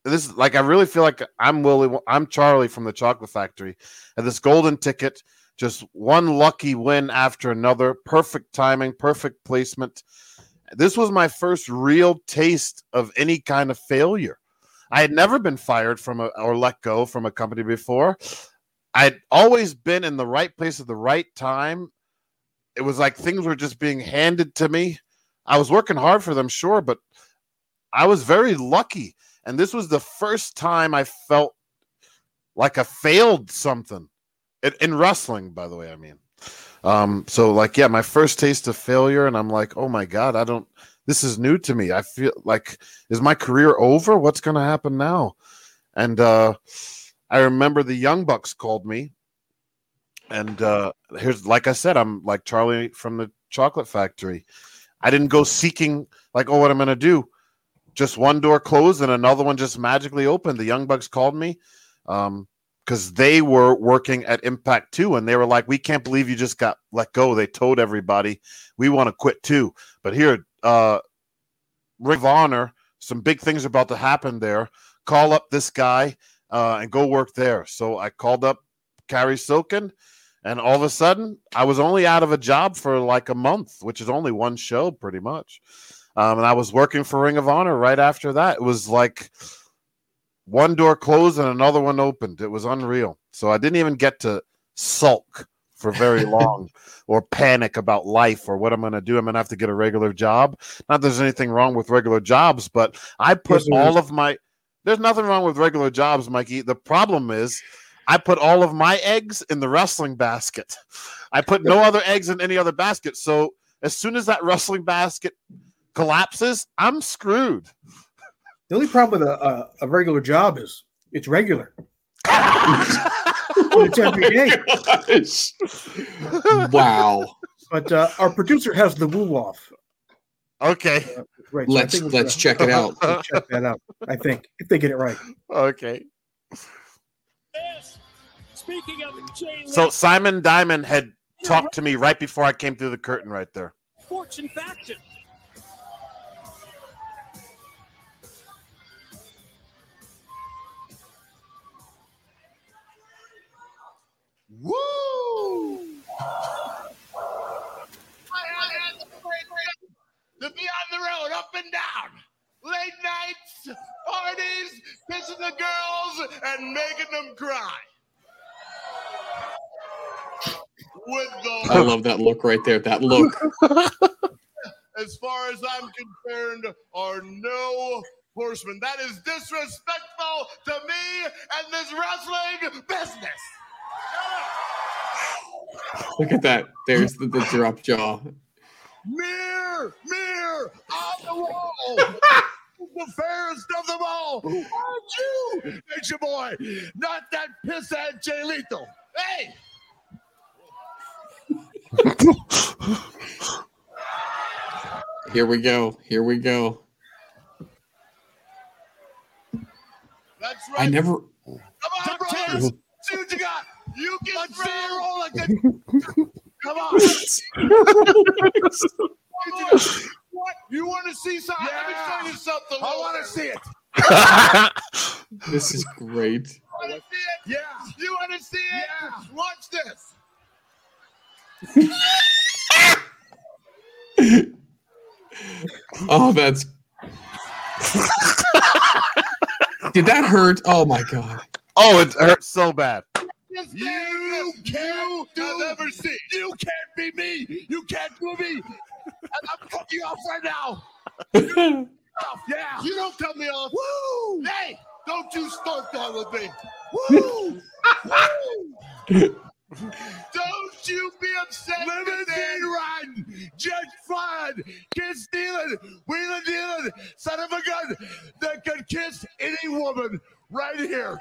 [SPEAKER 3] this is like I really feel like I'm Willie. I'm Charlie from the Chocolate Factory, and this golden ticket, just one lucky win after another, perfect timing, perfect placement. This was my first real taste of any kind of failure. I had never been fired from a or let go from a company before. I'd always been in the right place at the right time. It was like things were just being handed to me. I was working hard for them, sure, but I was very lucky and this was the first time I felt like I failed something in, in wrestling. By the way, I mean, um, so like, yeah, my first taste of failure, and I'm like, oh my god, I don't. This is new to me. I feel like, is my career over? What's going to happen now? And uh, I remember the Young Bucks called me, and uh, here's like I said, I'm like Charlie from the Chocolate Factory. I didn't go seeking like, oh, what I'm going to do just one door closed and another one just magically opened. The Young Bucks called me um, because they were working at Impact too, and they were like, "We can't believe you just got let go." They told everybody, "We want to quit too." But here, uh, Ring of Honor, some big things about to happen there. Call up this guy uh, and go work there. So I called up Cary Silkin. And all of a sudden, I was only out of a job for like a month, which is only one show, pretty much. Um, and I was working for Ring of Honor right after that. It was like one door closed and another one opened. It was unreal. So I didn't even get to sulk for very long or panic about life or what I'm going to do. I'm going to have to get a regular job. Not that there's anything wrong with regular jobs, but I put
[SPEAKER 1] Yes,
[SPEAKER 3] all of my. There's nothing wrong with regular jobs, Mikey. The problem is I put all of my eggs in the wrestling basket. I put no other eggs in any other basket. So as soon as that wrestling basket collapses, I'm screwed.
[SPEAKER 1] The only problem with a, a, a regular job is it's regular. it's every day.
[SPEAKER 2] wow.
[SPEAKER 1] But uh, our producer has the woo off.
[SPEAKER 3] Okay.
[SPEAKER 1] Right, so
[SPEAKER 2] Let's let's
[SPEAKER 1] gonna-
[SPEAKER 2] check it out.
[SPEAKER 1] we'll check that out. I think if they get it right.
[SPEAKER 3] Okay.
[SPEAKER 4] Speaking of Jay
[SPEAKER 3] So Simon Diamond had talked to me right before I came through the curtain right there.
[SPEAKER 4] Fortune Faction.
[SPEAKER 5] Woo! To be on the road, up and down, late nights, parties, kissing the girls, and making them cry. With the I
[SPEAKER 2] love that look right there. That look.
[SPEAKER 5] as far as I'm concerned, are no horsemen. That is disrespectful to me and this wrestling business.
[SPEAKER 2] Look at that. There's the, the drop jaw.
[SPEAKER 5] Mirror, mirror on the wall. the fairest of them all. Aren't you, Nature Boy? Not that pisshead Jay Lethal. Hey!
[SPEAKER 2] Here we go. Here we go.
[SPEAKER 5] That's right.
[SPEAKER 2] I never.
[SPEAKER 5] Come on, brothers. See what you got. You can free roll like a. Come on. what? You want to see something? Let me show you something. I want to see it.
[SPEAKER 2] This is great.
[SPEAKER 5] Want to see it? Yeah. You want to see it? Yeah. Watch this.
[SPEAKER 2] Oh, that's. Did that hurt? Oh my god.
[SPEAKER 3] Oh, it hurts so bad.
[SPEAKER 5] You can't do ever see. You can't be me. You can't do me. And I'm cutting you off right now. Oh, yeah. You don't cut me off. Woo! Hey, don't you start that with me. Woo! Woo! Don't you be upset. Limousine run, jet flying, kid stealing, wheeling dealing, son of a gun that could kiss any woman right here,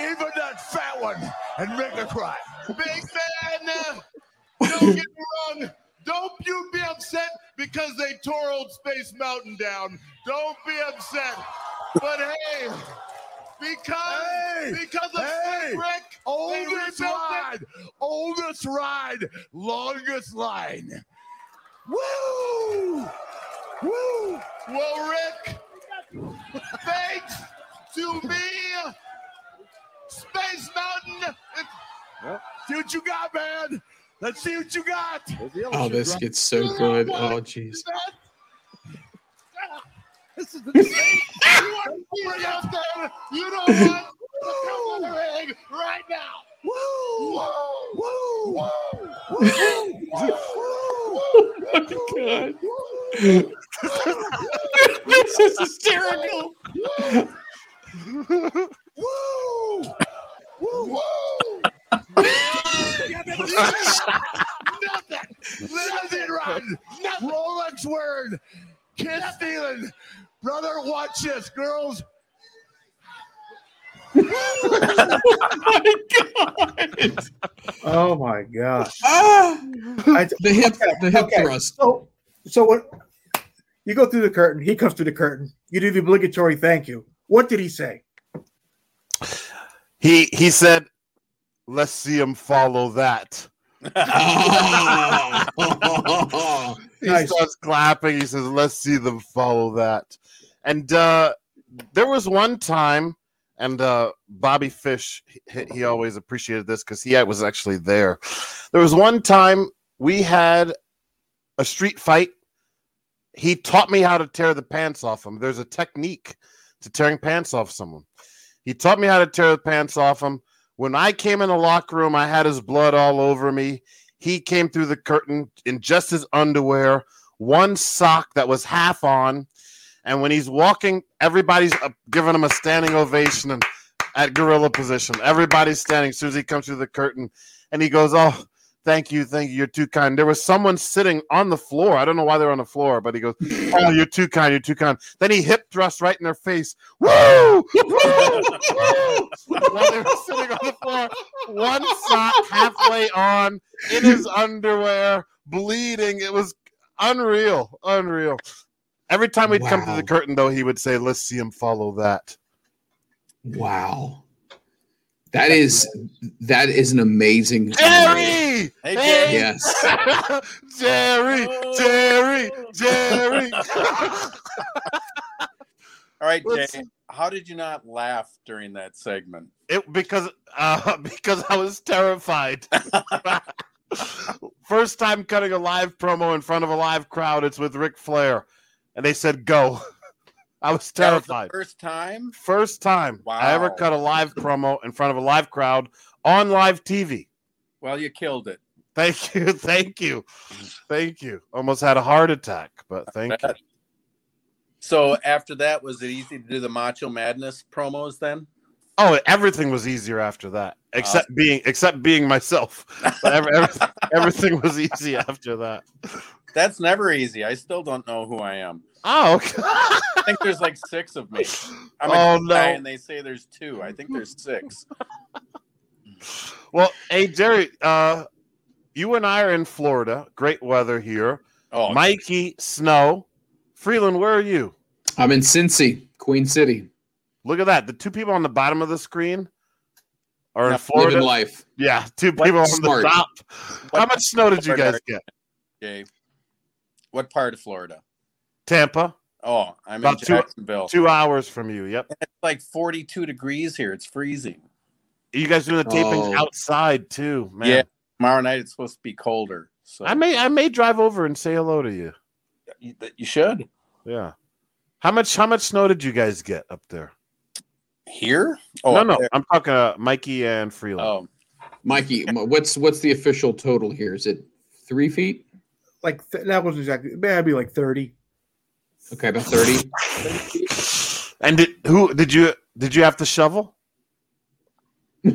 [SPEAKER 5] even that fat one, and make her cry. Big man, uh, don't get me wrong. Don't you be upset because they tore Old Space Mountain down. Don't be upset. But hey, because because of
[SPEAKER 6] hey,
[SPEAKER 5] Ric, oldest ride, oldest ride, longest line. Woo! Woo! Well, Ric, thanks to me, Space Mountain. See what you got, man. Let's see what you got.
[SPEAKER 2] Oh, this gets so good. Oh, jeez.
[SPEAKER 5] This is the you want to bring us there. You don't want to come on the ring right now. Woo! Woo! Woo!
[SPEAKER 2] Oh my god. this is hysterical.
[SPEAKER 5] Woo! Woo! Woo! Nothing. Nothing run. Rolex word. Kid stealing. Brother, watch this, girls.
[SPEAKER 2] my god.
[SPEAKER 1] Oh my god.
[SPEAKER 2] Ah,
[SPEAKER 1] I,
[SPEAKER 2] the hip,
[SPEAKER 1] okay,
[SPEAKER 2] the hip
[SPEAKER 1] okay.
[SPEAKER 2] thrust.
[SPEAKER 1] So, so what? You go through the curtain. He comes through the curtain. You do the obligatory thank you. What did he say?
[SPEAKER 3] He he said, "Let's see him follow that." He
[SPEAKER 1] Nice.
[SPEAKER 3] starts clapping. He says, "Let's see them follow that." And uh, there was one time, and uh, Bobby Fish, he, he always appreciated this because he was actually there. There was one time we had a street fight. He taught me how to tear the pants off him. There's a technique to tearing pants off someone. He taught me how to tear the pants off him. When I came in the locker room, I had his blood all over me. He came through the curtain in just his underwear, one sock that was half on. And when he's walking, everybody's uh, giving him a standing ovation and at gorilla position. Everybody's standing he comes through the curtain. And he goes, Oh, thank you, thank you. You're too kind. There was someone sitting on the floor. I don't know why they're on the floor, but he goes, Oh, you're too kind, you're too kind. Then he hip thrust right in their face. Woo! Woo! Woo! While they were sitting on the floor, one sock halfway on, in his underwear, bleeding. It was unreal, unreal. Every time we'd come through the curtain, though, he would say, "Let's see him follow that."
[SPEAKER 2] Wow. That is that is an amazing
[SPEAKER 3] Jerry,
[SPEAKER 6] Hey, Jerry.
[SPEAKER 2] Yes.
[SPEAKER 3] Jerry, Jerry, Jerry.
[SPEAKER 6] All right, Jay.
[SPEAKER 3] Let's-
[SPEAKER 6] How did you not laugh during that segment?
[SPEAKER 3] It because uh, because I was terrified. First time cutting a live promo in front of a live crowd. It's with Ric Flair, and they said go. I was
[SPEAKER 6] That was
[SPEAKER 3] terrified.
[SPEAKER 6] first time.
[SPEAKER 3] First time I ever cut a live promo in front of a live crowd on live TV.
[SPEAKER 6] Well, you killed it.
[SPEAKER 3] Thank you, thank you, thank you. Almost had a heart attack, but thank you.
[SPEAKER 6] So after that, was it easy to do the Macho Madness promos then?
[SPEAKER 3] Oh, everything was easier after that, except being except being myself. But every, every, everything was easy after that.
[SPEAKER 6] That's never easy. I still don't know who I am.
[SPEAKER 3] Oh, okay.
[SPEAKER 6] I think there's like six of me. I'm a
[SPEAKER 3] Oh,
[SPEAKER 6] good guy
[SPEAKER 3] no.
[SPEAKER 6] and they say there's two. I think there's six.
[SPEAKER 3] Well, hey Jerry, uh, you and I are in Florida. Great weather here.
[SPEAKER 6] Oh,
[SPEAKER 3] Mikey, snow. Freeland, where are you?
[SPEAKER 2] I'm in Cincy, Queen City.
[SPEAKER 3] Look at that. The two people on the bottom of the screen are in Florida.
[SPEAKER 2] Living life.
[SPEAKER 3] Yeah, two
[SPEAKER 6] What-
[SPEAKER 3] people on
[SPEAKER 2] smart.
[SPEAKER 3] the top. How much snow did you guys get?
[SPEAKER 6] Jay. What part of Florida?
[SPEAKER 3] Tampa,
[SPEAKER 6] Oh, I'm
[SPEAKER 3] About
[SPEAKER 6] in
[SPEAKER 3] two-
[SPEAKER 6] Jacksonville.
[SPEAKER 3] two hours from you. Yep.
[SPEAKER 6] It's like 42 degrees here. It's freezing.
[SPEAKER 3] You guys doing the tapings
[SPEAKER 2] Oh.
[SPEAKER 3] outside too, man.
[SPEAKER 6] Yeah. Tomorrow night it's supposed to be colder. So
[SPEAKER 3] I may I may drive over and say hello to you.
[SPEAKER 6] You, you should.
[SPEAKER 3] Yeah. How much? How much snow did you guys get up there?
[SPEAKER 6] Here? Oh,
[SPEAKER 3] no, no.
[SPEAKER 6] there.
[SPEAKER 3] I'm talking uh, Mikey and Freeland.
[SPEAKER 6] Oh,
[SPEAKER 2] Mikey, what's what's the official total here? Is it three feet?
[SPEAKER 1] Like th- that wasn't exactly. Maybe like thirty.
[SPEAKER 2] Okay, about thirty.
[SPEAKER 3] And did who did you did you have to shovel?
[SPEAKER 6] no.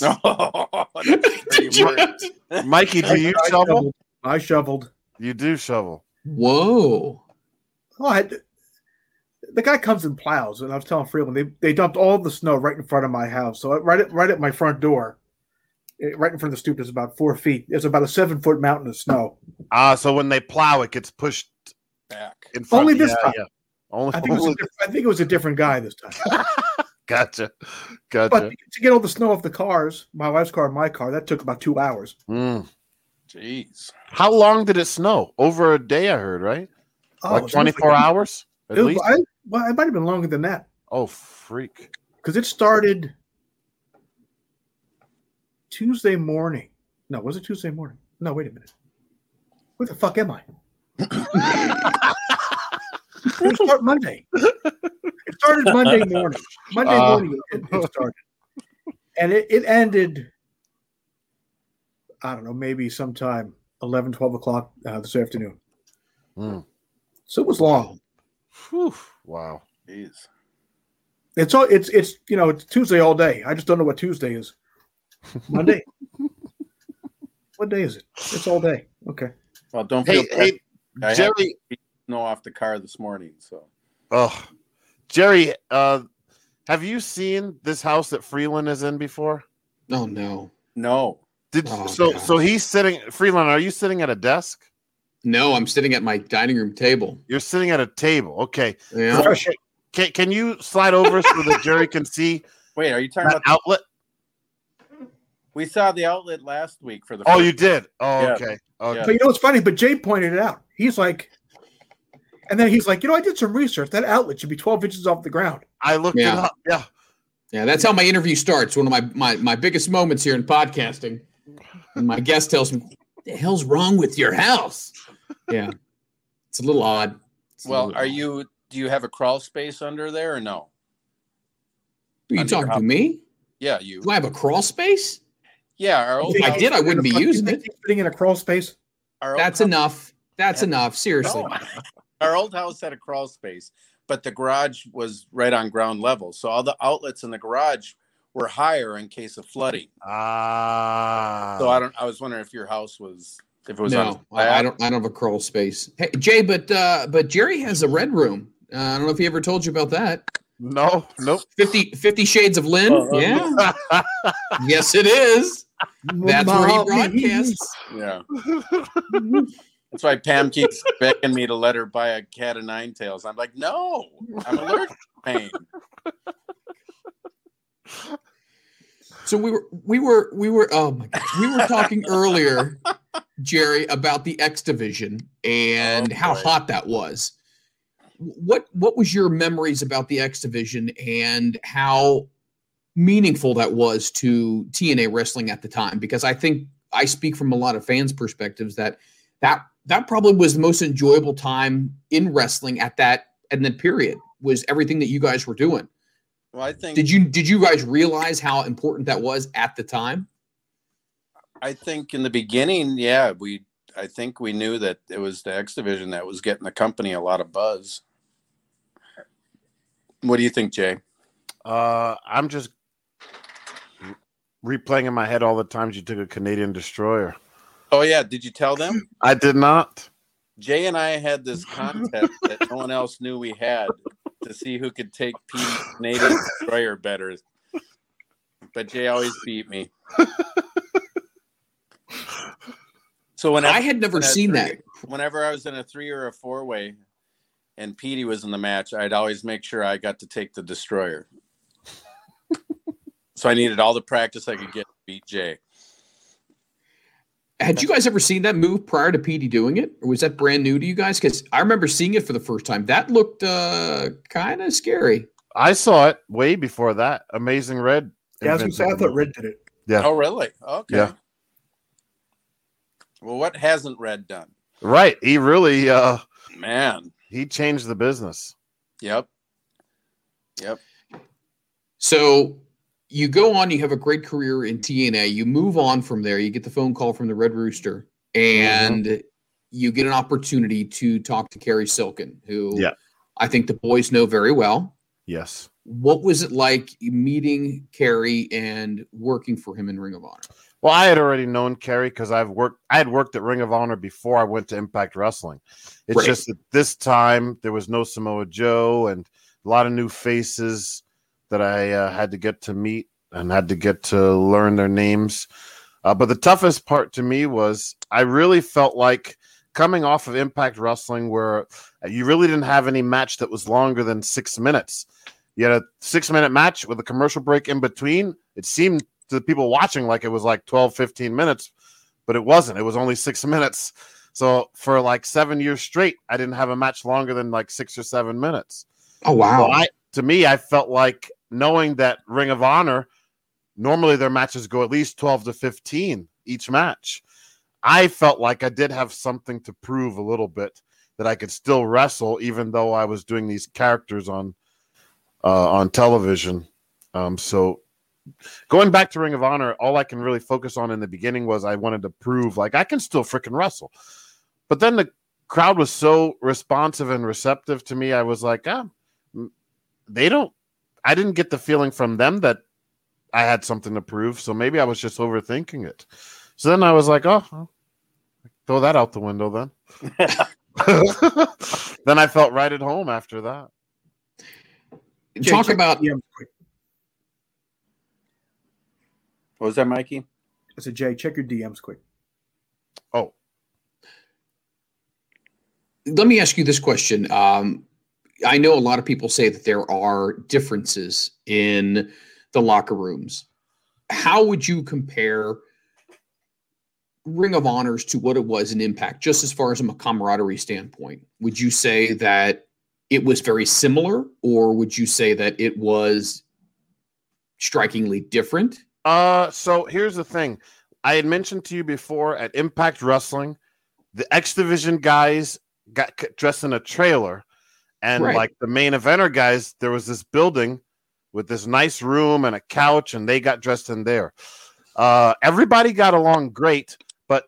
[SPEAKER 6] That's pretty much-
[SPEAKER 3] Mikey, do you
[SPEAKER 1] I
[SPEAKER 3] shovel?
[SPEAKER 1] shoveled. I shoveled.
[SPEAKER 3] You do shovel.
[SPEAKER 2] Whoa.
[SPEAKER 1] Oh, I the guy comes and plows, and I was telling Freeland they, they dumped all the snow right in front of my house. So right at right at my front door, right in front of the stoop, is about four feet. It's about a seven foot mountain of snow.
[SPEAKER 3] Ah, so when they plow, it gets pushed
[SPEAKER 6] back.
[SPEAKER 3] in front.
[SPEAKER 1] Only this
[SPEAKER 3] yeah,
[SPEAKER 1] time.
[SPEAKER 3] Yeah. Only,
[SPEAKER 1] I think, it was a
[SPEAKER 3] only-
[SPEAKER 1] diff- I think it was a different guy this time.
[SPEAKER 3] gotcha, gotcha.
[SPEAKER 1] But to get all the snow off the cars, my wife's car and my car, that took about two hours.
[SPEAKER 3] Mm.
[SPEAKER 6] Jeez.
[SPEAKER 3] How long did it snow? Over a day, I heard, right?
[SPEAKER 1] Oh,
[SPEAKER 3] like 24
[SPEAKER 1] like-
[SPEAKER 3] hours at
[SPEAKER 1] It, was,
[SPEAKER 3] least.
[SPEAKER 1] I, well, it might have been longer than that
[SPEAKER 3] oh, freak!
[SPEAKER 1] because it started Tuesday morning. No, was it Tuesday morning? No, wait a minute. Where the fuck am I? it started Monday. It started Monday morning. Monday
[SPEAKER 3] Uh.
[SPEAKER 1] morning it, it started. And it, it ended, I don't know, maybe sometime 11, 12 o'clock uh, this afternoon.
[SPEAKER 3] Mm.
[SPEAKER 1] So it was long.
[SPEAKER 3] Whew. Wow.
[SPEAKER 6] Jeez.
[SPEAKER 1] It's all it's it's you know it's Tuesday all day. I just don't know what Tuesday is. Monday. what day is it? It's all day. Okay.
[SPEAKER 6] Well, don't feel
[SPEAKER 3] Hey,
[SPEAKER 6] bad.
[SPEAKER 3] hey, Jerry.
[SPEAKER 6] snow off the car this morning. So
[SPEAKER 3] Oh, Jerry. Uh, have you seen this house that Freeland is in before?
[SPEAKER 2] Oh no.
[SPEAKER 6] no.
[SPEAKER 3] Did
[SPEAKER 2] Oh,
[SPEAKER 3] so?
[SPEAKER 2] gosh.
[SPEAKER 3] So he's sitting. Freeland, are you sitting at a desk?
[SPEAKER 2] No, I'm sitting at my dining room table.
[SPEAKER 3] You're sitting at a table. Okay.
[SPEAKER 2] Yeah.
[SPEAKER 3] Can Can you slide over so that Jerry can see
[SPEAKER 6] Wait, are you talking
[SPEAKER 3] that
[SPEAKER 6] about?
[SPEAKER 3] outlet?
[SPEAKER 6] We saw the outlet last week for the.
[SPEAKER 3] Oh,
[SPEAKER 6] first-
[SPEAKER 3] you did. Oh,
[SPEAKER 6] Yeah.
[SPEAKER 3] okay. Okay.
[SPEAKER 1] But you know what's funny? But Jay pointed it out. He's like, and then he's like, you know, I did some research. That outlet should be 12 inches off the ground.
[SPEAKER 3] I looked
[SPEAKER 2] Yeah.
[SPEAKER 3] it up. Yeah.
[SPEAKER 2] Yeah, that's how my interview starts. One of my my, my biggest moments here in podcasting. And my guest tells me, What the hell's wrong with your house? Yeah. It's a little odd. It's
[SPEAKER 6] Well,
[SPEAKER 2] little
[SPEAKER 6] are
[SPEAKER 2] odd.
[SPEAKER 6] you? Do you have a crawl space under there or no?
[SPEAKER 2] Are you
[SPEAKER 6] under
[SPEAKER 2] talking to me?
[SPEAKER 6] Yeah, you.
[SPEAKER 2] Do I have a crawl space?
[SPEAKER 6] Yeah, our old
[SPEAKER 2] If I did, I wouldn't be using it.
[SPEAKER 1] he's Fitting in a crawl space.
[SPEAKER 6] our
[SPEAKER 2] That's enough. That's enough. Seriously.
[SPEAKER 6] No. Our old house had a crawl space, but the garage was right on ground level. So all the outlets in the garage were higher in case of flooding.
[SPEAKER 3] Ah.
[SPEAKER 6] So I don't. I was wondering if your house was if it was on.
[SPEAKER 2] No, I, I don't. I don't have a crawl space. Hey, Jay, but uh, but Jerry has a red room. Uh, I don't know if he ever told you about that.
[SPEAKER 3] No. Nope.
[SPEAKER 2] 50, 50 Shades of Lynn.
[SPEAKER 6] Oh,
[SPEAKER 2] yeah. yes, it is. That's where he
[SPEAKER 1] Mommy.
[SPEAKER 2] broadcasts.
[SPEAKER 6] Yeah. That's why Pam keeps begging me to let her buy a cat of nine tails. I'm like, no, I'm allergic to pain.
[SPEAKER 2] So we were we were we were oh my god we were talking earlier, Jerry, about the X division and
[SPEAKER 6] Oh,
[SPEAKER 2] how hot that was. What what was your memories about the X division and how meaningful that was to TNA wrestling at the time? Because I think I speak from a lot of fans' perspectives that that that probably was the most enjoyable time in wrestling at that and then period was everything that you guys were doing.
[SPEAKER 6] Well, I think
[SPEAKER 2] Did you did you guys realize how important that was at the time?
[SPEAKER 6] I think in the beginning, yeah, we I think we knew that it was the X division that was getting the company a lot of buzz. What do you think, Jay?
[SPEAKER 3] Uh, I'm just replaying in my head all the times you took a Canadian destroyer.
[SPEAKER 6] Oh yeah, did you tell them?
[SPEAKER 3] I did not.
[SPEAKER 6] Jay and I had this contest that no one else knew we had to see who could take Pete's Canadian destroyer better. But Jay always beat me. So when
[SPEAKER 2] I had never seen
[SPEAKER 6] three-
[SPEAKER 2] that.
[SPEAKER 6] Whenever I was in a three or a four way, and Petey was in the match, I'd always make sure I got to take the destroyer. So I needed all the practice I could get to beat Jay.
[SPEAKER 2] Had you guys ever seen that move prior to Petey doing it, or was that brand new to you guys? Because I remember seeing it for the first time. That looked uh, kind of scary.
[SPEAKER 3] I saw it way before that. Amazing Red.
[SPEAKER 1] Yeah, I was gonna say, I thought Red did it.
[SPEAKER 3] Yeah.
[SPEAKER 6] Oh, really? Okay.
[SPEAKER 3] Yeah.
[SPEAKER 6] Well, what hasn't Red done?
[SPEAKER 3] Right. He really uh
[SPEAKER 6] Man.
[SPEAKER 3] He changed the business.
[SPEAKER 6] Yep. Yep.
[SPEAKER 2] So you go on, you have a great career in TNA. You move on from there. You get the phone call from the Red Rooster, and mm-hmm. you get an opportunity to talk to Cary Silkin, who
[SPEAKER 3] Yeah.
[SPEAKER 2] I think the boys know very well.
[SPEAKER 3] Yes.
[SPEAKER 2] What was it like meeting Cary and working for him in Ring of Honor?
[SPEAKER 3] Well, I had already known Cary because I've worked. I had worked at Ring of Honor before I went to Impact Wrestling. It's
[SPEAKER 2] Right.
[SPEAKER 3] just that this time there was no Samoa Joe and a lot of new faces that I uh, had to get to meet and had to get to learn their names. Uh, but the toughest part to me was I really felt like coming off of Impact Wrestling, where you really didn't have any match that was longer than six minutes. You had a six minute match with a commercial break in between. It seemed to the people watching like it was like 12, 15 minutes, but it wasn't. It was only six minutes. So for like seven years straight, I didn't have a match longer than like six or seven minutes.
[SPEAKER 2] Oh wow!
[SPEAKER 3] So I, to me, I felt like knowing that Ring of Honor, normally their matches go at least 12 to 15 each match. I felt like I did have something to prove a little bit that I could still wrestle, even though I was doing these characters on uh, on television. Um, so going back to Ring of Honor, all I can really focus on in the beginning was I wanted to prove like I can still freaking wrestle. But then the crowd was so responsive and receptive to me. I was like, ah, they don't. I didn't get the feeling from them that I had something to prove. So maybe I was just overthinking it. So then I was like, oh, throw that out the window then. then I felt right at home after that.
[SPEAKER 2] Talk
[SPEAKER 1] check
[SPEAKER 2] about
[SPEAKER 1] your DMs quick.
[SPEAKER 6] What was that, Mikey?
[SPEAKER 1] I said, Jay, check your DMs quick.
[SPEAKER 3] Oh,
[SPEAKER 2] let me ask you this question. Um, I know a lot of people say that there are differences in the locker rooms. How would you compare Ring of Honors to what it was in Impact, just as far as a camaraderie standpoint? Would you say that it was very similar, or would you say that it was strikingly different?
[SPEAKER 3] Uh, so here's the thing. I had mentioned to you before at Impact Wrestling, the X Division guys got dressed in a trailer, and
[SPEAKER 2] Right.
[SPEAKER 3] like the main eventer guys, there was this building with this nice room and a couch, and they got dressed in there. Uh, everybody got along great, but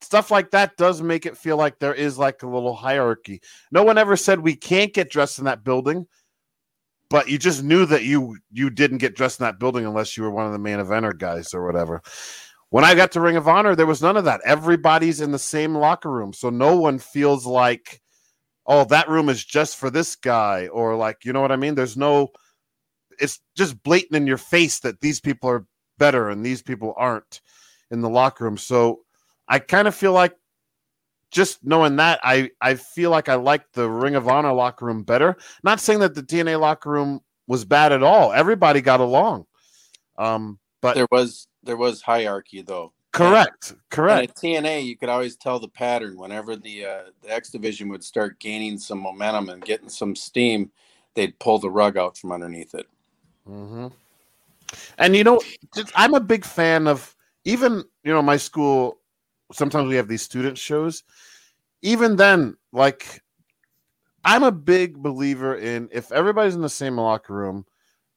[SPEAKER 3] stuff like that does make it feel like there is like a little hierarchy. No one ever said we can't get dressed in that building but you just knew that you you didn't get dressed in that building unless you were one of the main eventer guys or whatever. When I got to Ring of Honor, there was none of that. Everybody's in the same locker room, so no one feels like, oh, that room is just for this guy, or like, you know what I mean? There's no, it's just blatant in your face that these people are better and these people aren't in the locker room. So I kind of feel like just knowing that I I feel like I like the Ring of Honor locker room better. Not saying that the TNA locker room was bad at all. Everybody got along. Um, but
[SPEAKER 6] There was there was hierarchy though.
[SPEAKER 3] Correct,
[SPEAKER 6] And
[SPEAKER 3] correct.
[SPEAKER 6] at TNA, you could always tell the pattern. Whenever the uh, the X division would start gaining some momentum and getting some steam, they'd pull the rug out from underneath it.
[SPEAKER 3] Mm-hmm. And you know, just, I'm a big fan of even you know my school. Sometimes we have these student shows. Even then, like I'm a big believer in if everybody's in the same locker room,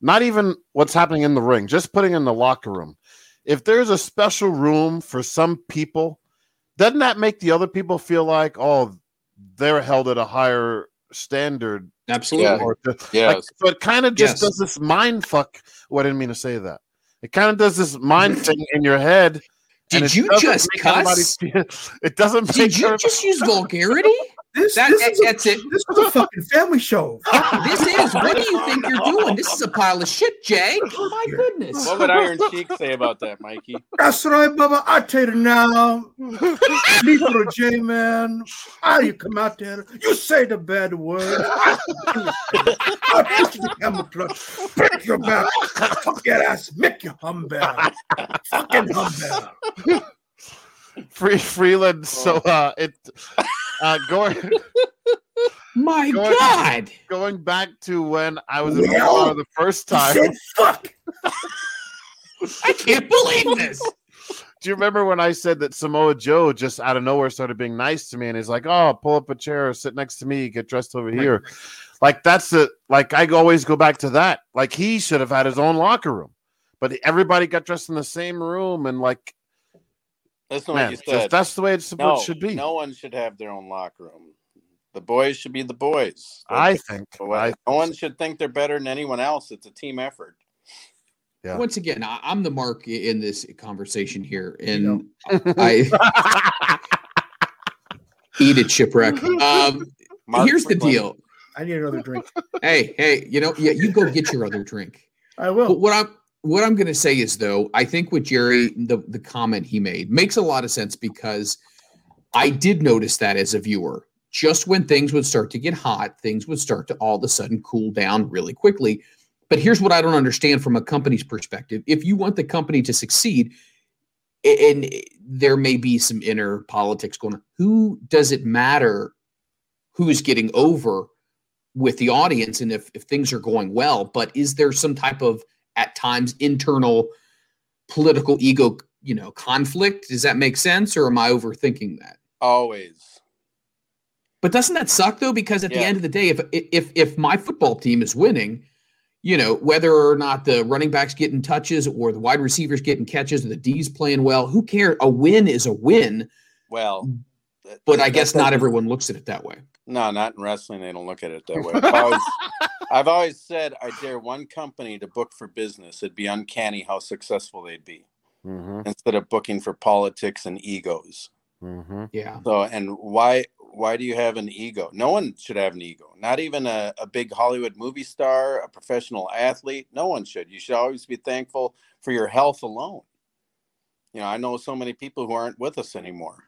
[SPEAKER 3] not even what's happening in the ring, just putting in the locker room. If there's a special room for some people, doesn't that make the other people feel like, oh, they're held at a higher standard?
[SPEAKER 2] Absolutely.
[SPEAKER 6] Yeah.
[SPEAKER 3] Or to-
[SPEAKER 6] Yes.
[SPEAKER 3] like, so it kind of just
[SPEAKER 2] Yes.
[SPEAKER 3] does this mind fuck. Well, I didn't mean to say that. It kind of does this mind thing in your head.
[SPEAKER 2] Did you just
[SPEAKER 3] make anybody
[SPEAKER 2] cuss?
[SPEAKER 3] feel- It doesn't make
[SPEAKER 2] Did you just use vulgarity?
[SPEAKER 1] This,
[SPEAKER 2] That-
[SPEAKER 1] this, is a,
[SPEAKER 2] that's it.
[SPEAKER 1] this is a fucking family show.
[SPEAKER 2] This is. What do you think you're doing? This is a pile of shit, Jay. Oh my goodness.
[SPEAKER 6] What would Iron Sheik say about that, Mikey?
[SPEAKER 1] That's right, Bubba. I tell you now. Me for a J man. Ah, you come out there. You say the bad word. I push the camel clutch. Break your back. Fuck your ass. Make your humber. Fucking humber.
[SPEAKER 3] free Freeland. So uh, it uh, going
[SPEAKER 2] My
[SPEAKER 3] Go ahead.
[SPEAKER 2] God.
[SPEAKER 3] going back to when I was in
[SPEAKER 1] Well,
[SPEAKER 3] Colorado the first time.
[SPEAKER 1] said fuck.
[SPEAKER 2] I can't believe this.
[SPEAKER 3] Do you remember when I said that Samoa Joe just out of nowhere started being nice to me and he's like, "Oh, pull up a chair, sit next to me, get dressed over here." Like that's the like I always go back to that. Like he should have had his own locker room, but everybody got dressed in the same room and like
[SPEAKER 6] That's not
[SPEAKER 3] man,
[SPEAKER 6] what you said.
[SPEAKER 3] that's the way it's
[SPEAKER 6] no,
[SPEAKER 3] supposed should be.
[SPEAKER 6] No one should have their own locker room. The boys should be the boys.
[SPEAKER 3] I think. I,
[SPEAKER 6] no one should think they're better than anyone else. It's a team effort.
[SPEAKER 3] Yeah.
[SPEAKER 2] Once again, I, I'm the mark in this conversation here, and
[SPEAKER 1] know.
[SPEAKER 2] I eat it, shipwreck. Um,
[SPEAKER 6] Mark
[SPEAKER 2] here's the
[SPEAKER 6] Freeland-
[SPEAKER 2] deal.
[SPEAKER 1] I need another drink.
[SPEAKER 2] Hey, hey, you know, yeah, you go get your other drink.
[SPEAKER 1] I
[SPEAKER 2] But
[SPEAKER 1] will.
[SPEAKER 2] what I'm what I'm going to say is though, I think what Jerry the the comment he made makes a lot of sense because I did notice that as a viewer. Just when things would start to get hot, things would start to all of a sudden cool down really quickly. But here's what I don't understand from a company's perspective. If you want the company to succeed, and there may be some inner politics going on, who does it matter who's getting over with the audience and if, if things are going well? But is there some type of at times internal political ego, you know, conflict? Does that make sense, or am I overthinking that?
[SPEAKER 6] Always.
[SPEAKER 2] But doesn't that suck though? Because at the end of the day, if if if my football team is winning, you know, whether or not the running backs getting touches or the wide receivers getting catches or the D's playing well, who cares? A win is a win.
[SPEAKER 6] Well, that-
[SPEAKER 2] But I guess not
[SPEAKER 6] doesn't-
[SPEAKER 2] everyone looks at it that way.
[SPEAKER 6] No, not in wrestling. They don't look at it that way. I've always, I've always said I dare one company to book for business. It'd be uncanny how successful they'd be
[SPEAKER 3] Mhm,
[SPEAKER 6] instead of booking for politics and egos.
[SPEAKER 3] mhm.
[SPEAKER 2] Yeah.
[SPEAKER 6] So, and why why do you have an ego? No one should have an ego. Not even a, a big Hollywood movie star, a professional athlete. No one should. You should always be thankful for your health alone. You know, I know so many people who aren't with us anymore.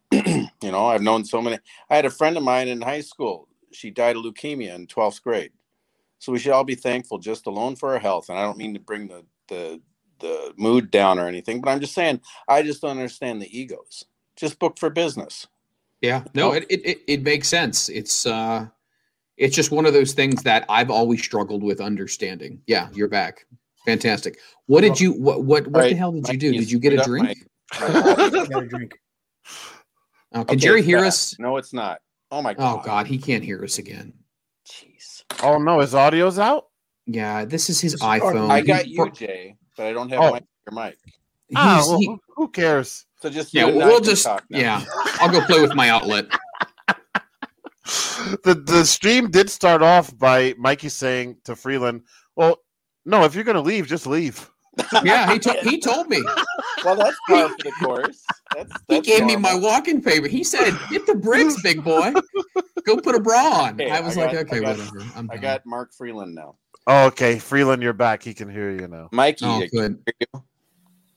[SPEAKER 6] you know, I've known so many. I had a friend of mine in high school. She died of leukemia in 12th grade. So we should all be thankful just alone for our health. And I don't mean to bring the the the mood down or anything, but I'm just saying I just don't understand the egos. Just book for business.
[SPEAKER 2] Yeah, no,
[SPEAKER 6] Oh.
[SPEAKER 2] it, it it it makes sense. It's uh it's just one of those things that I've always struggled with understanding. Yeah, you're back. Fantastic. What did you what what what the hell did you do? Did you get a drink?
[SPEAKER 1] I a drink.
[SPEAKER 2] Oh, can
[SPEAKER 6] Okay,
[SPEAKER 2] Jerry hear us?
[SPEAKER 6] No, it's not. Oh my god.
[SPEAKER 2] Oh
[SPEAKER 6] god.
[SPEAKER 2] God, he can't hear us again.
[SPEAKER 6] Jeez.
[SPEAKER 3] Oh no, his audio's out.
[SPEAKER 2] Yeah, this is his
[SPEAKER 1] This is
[SPEAKER 2] iPhone.
[SPEAKER 6] I got you, Jay, but I don't have
[SPEAKER 3] Oh.
[SPEAKER 6] Mike your mic.
[SPEAKER 3] Ah, well,
[SPEAKER 2] he-
[SPEAKER 3] who- who cares?
[SPEAKER 6] So just
[SPEAKER 2] yeah,
[SPEAKER 6] you and I
[SPEAKER 2] we'll just
[SPEAKER 6] talk now.
[SPEAKER 2] yeah. I'll go play with my outlet.
[SPEAKER 3] the the stream did start off by Mikey saying to Freeland, "Well, no, if you're gonna leave, just leave."
[SPEAKER 2] Yeah, he told he told me.
[SPEAKER 6] Well, that's par of the course. That's,
[SPEAKER 2] He
[SPEAKER 6] that's
[SPEAKER 2] gave me my
[SPEAKER 6] walking
[SPEAKER 2] walk-in favor. He said, "Get the bricks, big boy. Go put a bra on."
[SPEAKER 6] Okay,
[SPEAKER 2] I was
[SPEAKER 6] I
[SPEAKER 2] like,
[SPEAKER 6] got-
[SPEAKER 2] "Okay,
[SPEAKER 6] I got-
[SPEAKER 2] whatever." I'm
[SPEAKER 6] I got Mark Freeland now.
[SPEAKER 3] Oh, okay, Freeland, you're back. He can hear you now.
[SPEAKER 6] Mikey,
[SPEAKER 2] Oh, good.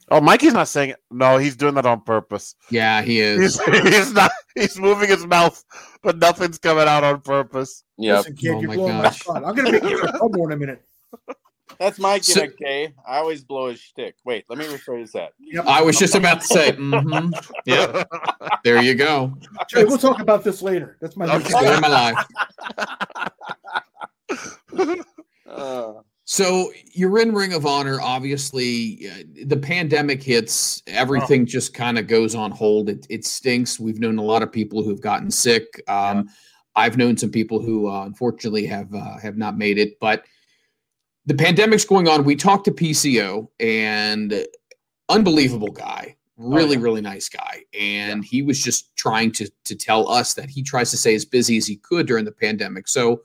[SPEAKER 3] Oh, Mikey's not saying it. No, he's doing that on purpose.
[SPEAKER 2] Yeah, he is.
[SPEAKER 3] He's, he's not. He's moving his mouth, but nothing's coming out on purpose.
[SPEAKER 6] Yeah.
[SPEAKER 1] Listen, kid,
[SPEAKER 2] Oh
[SPEAKER 1] you're
[SPEAKER 2] my
[SPEAKER 1] blowing my
[SPEAKER 2] gosh.
[SPEAKER 1] spot. I'm gonna make you a more in a minute.
[SPEAKER 6] That's my
[SPEAKER 2] So-
[SPEAKER 6] gimmick, Jay. I always blow his shtick. Wait, let me rephrase that.
[SPEAKER 1] Yep.
[SPEAKER 2] I was just about to say, mhm. yeah, there you go.
[SPEAKER 1] Jay, we'll talk about this later. That's my
[SPEAKER 3] Okay.
[SPEAKER 2] Story of my life.
[SPEAKER 6] Uh,
[SPEAKER 2] So you're in Ring of Honor. Obviously, uh, the pandemic hits. Everything just kind of goes on hold. It, it stinks. We've known a lot of people who've gotten sick. Um, I've known some people who uh, unfortunately have uh, have not made it. But the pandemic's going on. We talked to PCO and unbelievable guy. Oh, really,
[SPEAKER 6] yeah.
[SPEAKER 2] really nice guy. And he was just trying to to tell us that he tries to stay as busy as he could during the pandemic. So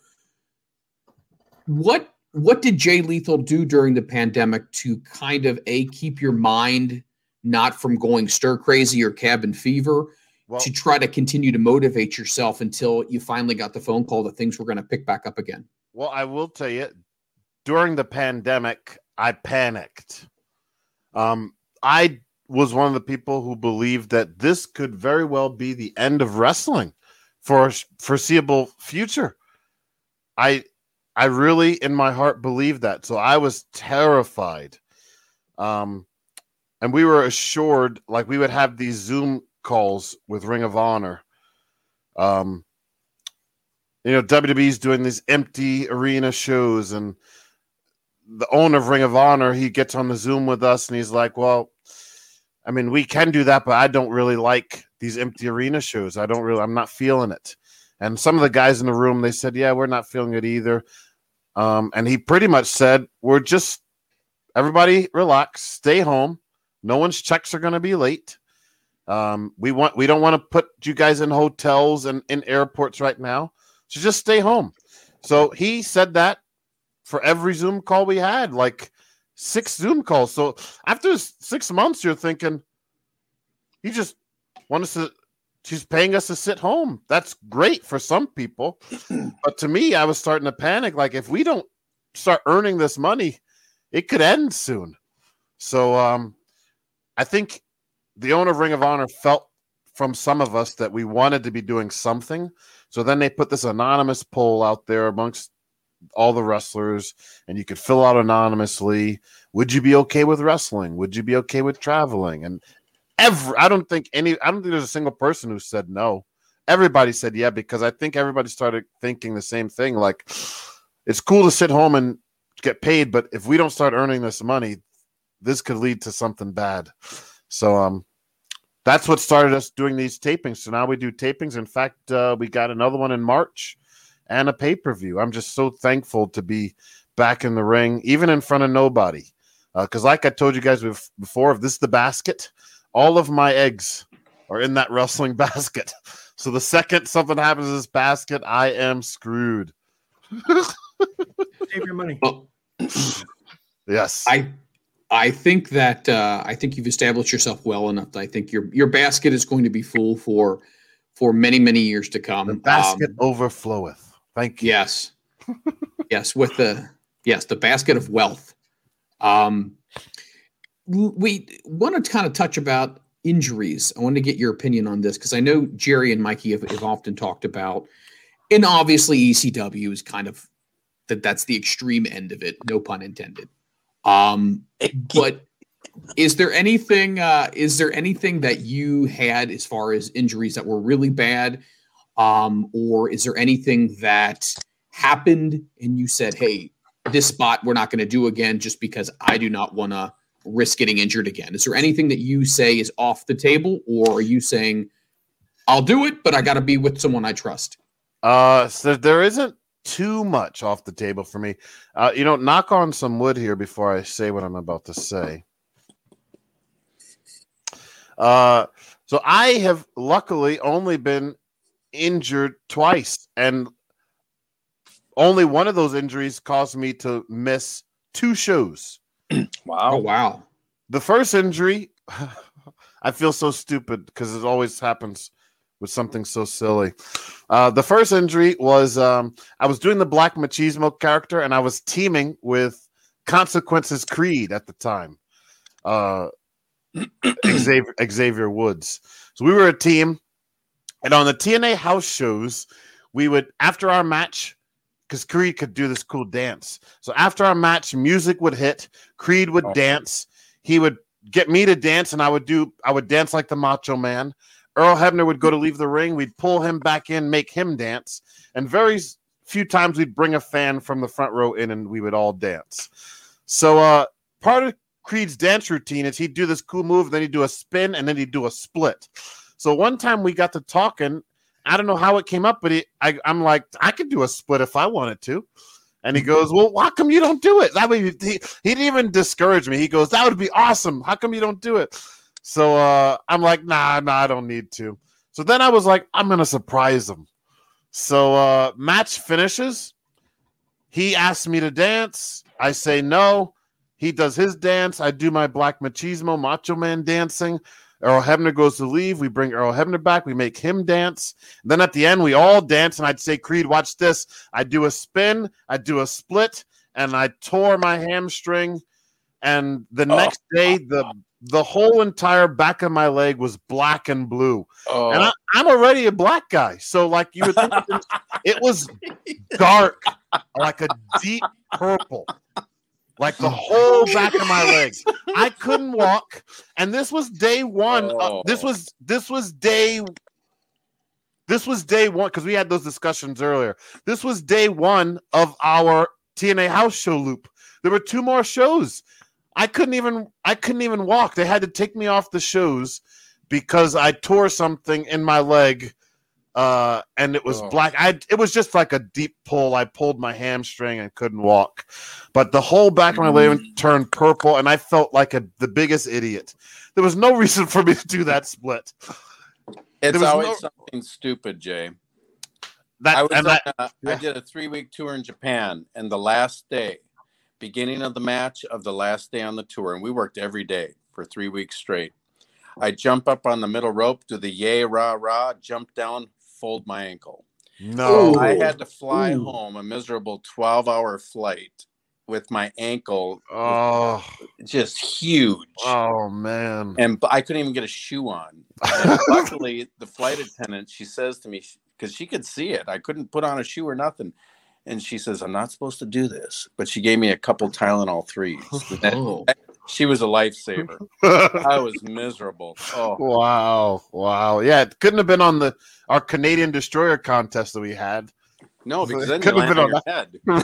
[SPEAKER 2] what what did Jay Lethal do during the pandemic to kind of a keep your mind not from going stir crazy or cabin fever
[SPEAKER 3] Well,
[SPEAKER 2] to try to continue to motivate yourself until you finally got the phone call that things were going to pick back up again?
[SPEAKER 3] well, I will tell you, during the pandemic, I panicked. Um, I was one of the people who believed that this could very well be the end of wrestling for a foreseeable future. I I really in my heart believed that. So I was terrified. Um and we were assured like we would have these Zoom calls with Ring of Honor. Um you know, WWE's doing these empty arena shows and the owner of Ring of Honor, he gets on the Zoom with us and he's like, Well, I mean, we can do that, but I don't really like these empty arena shows. I don't really, I'm not feeling it. And some of the guys in the room, they said, yeah, we're not feeling it either. Um, and he pretty much said, we're just, everybody relax, stay home. No one's checks are going to be late. Um, we want, we don't want to put you guys in hotels and in airports right now. So just stay home. So he said that for every Zoom call we had, like six Zoom calls. So after six months, you're thinking, he just wants us to, she's paying us to sit home. That's great for some people. but to me, I was starting to panic. Like, if we don't start earning this money, it could end soon. So um, I think the owner of Ring of Honor felt from some of us that we wanted to be doing something. So then they put this anonymous poll out there amongst all the wrestlers, and you could fill out anonymously. Would you be okay with wrestling? Would you be okay with traveling? And every I don't think any I don't think there's a single person who said no. Everybody said yeah because I think everybody started thinking the same thing. Like it's cool to sit home and get paid, but if we don't start earning this money, this could lead to something bad. So um that's what started us doing these tapings. So now we do tapings. In fact, uh, we got another one in March and a pay per view. I'm just so thankful to be back in the ring, even in front of nobody. Because, like I told you guys before, if this is the basket, all of my eggs are in that wrestling basket. So the second something happens to this basket, I am screwed.
[SPEAKER 1] Save your money.
[SPEAKER 2] Well,
[SPEAKER 3] Yes.
[SPEAKER 2] I I think that uh, I think you've established yourself well enough. that I think your your basket is going to be full for for many many years to come.
[SPEAKER 3] the basket
[SPEAKER 2] Um,
[SPEAKER 3] overfloweth. Thank you.
[SPEAKER 2] yes, yes, with the yes the basket of wealth. Um, we want to kind of touch about injuries. I want to get your opinion on this because I know Jerry and Mikey have, have often talked about, and obviously ECW is kind of that that's the extreme end of it. No pun intended. Um, but is there anything uh is there anything that you had as far as injuries that were really bad um or is there anything that happened and you said hey this spot we're not going to do again just because i do not want to risk getting injured again is there anything that you say is off the table or are you saying i'll do it but i got to be with someone i trust
[SPEAKER 3] Uh, so there isn't too much off the table for me. Uh, you know, knock on some wood here before I say what I'm about to say. Uh, so I have luckily only been injured twice, and only one of those injuries caused me to miss two shows. wow!
[SPEAKER 2] oh
[SPEAKER 6] Wow.
[SPEAKER 2] wow
[SPEAKER 3] The first injury, I feel so stupid because it always happens with something so silly. Uh, the first injury was um, I was doing the Black Machismo character and I was teaming with Consequences Creed at the time. Uh, Xavier, Xavier Woods. So we were a team, and on the TNA house shows, we would after our match, because Creed could do this cool dance. So after our match, music would hit, Creed would
[SPEAKER 6] Oh.
[SPEAKER 3] dance. He would get me to dance, and I would do I would dance like the Macho Man. Earl Hebner would go to leave the ring. We'd pull him back in, make him dance, and very few times we'd bring a fan from the front row in, and we would all dance. So uh, part of Creed's dance routine is he'd do this cool move, then he'd do a spin, and then he'd do a split. So one time we got to talking. I don't know how it came up, but he, I, I'm like, I could do a split if I wanted to. And he goes, Well, how come you don't do it? That way, he, he didn't even discourage me. He goes, That would be awesome. How come you don't do it? So uh, I'm like, Nah, nah, I don't need to. So then I was like, I'm going to surprise him. So uh, match finishes. He asks me to dance. I say no. He does his dance. I do my Black Machismo Macho Man dancing. Earl Hebner goes to leave. We bring Earl Hebner back. We make him dance. then at the end, we all dance. And I'd say, Creed, watch this. I do a spin. I do a split, and I tore my hamstring. And the
[SPEAKER 6] Oh.
[SPEAKER 3] next day, the the whole entire back of my leg was black and blue.
[SPEAKER 6] Oh,
[SPEAKER 3] And I, I'm already a black guy, so like you would think it was dark, like a deep purple, like the whole back of my leg. I couldn't walk, and this was day one. uh, this
[SPEAKER 6] Oh.
[SPEAKER 3] was this was day. This was day one because we had those discussions earlier. This was day one of our TNA house show loop. There were two more shows. I couldn't even I couldn't even walk. They had to take me off the shows because I tore something in my leg, uh, and it was
[SPEAKER 6] Oh.
[SPEAKER 3] black. I it was just like a deep pull. I pulled my hamstring and couldn't walk, but the whole back of my leg turned purple, and I felt like a the biggest idiot. There was no reason for me to do that split.
[SPEAKER 6] It's always
[SPEAKER 3] no-
[SPEAKER 6] something stupid, Jay.
[SPEAKER 3] That
[SPEAKER 6] I was
[SPEAKER 3] and that,
[SPEAKER 6] a- I
[SPEAKER 3] yeah.
[SPEAKER 6] did a three week tour in Japan, and the last day, beginning of the match of the last day on the tour, and we worked every day for three weeks straight. I jump up on the middle rope, do the yay rah rah, jump down, fold my ankle.
[SPEAKER 3] no.
[SPEAKER 6] I had to fly
[SPEAKER 2] Ooh.
[SPEAKER 6] home a miserable twelve hour flight with my ankle
[SPEAKER 3] Oh,
[SPEAKER 6] just huge.
[SPEAKER 3] oh man.
[SPEAKER 6] and I couldn't even get a shoe on. And luckily, the flight attendant she says to me because she could see it. I couldn't put on a shoe or nothing, and she says, "I'm not supposed to do this," but she gave me a couple Tylenol threes.
[SPEAKER 2] Oh.
[SPEAKER 6] She was a lifesaver. I was miserable. Oh,
[SPEAKER 3] Wow, wow. Yeah, it couldn't have been on the our Canadian destroyer contest that we had.
[SPEAKER 6] no, because then you
[SPEAKER 3] Couldn't have been
[SPEAKER 6] on your head.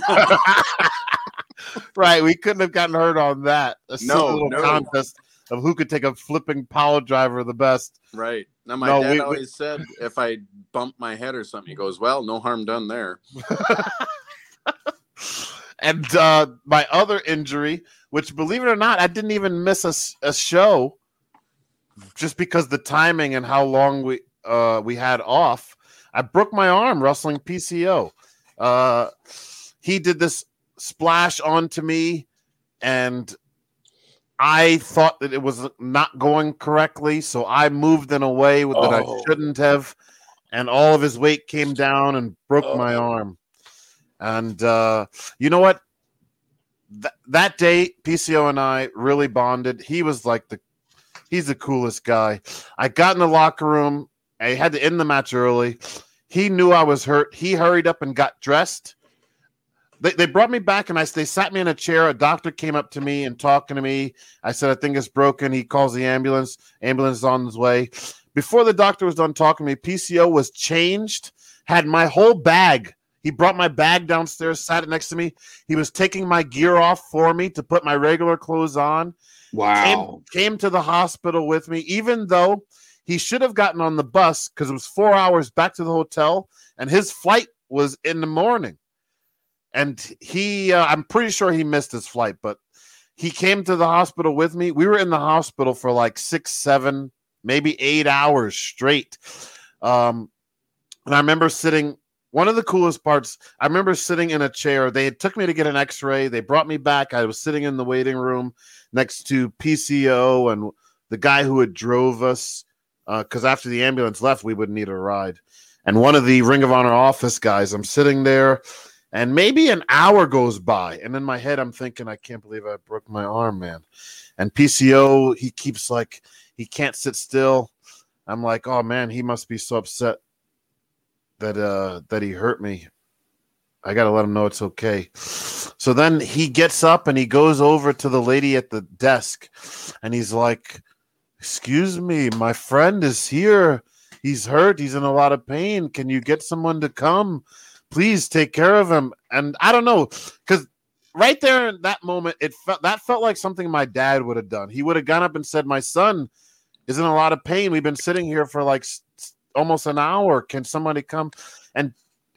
[SPEAKER 3] right, we couldn't have gotten hurt on that. A
[SPEAKER 6] No,
[SPEAKER 3] little
[SPEAKER 6] no.
[SPEAKER 3] contest of who could take a flipping power driver the best.
[SPEAKER 6] Right. Now my
[SPEAKER 3] No,
[SPEAKER 6] dad
[SPEAKER 3] we- we-
[SPEAKER 6] always said if I bump my head or something, he goes, "Well, no harm done there."
[SPEAKER 3] And uh, my other injury, which believe it or not, I didn't even miss a show just because the timing and how long we uh, we had off. I broke my arm wrestling PCO. Uh, he did this splash onto me, and I thought that it was not going correctly, so I moved in a way that I
[SPEAKER 6] Oh.
[SPEAKER 3] shouldn't have, and all of his weight came down and broke my
[SPEAKER 6] Oh.
[SPEAKER 3] arm. And uh, you know what? Th- that day, PCO and I really bonded. He was like the he's the coolest guy. I got in the locker room. I had to end the match early. He knew I was hurt. He hurried up and got dressed. They, they brought me back and I they sat me in a chair. A doctor came up to me and talking to me. I said, I think it's broken. He calls the ambulance. Ambulance is on his way. Before the doctor was done talking to me, PCO was changed, had my whole bag. He brought my bag downstairs, sat it next to me. He was taking my gear off for me to put my regular clothes on
[SPEAKER 2] Wow.
[SPEAKER 3] came, came to the hospital with me, even though he should have gotten on the bus because it was four hours back to the hotel, and his flight was in the morning. And he, uh, I'm pretty sure he missed his flight, but he came to the hospital with me. We were in the hospital for like six, seven, maybe eight hours straight. Um, and I remember sitting. One of the coolest parts, I remember sitting in a chair. They took me to get an X-ray. They brought me back. I was sitting in the waiting room next to PCO and the guy who had drove us. Uh, because after the ambulance left, we would need a ride. And one of the Ring of Honor office guys, I'm sitting there, and maybe an hour goes by, and in my head, I'm thinking, I can't believe I broke my arm, man. And PCO, he keeps like he can't sit still. I'm like, oh man, he must be so upset that uh that he hurt me. I gotta let him know it's okay. So then he gets up and he goes over to the lady at the desk and he's like, Excuse me, my friend is here. He's hurt. He's in a lot of pain. Can you get someone to come? Please take care of him. And I don't know, because right there in that moment, it felt that felt like something my dad would have done. He would have gone up and said, My son is in a lot of pain. We've been sitting here for like almost an hour. Can somebody come? And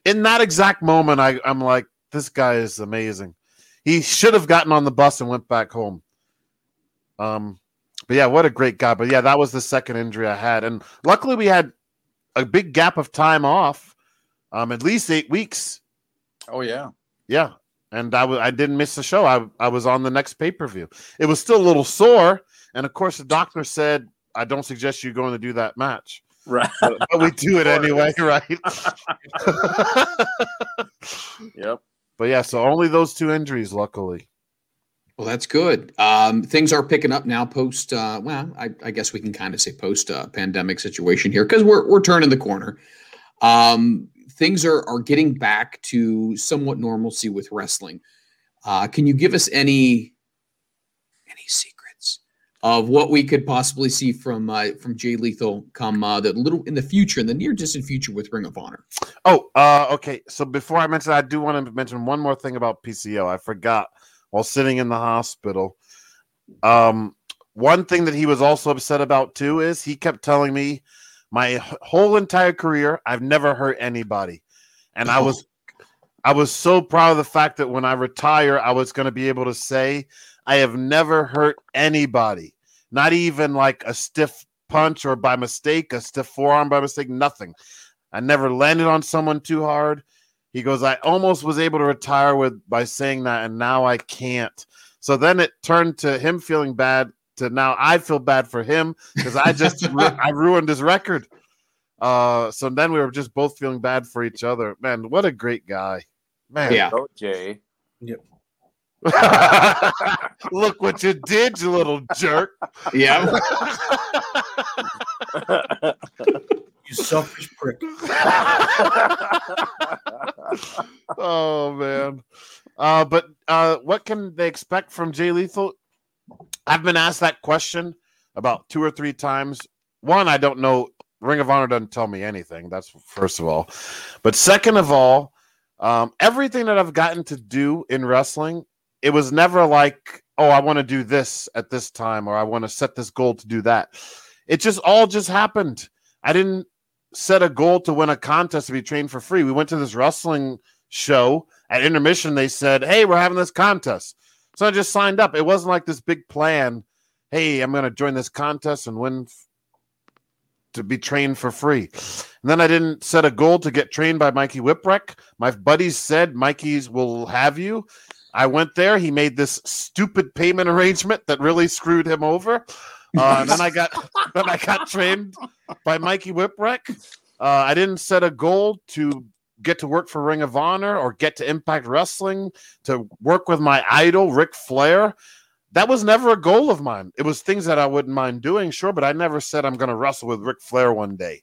[SPEAKER 3] in that exact moment, I, I'm like, this guy is amazing. He should have gotten on the bus and went back home. Um, but yeah, what a great guy. But yeah, that was the second injury I had, and luckily we had a big gap of time off, um, at least eight weeks.
[SPEAKER 6] Oh yeah.
[SPEAKER 3] Yeah, and I w- I didn't miss the show. I I was on the next pay per view. It was still a little sore, and of course the doctor said I don't suggest you going to do that match,
[SPEAKER 6] Right.
[SPEAKER 3] but, but we do it anyway, right?
[SPEAKER 6] Yep.
[SPEAKER 3] but yeah, so only those two injuries, luckily.
[SPEAKER 2] Well, that's good. Um, things are picking up now post. Uh, well, I, I guess we can kind of say post uh, pandemic situation here because we're we're turning the corner. Um, things are are getting back to somewhat normalcy with wrestling. Uh, can you give us any any secrets of what we could possibly see from uh, from Jay Lethal come uh, the little in the future, in the near distant future with Ring of Honor?
[SPEAKER 3] Oh, uh, okay. So before I mention, I do want to mention one more thing about PCO. I forgot while sitting in the hospital. Um, one thing that he was also upset about too is he kept telling me my whole entire career I've never hurt anybody, and I was I was so proud of the fact that when I retire, I was going to be able to say I have never hurt anybody, not even like a stiff punch or by mistake, a stiff forearm by mistake, nothing. I never landed on someone too hard. He goes, I almost was able to retire with by saying that, and now I can't. So then it turned to him feeling bad to now I feel bad for him because I just ru- I ruined his record. Uh, so then we were just both feeling bad for each other. Man, what a great guy, man.
[SPEAKER 2] Yeah.
[SPEAKER 6] Go, Jay.
[SPEAKER 3] Look what you did, you little jerk.
[SPEAKER 2] Yeah.
[SPEAKER 1] You selfish prick.
[SPEAKER 3] oh man. Uh, but uh, what can they expect from Jay Lethal? I've been asked that question about two or three times. One, I don't know. Ring of Honor doesn't tell me anything. That's first of all. But second of all, um, everything that I've gotten to do in wrestling, it was never like, oh, I want to do this at this time or I want to set this goal to do that. It just all just happened. I didn't set a goal to win a contest to be trained for free. We went to this wrestling show at intermission. They said, Hey, we're having this contest. So I just signed up. It wasn't like this big plan. Hey, I'm going to join this contest and win to be trained for free. And then I didn't set a goal to get trained by Mikey Whipwreck. My buddies said, Mikey's will have you. I went there. He made this stupid payment arrangement that really screwed him over. Uh, and then I got then I got trained by Mikey Whipwreck. Uh, I didn't set a goal to get to work for Ring of Honor or get to Impact Wrestling to work with my idol Ric Flair. That was never a goal of mine. It was things that I wouldn't mind doing, sure, but I never said I'm going to wrestle with Ric Flair one day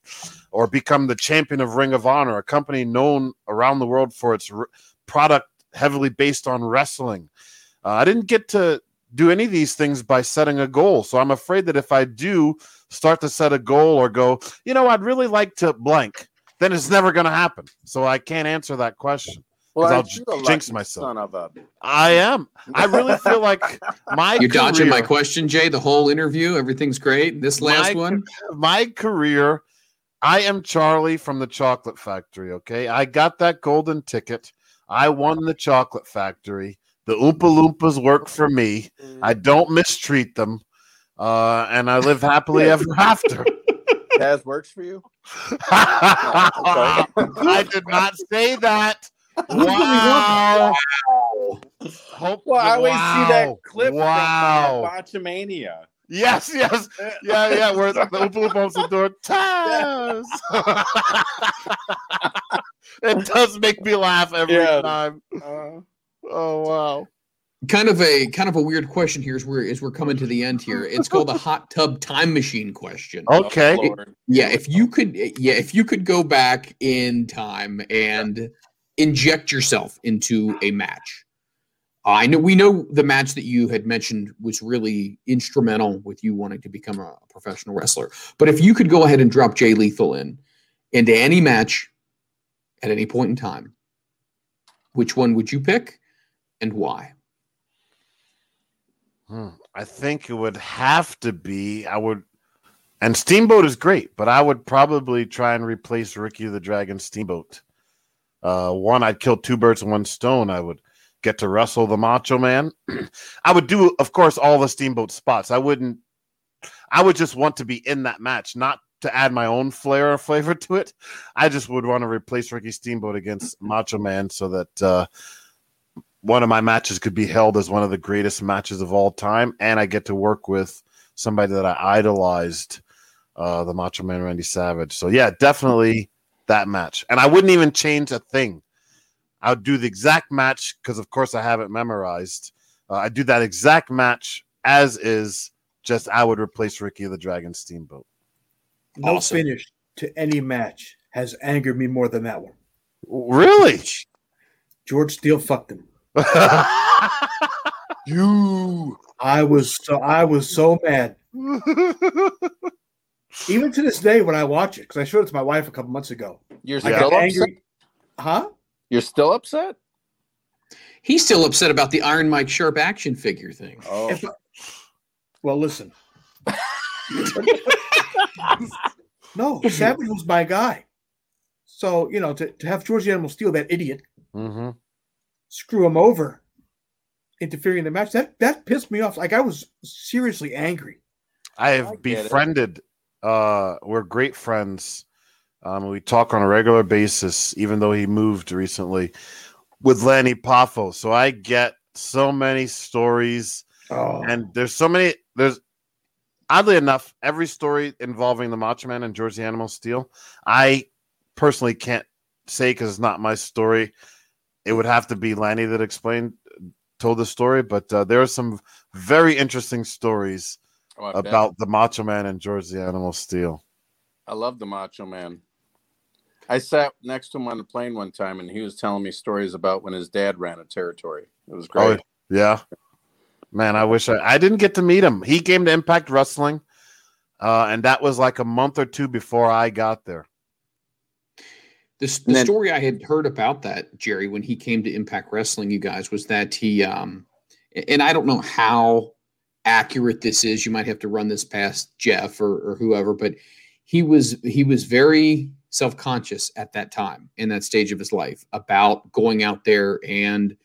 [SPEAKER 3] or become the champion of Ring of Honor, a company known around the world for its r- product heavily based on wrestling. Uh, I didn't get to do any of these things by setting a goal. So I'm afraid that if I do start to set a goal or go, you know, I'd really like to blank, then it's never going to happen. So I can't answer that question.
[SPEAKER 6] Well,
[SPEAKER 3] 'Cause I'll
[SPEAKER 6] aren't you a
[SPEAKER 3] jinx myself.
[SPEAKER 6] Son of a.
[SPEAKER 3] I am. I really feel like my
[SPEAKER 2] You're dodging my question, Jay. The whole interview, everything's great. This last
[SPEAKER 3] My-
[SPEAKER 2] one,
[SPEAKER 3] my career, I am Charlie from the Chocolate Factory. Okay, I got that golden ticket. I won the Chocolate Factory. The Oompa Loompas work for me. I don't mistreat them, uh, and I live happily ever after.
[SPEAKER 6] Taz works for you.
[SPEAKER 3] I did not say that. Wow. Hope,
[SPEAKER 6] Well, I always see that
[SPEAKER 3] wow.
[SPEAKER 6] clip
[SPEAKER 3] Wow.
[SPEAKER 6] from uh, Botchamania.
[SPEAKER 3] Yes, yes. Yeah, yeah. Where the Oompa Loompa opens the door. Taz. it does make me laugh every
[SPEAKER 6] Yeah.
[SPEAKER 3] time.
[SPEAKER 6] Uh,
[SPEAKER 3] Oh wow.
[SPEAKER 2] kind of a kind of a weird question here as we're as we're coming to the end here. It's called the hot tub time machine question.
[SPEAKER 3] Okay.
[SPEAKER 6] oh, Lord.
[SPEAKER 2] Yeah, if you could yeah, if you could go back in time and inject yourself into a match. I know we know the match that you had mentioned was really instrumental with you wanting to become a professional wrestler. But if you could go ahead and drop Jay Lethal in into any match at any point in time, which one would you pick and why?
[SPEAKER 3] Hmm. I think it would have to be. I would, and Steamboat is great, but I would probably try and replace Ricky the Dragon Steamboat. Uh, one, I'd kill two birds with one stone. I would get to wrestle the Macho Man. I would do, of course, all the Steamboat spots. I wouldn't. I would just want to be in that match, not to add my own flair or flavor to it. I just would want to replace Ricky Steamboat against Macho Man so that uh, one of my matches could be held as one of the greatest matches of all time, and I get to work with somebody that I idolized, uh, the Macho Man Randy Savage. So yeah, definitely that match, and I wouldn't even change a thing. I would do the exact match because, of course, I have it memorized. Uh, I do that exact match as is. Just I would replace Ricky the Dragon Steamboat.
[SPEAKER 1] No
[SPEAKER 2] Awesome.
[SPEAKER 1] finish to any match has angered me more than that one.
[SPEAKER 3] Really?
[SPEAKER 1] George Steele fucked him.
[SPEAKER 3] you.
[SPEAKER 1] I was so I was so mad. Even to this day, when I watch it, because I showed it to my wife a couple months ago,
[SPEAKER 6] You're
[SPEAKER 1] I
[SPEAKER 6] upset.
[SPEAKER 1] angry. Huh?
[SPEAKER 6] You're still upset.
[SPEAKER 2] He's still upset about the Iron Mike Sharpe action figure thing.
[SPEAKER 6] Oh,
[SPEAKER 1] If, Well, listen. no, Savage was my guy. So, you know, to, to have George the Animal Steele that idiot,
[SPEAKER 3] hmm
[SPEAKER 1] screw him over, interfering in the match, that that pissed me off. Like I was seriously angry.
[SPEAKER 3] I have
[SPEAKER 6] I get it.
[SPEAKER 3] befriended. Uh, we're great friends. Um, we talk on a regular basis, even though he moved recently with Lanny Poffo. So I get so many stories,
[SPEAKER 1] Oh,
[SPEAKER 3] and there's so many. There's oddly enough, every story involving the Macho Man and George the Animal Steele, I personally can't say because it's not my story. It would have to be Lanny that explained, told the story. But uh, there are some very interesting stories
[SPEAKER 6] Oh, I bet.
[SPEAKER 3] about the Macho Man and George the Animal Steele.
[SPEAKER 6] I love the Macho Man. I sat next to him on the plane one time, and he was telling me stories about when his dad ran a territory. It was
[SPEAKER 3] Oh,
[SPEAKER 6] great.
[SPEAKER 3] yeah. Man, I wish I, I didn't get to meet him. He came to Impact Wrestling, uh, and that was like a month or two before I got there.
[SPEAKER 2] This the
[SPEAKER 6] then-
[SPEAKER 2] story I had heard about that Jerry when he came to Impact Wrestling, you guys, was that he um, and I don't know how accurate this is. You might have to run this past Jeff or, or whoever, but he was he was very self conscious at that time in that stage of his life about going out there and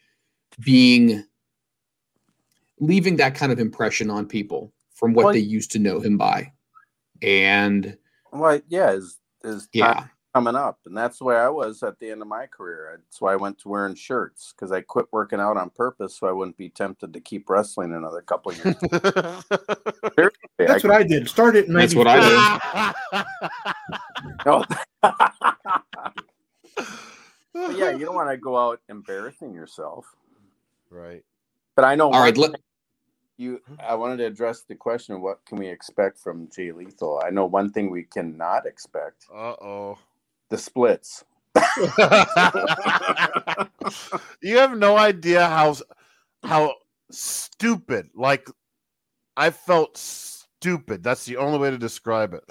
[SPEAKER 2] being leaving that kind of impression on people from what
[SPEAKER 6] Well,
[SPEAKER 2] they used to know him by, and
[SPEAKER 6] Well, yeah, is his
[SPEAKER 2] yeah.
[SPEAKER 6] Coming up, and that's the way I was at the end of my career. That's why I went to wearing shirts because I quit working out on purpose so I wouldn't be tempted to keep wrestling another couple of years.
[SPEAKER 1] that's what I did. Started in
[SPEAKER 2] That's
[SPEAKER 1] 94.
[SPEAKER 2] what I did.
[SPEAKER 6] Yeah, you don't want to go out embarrassing yourself.
[SPEAKER 3] right.
[SPEAKER 6] But I know.
[SPEAKER 2] All right, let,
[SPEAKER 6] you I wanted to address the question of what can we expect from Jay Lethal. I know one thing we cannot expect:
[SPEAKER 3] Uh oh.
[SPEAKER 6] The splits.
[SPEAKER 3] you have no idea how how stupid. Like I felt stupid. That's the only way to describe it.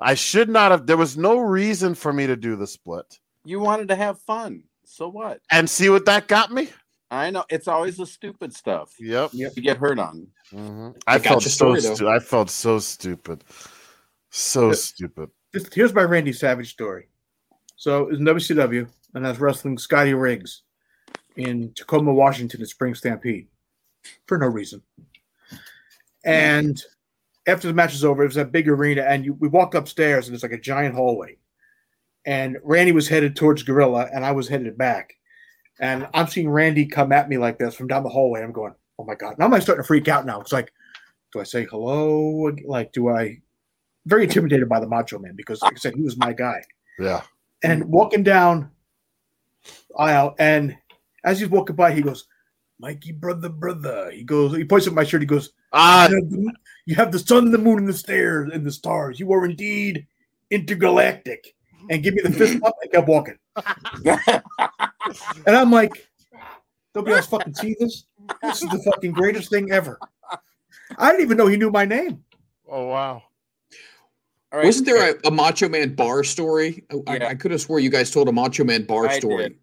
[SPEAKER 3] I should not have. There was no reason for me to do the split.
[SPEAKER 6] You wanted to have fun, so what?
[SPEAKER 3] And see what that got me.
[SPEAKER 6] I know it's always the stupid stuff
[SPEAKER 3] Yep.
[SPEAKER 1] Yep.
[SPEAKER 6] you get hurt on.
[SPEAKER 3] Mhm.
[SPEAKER 2] I
[SPEAKER 3] I felt so.
[SPEAKER 2] story.
[SPEAKER 3] Stu- I felt so stupid. So
[SPEAKER 1] Yeah.
[SPEAKER 3] stupid.
[SPEAKER 1] Just, here's my Randy Savage story. So it was WCW, and was wrestling Scotty Riggs in Tacoma, Washington at Spring Stampede for no reason. And after the match was over, it was that big arena, and you, we walked upstairs, and it's like a giant hallway. And Randy was headed towards Gorilla, and I was headed back. And I'm seeing Randy come at me like this from down the hallway. I'm going, oh my God. Now I'm starting to freak out now. It's like, do I say hello? Like, do I? Very intimidated by the Macho Man because, like I said, he was my guy
[SPEAKER 3] Yeah.
[SPEAKER 1] And walking down aisle, and as he's walking by, he goes, "Mikey, brother, brother." He goes, he points at my shirt. He goes,
[SPEAKER 3] Ah,
[SPEAKER 1] "You have the- "You have the sun, the moon, and the stairs, and the stars. You are indeed intergalactic." And give me the fist up. I kept walking, and I'm like, "Nobody else fucking see this. This is the fucking greatest thing ever." I didn't even know he knew my name.
[SPEAKER 3] oh wow.
[SPEAKER 6] All right,
[SPEAKER 2] Wasn't there a, a Macho Man bar story? I,
[SPEAKER 6] Yeah.
[SPEAKER 2] I could have swore you guys told a Macho Man bar
[SPEAKER 6] I
[SPEAKER 2] story.
[SPEAKER 6] did.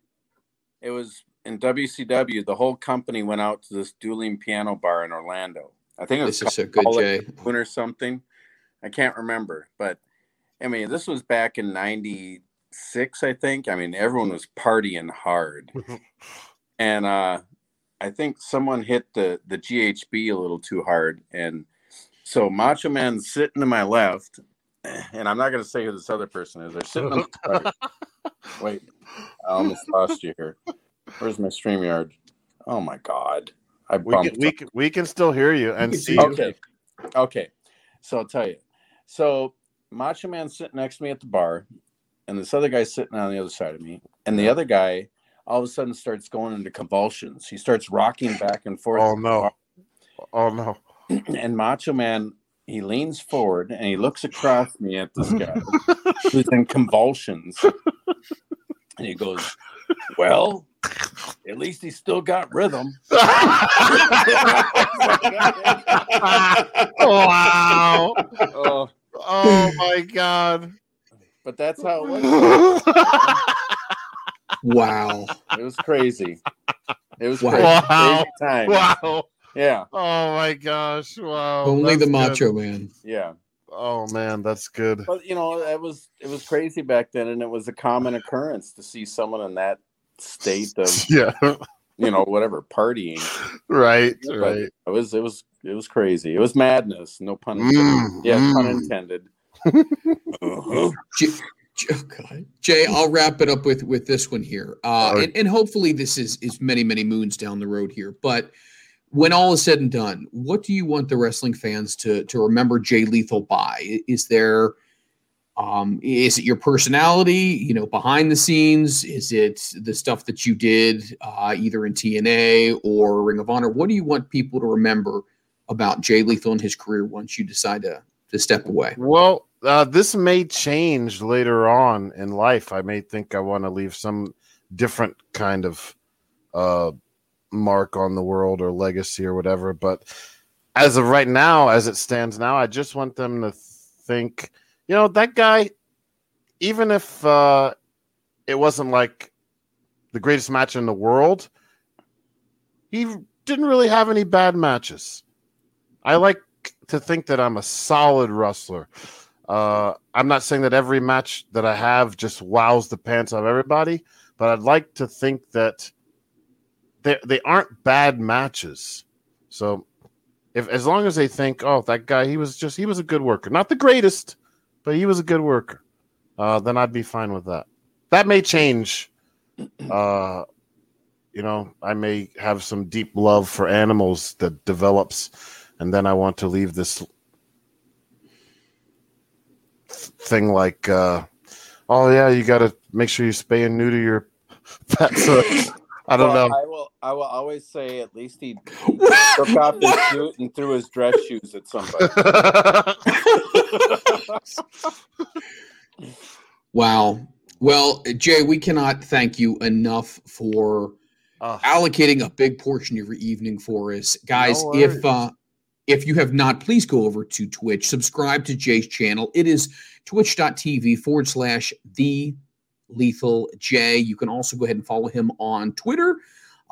[SPEAKER 6] It was in WCW. The whole company went out to this dueling piano bar in Orlando. I think it was
[SPEAKER 2] This is so good,
[SPEAKER 6] called
[SPEAKER 2] Jay.
[SPEAKER 6] Moon or something. I can't remember, but I mean, this was back in '96, I think. I mean, everyone was partying hard, and uh, I think someone hit the the GHB a little too hard, and so Macho Man's sitting to my left, and I'm not going to say who this other person is. They're sitting on the right. Wait, I almost lost you here. Where's my StreamYard? Oh my god. I
[SPEAKER 3] We can, we can we can still hear you and see
[SPEAKER 1] see
[SPEAKER 3] you.
[SPEAKER 6] Okay. Okay. So I'll tell you. So Macho Man's sitting next to me at the bar, and this other guy's sitting on the other side of me. And the other guy all of a sudden starts going into convulsions. He starts rocking back and forth.
[SPEAKER 3] Oh no. Oh no.
[SPEAKER 6] And Macho Man, he leans forward and he looks across me at this guy who's in convulsions. And he goes, Well, at least he's still got rhythm.
[SPEAKER 3] wow.
[SPEAKER 6] Oh,
[SPEAKER 3] Oh my god.
[SPEAKER 6] but that's how it was.
[SPEAKER 2] Wow.
[SPEAKER 6] It was crazy. It was
[SPEAKER 2] Wow.
[SPEAKER 6] crazy.
[SPEAKER 3] Wow.
[SPEAKER 6] Crazy time.
[SPEAKER 3] wow.
[SPEAKER 6] Yeah,
[SPEAKER 3] Oh my gosh! Wow.
[SPEAKER 2] Only the
[SPEAKER 3] that's
[SPEAKER 2] Macho
[SPEAKER 3] good.
[SPEAKER 2] Man.
[SPEAKER 6] yeah.
[SPEAKER 3] Oh man, that's good.
[SPEAKER 6] But you know, it was it was crazy back then, and it was a common occurrence to see someone in that state of
[SPEAKER 3] Yeah.
[SPEAKER 6] you know whatever partying.
[SPEAKER 3] right.
[SPEAKER 6] But
[SPEAKER 3] Right.
[SPEAKER 6] It was it was it was crazy. It was madness. No pun intended.
[SPEAKER 3] Mm,
[SPEAKER 6] yeah, pun
[SPEAKER 3] mm.
[SPEAKER 6] intended. Uh-huh.
[SPEAKER 2] Jay, Jay- oh God. Jay, I'll wrap it up with with this one here, uh,
[SPEAKER 3] All right.
[SPEAKER 2] and, and hopefully this is is many many moons down the road here. But when all is said and done, what do you want the wrestling fans to to remember Jay Lethal by? Is there um is it your personality you know behind the scenes is it the stuff that you did uh either in tna or ring of honor what do you want people to remember about jay lethal and his career once you decide to to step away
[SPEAKER 3] Well, uh, this may change later on in life. I may think I want to leave some different kind of uh, mark on the world or legacy or whatever. But as of right now, as it stands now, I just want them to think, you know, that guy, even if uh, it wasn't like the greatest match in the world, he didn't really have any bad matches. I like to think that I'm a solid wrestler. Uh, I'm not saying that every match that I have just wows the pants off everybody, but I'd like to think that they they aren't bad matches. So if as long as they think, oh, that guy, he was just he was a good worker, not the greatest, but he was a good worker, uh, then I'd be fine with that. That may change. Uh, you know, I may have some deep love for animals that develops, and then I want to leave this thing like, uh, oh yeah, you got to make sure you spay and neuter your pets. So, I don't
[SPEAKER 6] Well,
[SPEAKER 3] know.
[SPEAKER 6] I will. I will always say at least he took off his suit and threw his dress shoes at somebody.
[SPEAKER 2] wow well jay we cannot thank you enough for
[SPEAKER 3] Oh,
[SPEAKER 2] allocating a big portion of your evening for us guys
[SPEAKER 3] No
[SPEAKER 2] if uh if you have not please go over to twitch subscribe to jay's channel it is twitch.tv forward slash the lethal jay you can also go ahead and follow him on twitter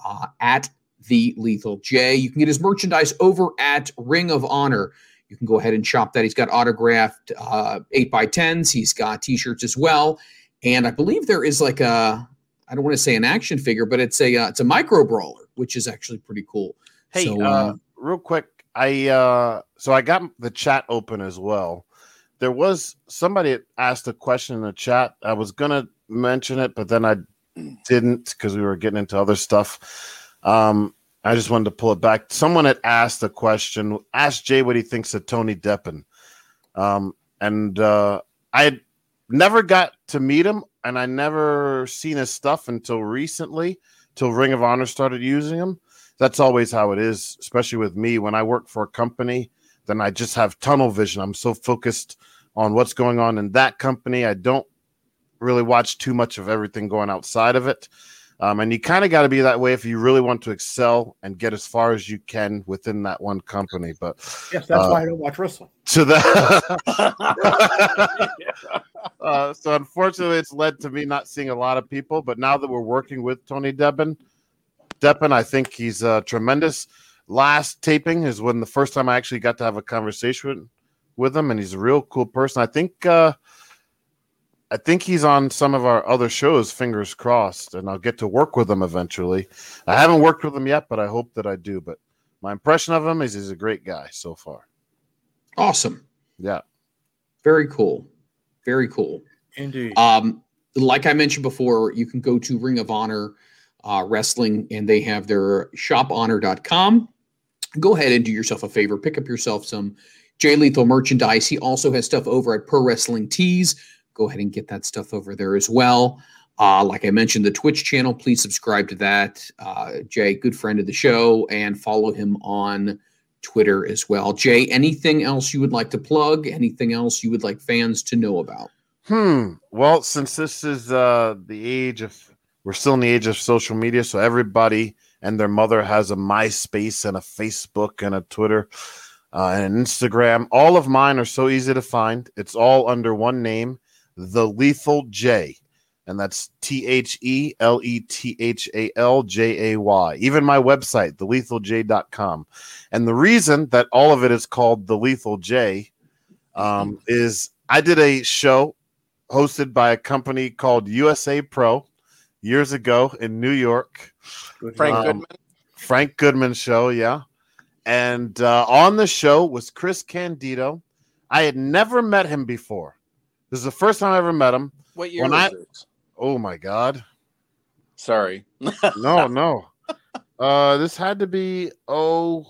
[SPEAKER 2] uh, at the lethal jay you can get his merchandise over at ring of honor you can go ahead and shop that he's got autographed uh 8 by 10s he's got t-shirts as well and i believe there is like a I don't want to say an action figure, but it's a uh, it's a micro brawler, which is actually pretty cool.
[SPEAKER 3] Hey,
[SPEAKER 2] So,
[SPEAKER 3] uh,
[SPEAKER 2] uh,
[SPEAKER 3] real quick, I uh, so I got the chat open as well. There was somebody asked a question in the chat. I was gonna mention it, but then I didn't because we were getting into other stuff. Um, I just wanted to pull it back. Someone had asked a question, asked Jay what he thinks of Tony Deppen, um, and uh, I never got to meet him, and I never seen his stuff until recently, till Ring of Honor started using him that's always how it is, especially with me. When I work for a company, then I just have tunnel vision. I'm so focused on what's going on in that company. I don't really watch too much of everything going outside of it. Um, and you kind of got to be that way if you really want to excel and get as far as you can within that one company. But
[SPEAKER 1] Yes, that's
[SPEAKER 3] Uh,
[SPEAKER 1] why I don't watch wrestling.
[SPEAKER 3] to that, uh, so unfortunately, it's led to me not seeing a lot of people. But now that we're working with Tony Deppen, Deppen, I think he's uh, tremendous. Last taping is when the first time I actually got to have a conversation with him, and he's a real cool person. I think uh, I think he's on some of our other shows. Fingers crossed, and I'll get to work with him eventually. I haven't worked with him yet, but I hope that I do. But my impression of him is he's a great guy so far.
[SPEAKER 2] awesome,
[SPEAKER 3] Yeah.
[SPEAKER 2] very cool, very cool.
[SPEAKER 1] Indeed.
[SPEAKER 2] Um, like I mentioned before, you can go to Ring of Honor uh, Wrestling, and they have their shophonor.com. Go ahead and do yourself a favor, pick up yourself some Jay Lethal merchandise. He also has stuff over at Pro Wrestling Tees. Go ahead and get that stuff over there as well. Uh, like I mentioned, the Twitch channel, please subscribe to that. Uh, Jay, good friend of the show, and follow him on Twitter as well. Jay, anything else you would like to plug? Anything else you would like fans to know about?
[SPEAKER 3] Hmm. Well, since this is uh the age of we're still in the age of social media, so everybody and their mother has a MySpace and a Facebook and a Twitter uh, and an Instagram. All of mine are so easy to find. It's all under one name, the Lethal Jay. and that's T H E L E T H A L J A Y. Even my website, thelethaljay.com. And the reason that all of it is called The Lethal Jay um, is I did a show hosted by a company called USA Pro years ago in New York.
[SPEAKER 6] Frank
[SPEAKER 3] Um,
[SPEAKER 6] Goodman.
[SPEAKER 3] Frank Goodman show, yeah. And uh, on the show was Chris Candido. I had never met him before. This is the first time I ever met him.
[SPEAKER 6] What year
[SPEAKER 3] when
[SPEAKER 6] was
[SPEAKER 3] I-
[SPEAKER 6] this?
[SPEAKER 3] Oh my god.
[SPEAKER 6] Sorry.
[SPEAKER 3] No, no. Uh this had to be oh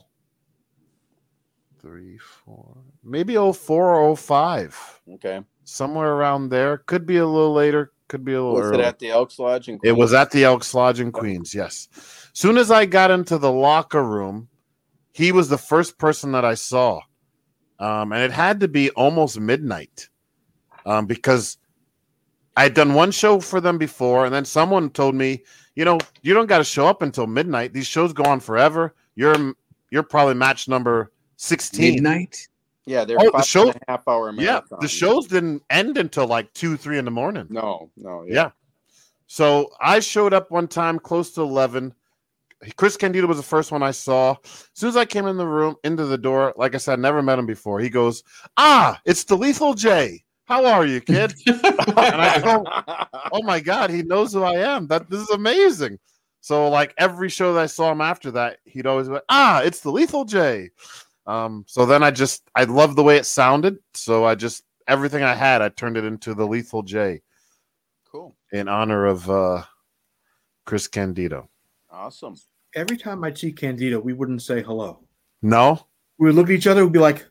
[SPEAKER 3] three, four, maybe oh four or oh five.
[SPEAKER 6] Okay.
[SPEAKER 3] Somewhere around there. Could be a little later, could be a little
[SPEAKER 6] Was
[SPEAKER 3] early.
[SPEAKER 6] it at the Elks Lodge? In
[SPEAKER 3] It was at the Elks Lodge in Queens, yes. Soon as I got into the locker room, he was the first person that I saw. Um, and it had to be almost midnight um, because I had done one show for them before, and then someone told me, you know, you don't got to show up until midnight. These shows go on forever. You're you're probably match number 16.
[SPEAKER 2] Midnight.
[SPEAKER 6] Yeah, they're
[SPEAKER 3] Oh, the
[SPEAKER 6] five
[SPEAKER 3] show-
[SPEAKER 6] and a half hour
[SPEAKER 3] Yeah, the shows didn't end until like two, three in the morning.
[SPEAKER 6] No, no.
[SPEAKER 3] Yeah. So I showed up one time close to 11. Chris Candido was the first one I saw. As soon as I came in the room, into the door, like I said, I never met him before. He goes, Ah, it's the Lethal Jay. How are you, kid? and I go, Oh my God, he knows who I am. That this is amazing. So, like every show that I saw him after that, he'd always go, Ah, it's the Lethal Jay. Um, so then I just I loved the way it sounded. So I just everything I had, I turned it into the Lethal Jay
[SPEAKER 6] cool.
[SPEAKER 3] in honor of uh, Chris Candido.
[SPEAKER 6] Awesome.
[SPEAKER 1] Every time I'd see Candido, we wouldn't say hello.
[SPEAKER 3] No,
[SPEAKER 1] We would look at each other, we'd be like,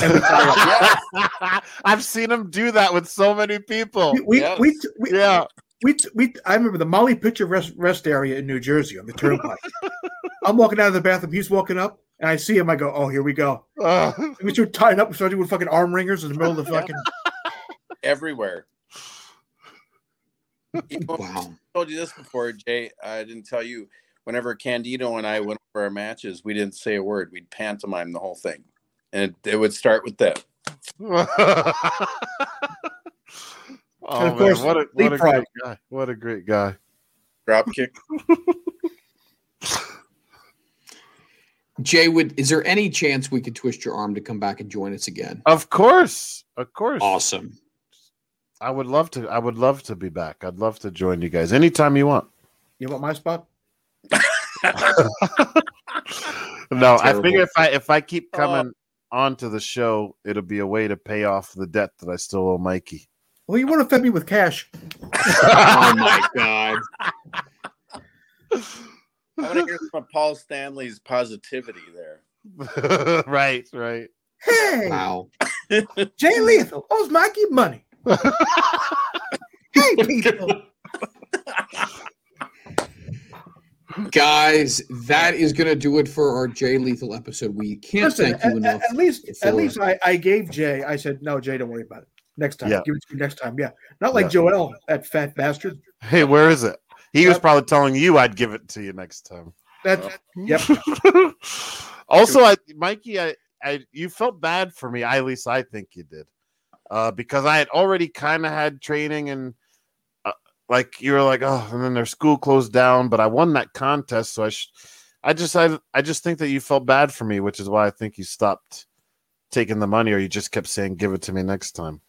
[SPEAKER 1] and tie.
[SPEAKER 3] I've seen him do that with so many people.
[SPEAKER 1] we, we,
[SPEAKER 6] Yes.
[SPEAKER 1] we, we,
[SPEAKER 3] Yeah,
[SPEAKER 1] we, we, I remember the Molly Pitcher rest, rest area in New Jersey on the turnpike. I'm walking out of the bathroom, he's walking up, and I see him. I go, "Oh, here we go."
[SPEAKER 3] Uh,
[SPEAKER 1] We start tying up, we start doing fucking arm wringers in the middle of the fucking.
[SPEAKER 6] Everywhere. You know,
[SPEAKER 2] Wow.
[SPEAKER 6] I told you this before, Jay. I didn't tell you. Whenever Candido and I went over our matches, we didn't say a word. We'd pantomime the whole thing, and it, it would start with that.
[SPEAKER 3] oh
[SPEAKER 1] And of
[SPEAKER 3] man,
[SPEAKER 1] course,
[SPEAKER 3] what a what a great guy! What a great guy!
[SPEAKER 6] Drop kick.
[SPEAKER 2] Jay, would is there any chance we could twist your arm to come back and join us again?
[SPEAKER 3] Of course, of course.
[SPEAKER 2] Awesome.
[SPEAKER 3] I would love to. I would love to be back. I'd love to join you guys anytime you want.
[SPEAKER 1] You want my spot?
[SPEAKER 3] No, I
[SPEAKER 2] Terrible.
[SPEAKER 3] figure if I if I keep coming onto the show, it'll be a way to pay off the debt that I still owe Mikey.
[SPEAKER 1] Well, you want to fed me with cash.
[SPEAKER 2] Oh my god.
[SPEAKER 6] I want to hear some of Paul Stanley's positivity there.
[SPEAKER 3] right, right.
[SPEAKER 1] Hey,
[SPEAKER 2] Wow.
[SPEAKER 1] Jay Lethal owes Mikey money. hey, people.
[SPEAKER 2] Guys, that is gonna do it for our Jay Lethal episode. We can't
[SPEAKER 1] Listen,
[SPEAKER 2] thank you
[SPEAKER 1] at,
[SPEAKER 2] enough.
[SPEAKER 1] at- at least,
[SPEAKER 2] for-
[SPEAKER 1] at least I, I gave Jay. I said, no, Jay, don't worry about it. Next time,
[SPEAKER 3] Yeah.
[SPEAKER 1] give it to me next time. Yeah, not like
[SPEAKER 3] Yeah.
[SPEAKER 1] Joel, that fat bastard.
[SPEAKER 3] Hey, where is it? He was probably telling you I'd give it to you next time.
[SPEAKER 1] That, yep.
[SPEAKER 3] also, I, Mikey, I, I, you felt bad for me. I, at least I think you did, uh, because I had already kind of had training and, like you were like, oh, and then their school closed down. But I won that contest, so I, sh- I just, I, I just think that you felt bad for me, which is why I think you stopped taking the money, or you just kept saying, "Give it to me next time."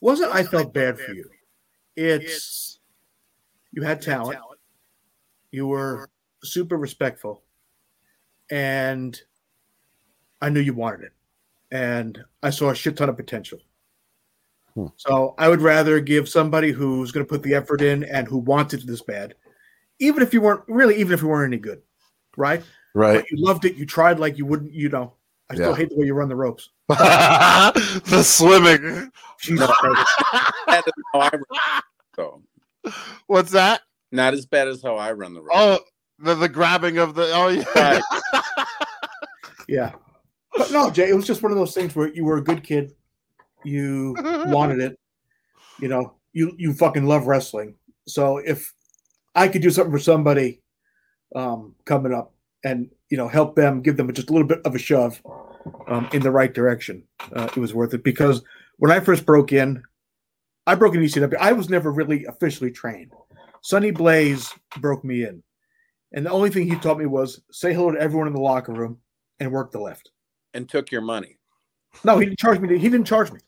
[SPEAKER 1] Wasn't I felt bad for you? It's you had talent. You were super respectful, and I knew you wanted it, and I saw a shit ton of potential.
[SPEAKER 3] Hmm.
[SPEAKER 1] So I would rather give somebody who's going to put the effort in and who wants it this bad, even if you weren't really, even if you weren't any good, right?
[SPEAKER 3] Right.
[SPEAKER 1] But you loved it. You tried like you wouldn't. You know, I still
[SPEAKER 3] Yeah.
[SPEAKER 1] hate the way you run the ropes.
[SPEAKER 3] the swimming.
[SPEAKER 1] Jesus Christ.
[SPEAKER 6] That is how I run. So
[SPEAKER 3] What's that?
[SPEAKER 6] not as bad as how I run the road.
[SPEAKER 3] Oh, the, the grabbing of the. Oh, yeah.
[SPEAKER 6] Right.
[SPEAKER 1] Yeah. But no, Jay, it was just one of those things where you were a good kid. You wanted it. You know, you you fucking love wrestling. So if I could do something for somebody um, coming up and you know help them, give them just a little bit of a shove um, in the right direction, uh, it was worth it. Because when I first broke in, I broke an ECW. I was never really officially trained. Sonny Blaze broke me in. And the only thing he taught me was say hello to everyone in the locker room and work the lift.
[SPEAKER 6] And took your money.
[SPEAKER 1] No, he didn't charge me. He didn't charge me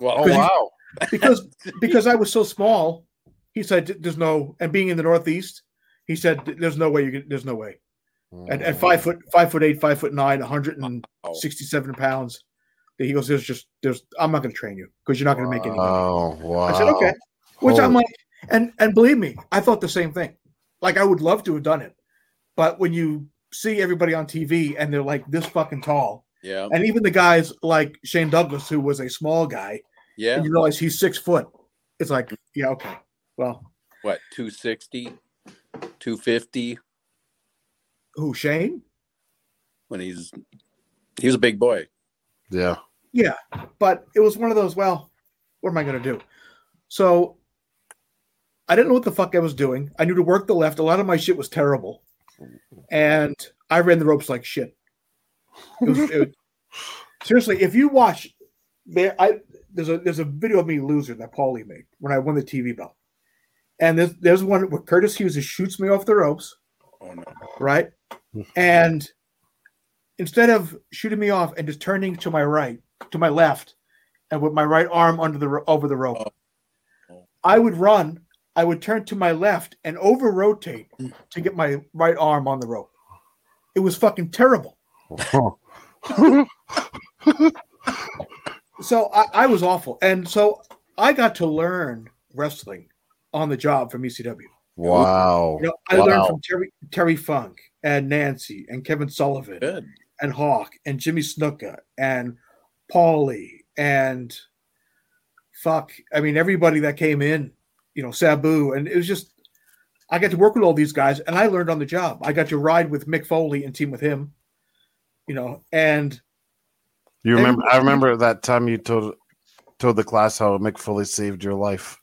[SPEAKER 6] Well,
[SPEAKER 3] Oh wow!
[SPEAKER 1] because because I was so small. He said, "There's no." And being in the Northeast, he said, "There's no way you can." There's no way. At, at five mm. foot, five foot eight, five foot nine, 167 pounds, he goes, "There's just there's. I'm not going to train you because you're not going to make any money."
[SPEAKER 3] Oh wow!
[SPEAKER 1] I said, "Okay," which I'm like, and and believe me, I thought the same thing. Like I would love to have done it, but when you see everybody on TV and they're like this fucking tall,
[SPEAKER 6] yeah,
[SPEAKER 1] and even the guys like Shane Douglas, who was a small guy,
[SPEAKER 6] yeah.
[SPEAKER 1] and you realize he's six foot, it's like, yeah, okay, well,
[SPEAKER 6] What 260, 250
[SPEAKER 1] who Shane?
[SPEAKER 6] when he's he was a big boy.
[SPEAKER 3] Yeah.
[SPEAKER 1] Yeah, but it was one of those. Well, what am I going to do? So I didn't know what the fuck I was doing. I knew to work the left. A lot of my shit was terrible, and I ran the ropes like shit. It was, it- seriously, if you watch there, I there's a there's a video of me loser that Paulie made when I won the TV belt, and there's there's one where Curtis Hughes shoots me off the ropes,
[SPEAKER 6] Oh no.
[SPEAKER 1] right, and instead of shooting me off and just turning to my right to my left and with my right arm under the over the rope
[SPEAKER 6] Oh.
[SPEAKER 1] i would run i would turn to my left and over rotate mm. to get my right arm on the rope. It was fucking terrible so i, I was awful and so i got to learn wrestling on the job from ecw
[SPEAKER 3] Wow.
[SPEAKER 1] you know, i learned from terry terry funk and nancy and kevin sullivan
[SPEAKER 6] Good.
[SPEAKER 1] and Hawk and Jimmy Snuka and Paulie and fuck. I mean, everybody that came in, you know, Sabu, and it was just I got to work with all these guys, and I learned on the job. I got to ride with Mick Foley and team with him, you know, and
[SPEAKER 3] You remember? I remember that time you told told the class how Mick Foley saved your life.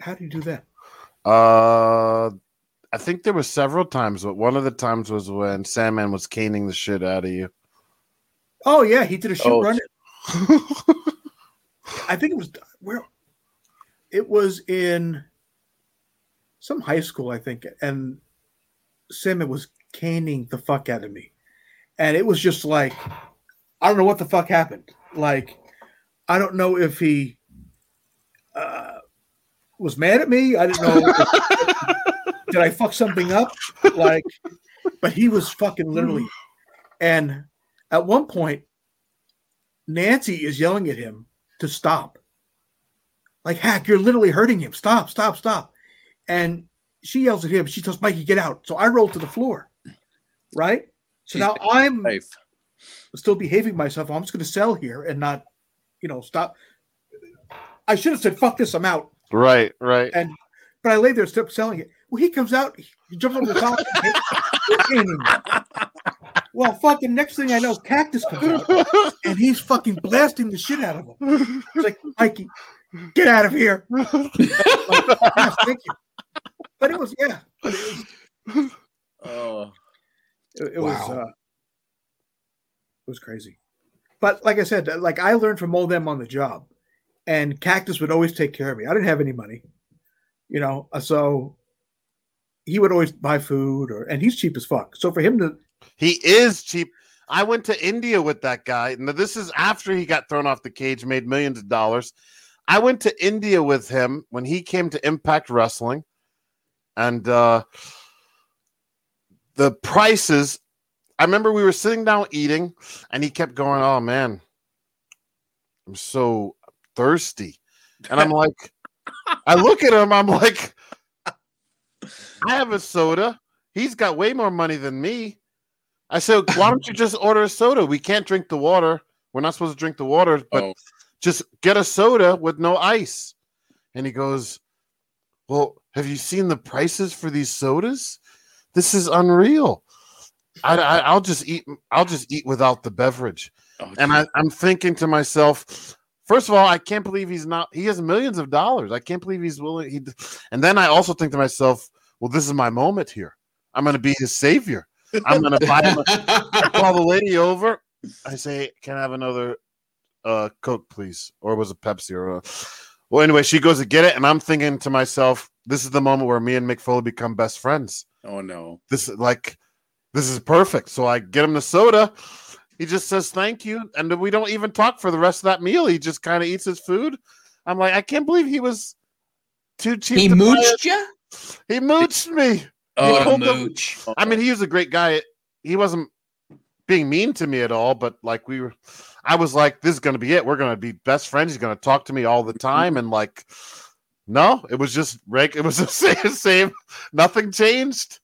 [SPEAKER 1] how do you do that?
[SPEAKER 3] Uh, I think there were several times, but one of the times was when Sandman was caning the shit out of you.
[SPEAKER 1] Oh yeah, he did a shoot
[SPEAKER 6] Oh,
[SPEAKER 1] run. I think it was where it was in some high school, I think, and Sandman was caning the fuck out of me, and it was just like I don't know what the fuck happened. Like I don't know if he uh, was mad at me. I didn't know. if- did I fuck something up? Like, but he was fucking literally, and at one point, Nancy is yelling at him to stop. Like, hack, you're literally hurting him. Stop, stop, stop. And she yells at him. She tells Mikey, get out. So I roll to the floor. Right? So
[SPEAKER 6] She's
[SPEAKER 1] now I'm
[SPEAKER 6] Life.
[SPEAKER 1] still behaving myself. I'm just going to sell here and not, you know, stop. I should have said, fuck this, I'm out.
[SPEAKER 3] Right, right.
[SPEAKER 1] And, but I lay there still selling it. Well, he comes out, he jumps over the top. well, fucking next thing I know, Cactus comes out and he's fucking blasting the shit out of him. He's like, Mikey, get out of here. Like, "Yes, thank you. But it was, yeah, but it was,
[SPEAKER 6] Oh,
[SPEAKER 1] it, it was, uh, it was crazy. But like I said, like I learned from all them on the job, and Cactus would always take care of me. I didn't have any money, you know, uh, so he would always buy food, or and he's cheap as fuck. So for him to,
[SPEAKER 3] He is cheap. I went to India with that guy. and this is after he got thrown off the cage, made millions of dollars. I went to India with him when he came to Impact Wrestling, and uh, the prices. I remember we were sitting down eating, and he kept going, "Oh man, I'm so thirsty," and I'm like, I look at him, I'm like, I have a soda. He's got way more money than me. I said, why don't you just order a soda? We can't drink the water. We're not supposed to drink the water, but
[SPEAKER 6] Oh.
[SPEAKER 3] just get a soda with no ice. And he goes, Well, have you seen the prices for these sodas? This is unreal. I, I, I'll just eat. I'll just eat without the beverage.
[SPEAKER 6] oh,
[SPEAKER 3] And I, I'm thinking to myself, first of all, I can't believe he's not. He has millions of dollars. I can't believe he's willing. He, and then I also think to myself, well, this is my moment here. I'm going to be his savior. I'm going to buy him. a- I call the lady over. I say, "Can I have another uh, Coke, please, or was it Pepsi or? Uh... Well, anyway, she goes to get it, and I'm thinking to myself, this is the moment where me and Mick Foley become best friends.
[SPEAKER 6] Oh no.
[SPEAKER 3] This is like, this is perfect. So I get him the soda. He just says thank you, and we don't even talk for the rest of that meal. He just kind of eats his food. I'm like, I can't believe he was too cheap.
[SPEAKER 2] He
[SPEAKER 3] to
[SPEAKER 2] mooched you?
[SPEAKER 3] He mooched me.
[SPEAKER 6] Oh,
[SPEAKER 2] What a
[SPEAKER 3] told
[SPEAKER 2] mooch.
[SPEAKER 3] I mean, he was a great guy. He wasn't being mean to me at all, but like we were, I was like, this is going to be it. We're going to be best friends. He's going to talk to me all the time. And like, no, it was just reg. It was the same, same. Nothing changed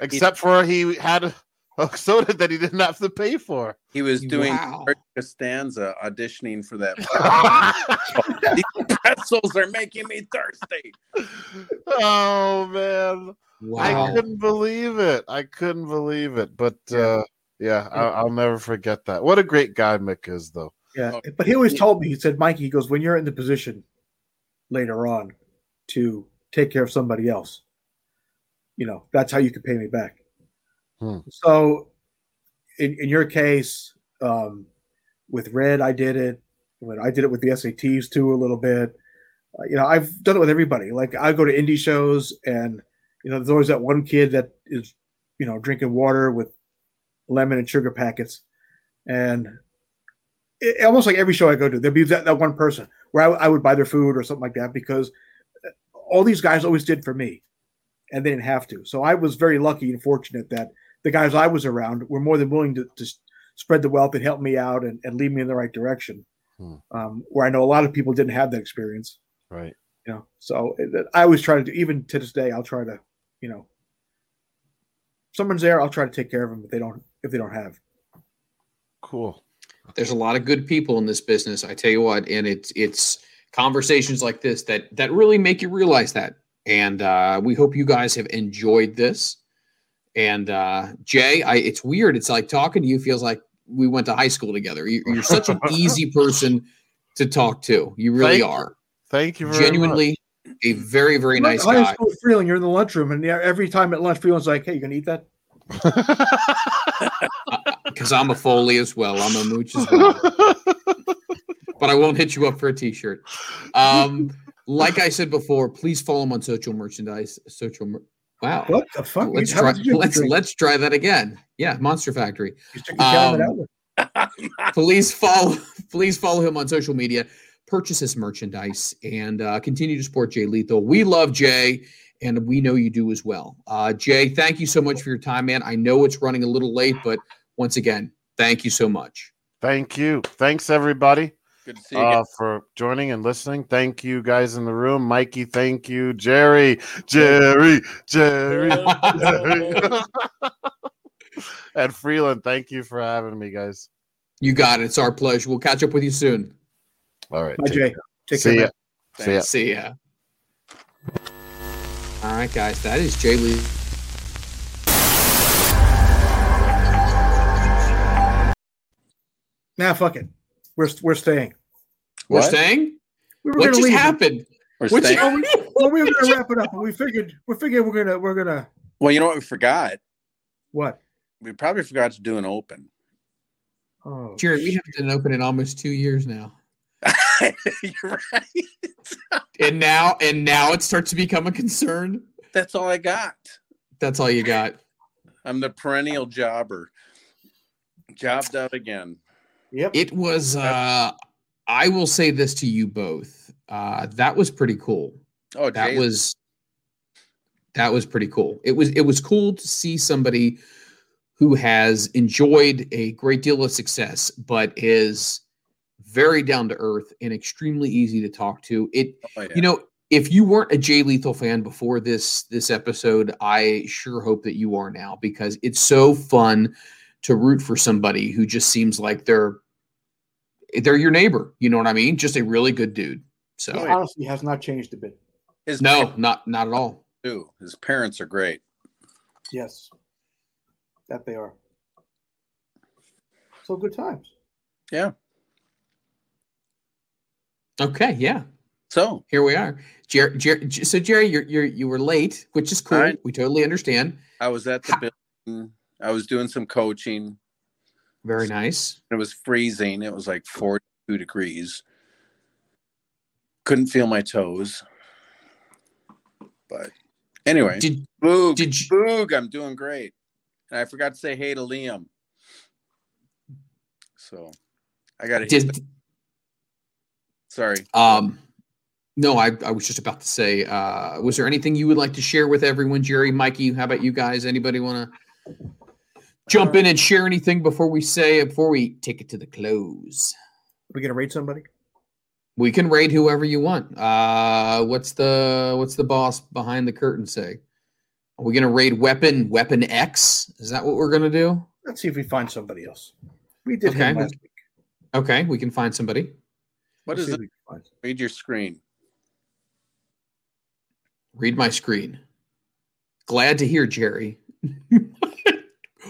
[SPEAKER 3] except for he had a, a soda that he didn't have to pay for.
[SPEAKER 6] he was doing
[SPEAKER 2] Wow.
[SPEAKER 6] George Costanza auditioning for that. These pretzels are making me thirsty.
[SPEAKER 3] oh man. I couldn't believe it. I couldn't believe it. But uh, yeah, I, I'll never forget that. What a great guy Mick is, though.
[SPEAKER 1] Yeah,
[SPEAKER 6] Oh.
[SPEAKER 1] but he always told me, he said, Mikey, he goes, when you're in the position later on to take care of somebody else, you know, that's how you can pay me back.
[SPEAKER 3] Hmm.
[SPEAKER 1] So in, in your case, um, with Red, I did it. When I did it with the SATs too, a little bit. Uh, you know, I've done it with everybody. Like I go to indie shows, and you know, there's always that one kid that is, you know, drinking water with lemon and sugar packets, and it, almost like every show I go to, there'd be that, that one person where I, I would buy their food or something like that because all these guys always did for me, and they didn't have to. So I was very lucky and fortunate that the guys I was around were more than willing to, to spread the wealth and help me out and, and lead me in the right direction.
[SPEAKER 3] Hmm.
[SPEAKER 1] Um, where I know a lot of people didn't have that experience,
[SPEAKER 3] Right.
[SPEAKER 1] you know. So it- I always try to do, even to this day, I'll try to, you know, someone's there, I'll try to take care of them if they don't if they don't have.
[SPEAKER 3] Cool.
[SPEAKER 2] There's a lot of good people in this business. I tell you what, and it's it's conversations like this that that really make you realize that. And uh, we hope you guys have enjoyed this. And uh, Jay, I it's weird. It's like talking to you feels like we went to high school together. You, you're such an easy person to talk to. You really
[SPEAKER 3] Thank you.
[SPEAKER 2] are.
[SPEAKER 3] Thank you very
[SPEAKER 2] Genuinely a very very
[SPEAKER 1] You
[SPEAKER 2] nice
[SPEAKER 1] went to high
[SPEAKER 2] guy.
[SPEAKER 1] school with Freeland, you're in the lunchroom, and yeah, every time at lunch, Freeland's like, "Hey, you gonna eat that?"
[SPEAKER 2] Because I'm a Foley as well. I'm a mooch as well. but I won't hit you up for a t-shirt. Um, like I said before, please follow him on social merchandise. Social. Mer- wow.
[SPEAKER 1] What the fuck?
[SPEAKER 2] Let's try.
[SPEAKER 1] much did you
[SPEAKER 2] Let's let's try that again. Yeah, Monster Factory.
[SPEAKER 1] You took your Calumet
[SPEAKER 2] um, Please follow. Please follow him on social media. Purchase his merchandise and uh, continue to support Jay Lethal. We love Jay, and we know you do as well. Uh, Jay, thank you so much for your time, man. I know it's running a little late, but once again, thank you so much.
[SPEAKER 3] Thank you. Thanks, everybody,
[SPEAKER 6] Good to see you.
[SPEAKER 3] uh, for joining and listening. Thank you, guys in the room. Mikey, thank you. Jerry, Jerry, Jerry. Jerry. and Freeland, thank you for having me, guys.
[SPEAKER 2] You got it. It's our pleasure. We'll catch up with you soon.
[SPEAKER 3] All right.
[SPEAKER 1] Bye,
[SPEAKER 3] take
[SPEAKER 1] Jay.
[SPEAKER 3] care.
[SPEAKER 1] Take
[SPEAKER 3] See
[SPEAKER 1] care.
[SPEAKER 3] ya. See ya.
[SPEAKER 2] See ya. All right, guys. That is Jay Lee.
[SPEAKER 1] Nah, fuck it. We're we're staying.
[SPEAKER 2] We're
[SPEAKER 6] What?
[SPEAKER 2] staying.
[SPEAKER 1] We were
[SPEAKER 2] what just
[SPEAKER 1] leave.
[SPEAKER 2] happened?
[SPEAKER 6] We're
[SPEAKER 2] What
[SPEAKER 6] staying-
[SPEAKER 1] Well, we, well, we were gonna wrap it up, but we figured we figured we're gonna we're gonna
[SPEAKER 6] well, you know what we forgot?
[SPEAKER 1] what?
[SPEAKER 6] We probably forgot to do an open.
[SPEAKER 1] Oh,
[SPEAKER 2] Jerry, we haven't done an open in almost two years now,
[SPEAKER 6] You're right.
[SPEAKER 2] and now and now it starts to become a concern.
[SPEAKER 6] That's all I got.
[SPEAKER 2] That's all you got.
[SPEAKER 6] I'm the perennial jobber. Jobbed out again.
[SPEAKER 1] Yep.
[SPEAKER 2] It was. uh I will say this to you both. Uh That was pretty cool.
[SPEAKER 6] Oh,
[SPEAKER 2] that
[SPEAKER 6] Jay,
[SPEAKER 2] was that was pretty cool it was it was cool to see somebody who has enjoyed a great deal of success but is very down to earth and extremely easy to talk to it
[SPEAKER 6] oh, yeah.
[SPEAKER 2] you know if you weren't a jay lethal fan before this this episode i sure hope that you are now because it's so fun to root for somebody who just seems like they're they're your neighbor you know what i mean just a really good dude so
[SPEAKER 1] He honestly has not changed a bit.
[SPEAKER 6] his
[SPEAKER 2] no
[SPEAKER 6] parents
[SPEAKER 2] not not at all
[SPEAKER 6] too. His parents are great.
[SPEAKER 1] Yes, that they are. So good times.
[SPEAKER 6] Yeah.
[SPEAKER 2] okay yeah
[SPEAKER 6] So
[SPEAKER 2] here we are. Jer- Jer- so Jerry, you're you're you were late, which is cool.
[SPEAKER 6] Alright.
[SPEAKER 2] We totally understand.
[SPEAKER 6] I was at the building. I was doing some coaching.
[SPEAKER 2] Very nice.
[SPEAKER 6] It was freezing. It was like 42 degrees. Couldn't feel my toes. But anyway,
[SPEAKER 2] Did
[SPEAKER 6] Boog,
[SPEAKER 2] did you-
[SPEAKER 6] Boog, I'm doing great. And I forgot to say hey to Liam. So I got to Sorry.
[SPEAKER 2] um no, I, I was just about to say, uh, was there anything you would like to share with everyone, Jerry, Mikey? How about you guys? Anybody want to jump in and share anything before we say before we take it to the close?
[SPEAKER 1] we gonna raid somebody?
[SPEAKER 2] We can raid whoever you want. Uh, what's the what's the boss behind the curtain say? Are we gonna raid weapon weapon X? Is that what we're gonna do?
[SPEAKER 1] Let's see if we find somebody else. We did
[SPEAKER 2] Okay.
[SPEAKER 1] him last week.
[SPEAKER 2] Okay, we can find somebody.
[SPEAKER 6] What
[SPEAKER 1] Let's
[SPEAKER 6] is it?
[SPEAKER 1] if we can find-
[SPEAKER 6] Read your screen.
[SPEAKER 2] Read my screen. Glad to hear, Jerry.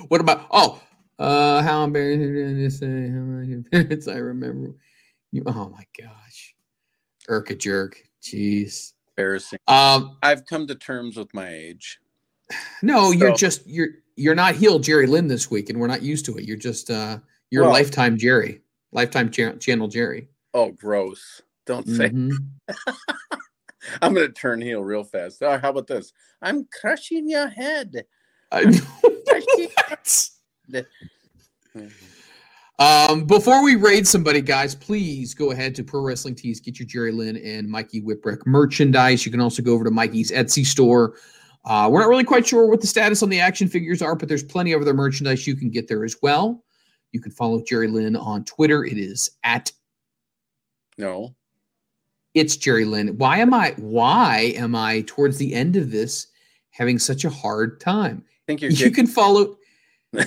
[SPEAKER 2] what about oh uh how embarrassing to say how many minutes I remember you oh my gosh. Irk a jerk. Jeez.
[SPEAKER 6] Embarrassing.
[SPEAKER 2] Um
[SPEAKER 6] I've come to terms with my age.
[SPEAKER 2] no, you're just you're you're not healed Jerry Lynn this week, and we're not used to it. You're just uh you're
[SPEAKER 6] Well-
[SPEAKER 2] lifetime Jerry. Lifetime cha- channel Jerry.
[SPEAKER 6] Oh, gross. Don't say.
[SPEAKER 2] Mhm.
[SPEAKER 6] I'm going to turn heel real fast. Oh, how about this? I'm crushing your head.
[SPEAKER 2] I-
[SPEAKER 6] Crushing
[SPEAKER 2] What? Um, before we raid somebody, guys, please go ahead to Pro Wrestling Tees, get your Jerry Lynn and Mikey Whipwreck merchandise. You can also go over to Mikey's Etsy store. Uh, we're not really quite sure what the status on the action figures are, but there's plenty of other merchandise you can get there as well. You can follow Jerry Lynn on Twitter. It is at
[SPEAKER 6] No.
[SPEAKER 2] it's Jerry Lynn. Why am I why am I towards the end of this having such a hard time?
[SPEAKER 6] Think you're
[SPEAKER 2] you can follow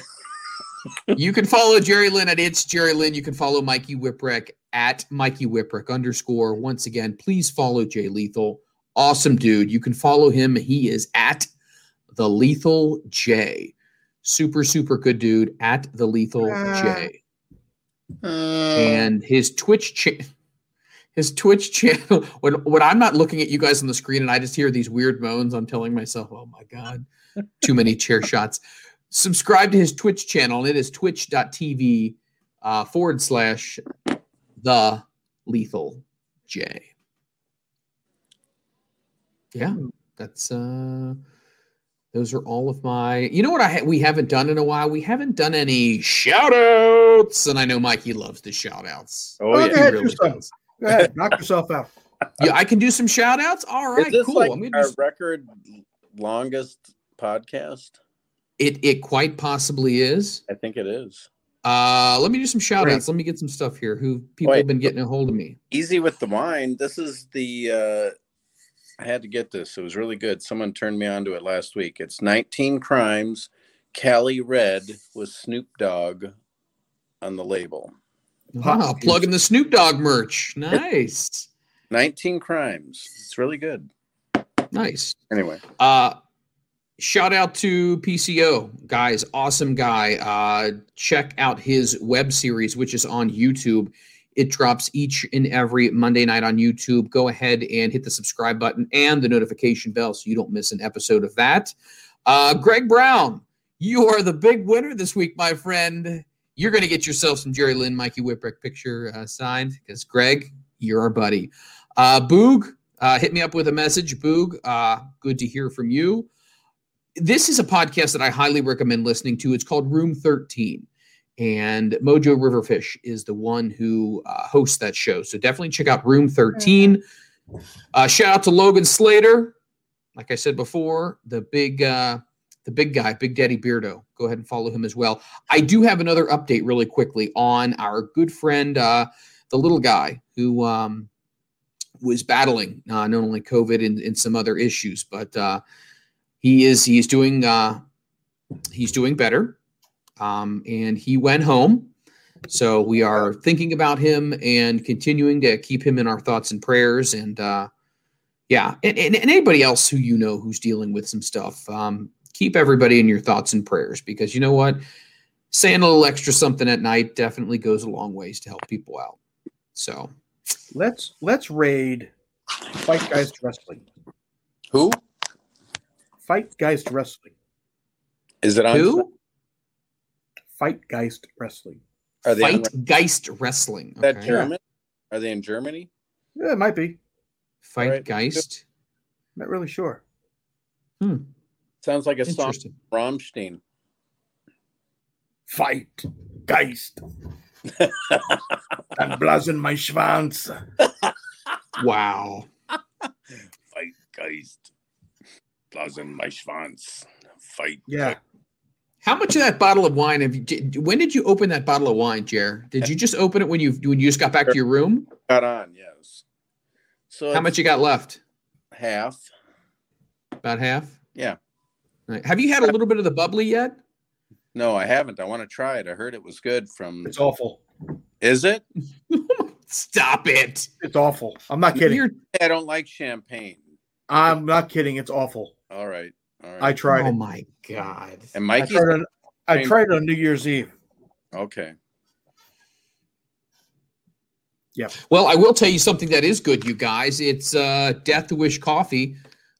[SPEAKER 2] you can follow jerry lynn at it's jerry lynn. You can follow mikey whipwreck at mikey whipwreck underscore. Once again please follow jay lethal. Awesome dude. You can follow him. He is at the lethal jay. Super super good dude at the lethal jay.
[SPEAKER 6] uh,
[SPEAKER 2] and his twitch cha- his twitch channel when when i'm not looking at you guys on the screen and i just hear these weird moans i'm telling myself oh my god too many chair shots. Subscribe to his twitch channel and it is twitch.tv uh, forward slash the lethal jay. Yeah that's uh those are all of my you know what i ha- we haven't done in a while? We haven't done any shout outs and i know mikey loves the shout outs
[SPEAKER 6] oh,
[SPEAKER 1] Go
[SPEAKER 6] yeah.
[SPEAKER 1] ahead,
[SPEAKER 2] He
[SPEAKER 1] do
[SPEAKER 2] does.
[SPEAKER 1] Go ahead, knock yourself out.
[SPEAKER 2] yeah i can do some shout outs all right
[SPEAKER 6] Is this
[SPEAKER 2] cool.
[SPEAKER 6] like
[SPEAKER 2] I'm gonna
[SPEAKER 6] our
[SPEAKER 2] do s-
[SPEAKER 6] record longest podcast?
[SPEAKER 2] it it quite possibly is
[SPEAKER 6] I think it is.
[SPEAKER 2] uh let me do some shout outs let me get some stuff here who people
[SPEAKER 6] Wait.
[SPEAKER 2] have been getting a hold of me
[SPEAKER 6] Easy with the wine. This is the. uh I had to get this. It was really good. Someone turned me onto it last week. It's 19 Crimes, Cali Red with Snoop Dogg on the label.
[SPEAKER 2] wow
[SPEAKER 1] Pop-
[SPEAKER 2] plugging the snoop dogg merch nice
[SPEAKER 6] 19 Crimes. It's really good.
[SPEAKER 2] nice
[SPEAKER 6] Anyway,
[SPEAKER 2] Uh, shout out to PCO, guys, awesome guy. Uh, check out his web series, which is on YouTube. It drops each and every Monday night on YouTube. Go ahead and hit the subscribe button and the notification bell so you don't miss an episode of that. Uh, Greg Brown, you are the big winner this week, my friend. You're going to get yourself some Jerry Lynn, Mikey Whipwreck picture uh, signed because Greg, you're our buddy. Uh, Boog, uh, hit me up with a message. Boog, uh, good to hear from you. This is a podcast that I highly recommend listening to. It's called Room 13. And Mojo Riverfish is the one who uh, hosts that show. So definitely check out Room 13. Uh, shout out to Logan Slater. Like I said before, the big uh, the big guy, Big Daddy Beardo. Go ahead and follow him as well. I do have another update really quickly on our good friend, uh, the little guy who um, was battling uh, not only COVID and, and some other issues, but uh, he is he is doing uh, he's doing better, um, and he went home. So we are thinking about him and continuing to keep him in our thoughts and prayers. And uh, yeah, and, and, and anybody else who you know who's dealing with some stuff, um, keep everybody in your thoughts and prayers because you know what, saying a little extra something at night definitely goes a long ways to help people out. So
[SPEAKER 1] Let's let's raid Fight Guys Wrestling.
[SPEAKER 6] who
[SPEAKER 1] Fight Geist Wrestling.
[SPEAKER 6] is it on?
[SPEAKER 2] who?
[SPEAKER 1] Fight Geist Wrestling.
[SPEAKER 6] Are they in-
[SPEAKER 2] Fight Geist Wrestling.
[SPEAKER 6] Is that
[SPEAKER 2] Okay.
[SPEAKER 6] German? Are they in Germany?
[SPEAKER 1] Yeah, it might be.
[SPEAKER 2] Fight
[SPEAKER 6] Alright.
[SPEAKER 2] Geist.
[SPEAKER 1] Not really sure. Hmm.
[SPEAKER 6] Sounds like a song from Rammstein.
[SPEAKER 1] Fight, Geist. I'm blasen my Schwanz.
[SPEAKER 2] Wow.
[SPEAKER 6] Fight Geist. Blasen my Schwanz. Fight.
[SPEAKER 1] Yeah.
[SPEAKER 2] How much of that bottle of wine have you? did- When did you open that bottle of wine, Jer? Did you just open it when you when you just got back to your room?
[SPEAKER 6] Got on, yes. So
[SPEAKER 2] How much you got left?
[SPEAKER 6] half?
[SPEAKER 2] About half.
[SPEAKER 6] Yeah.
[SPEAKER 2] All right. Have you had a little bit of the bubbly yet?
[SPEAKER 6] No, I haven't. I want to try it. I heard it was good from
[SPEAKER 1] It's awful.
[SPEAKER 6] Is it?
[SPEAKER 2] Stop it.
[SPEAKER 1] It's awful. I'm not kidding.
[SPEAKER 2] You're,
[SPEAKER 6] I don't like champagne.
[SPEAKER 1] I'm not kidding. It's awful.
[SPEAKER 6] All right. All right.
[SPEAKER 1] I tried
[SPEAKER 2] oh
[SPEAKER 1] it.
[SPEAKER 2] my god.
[SPEAKER 6] and
[SPEAKER 1] I tried, on, I tried it on New Year's Eve.
[SPEAKER 6] okay. Yeah.
[SPEAKER 2] Well, I will tell you something that is good, you guys. It's uh, Death Wish Coffee.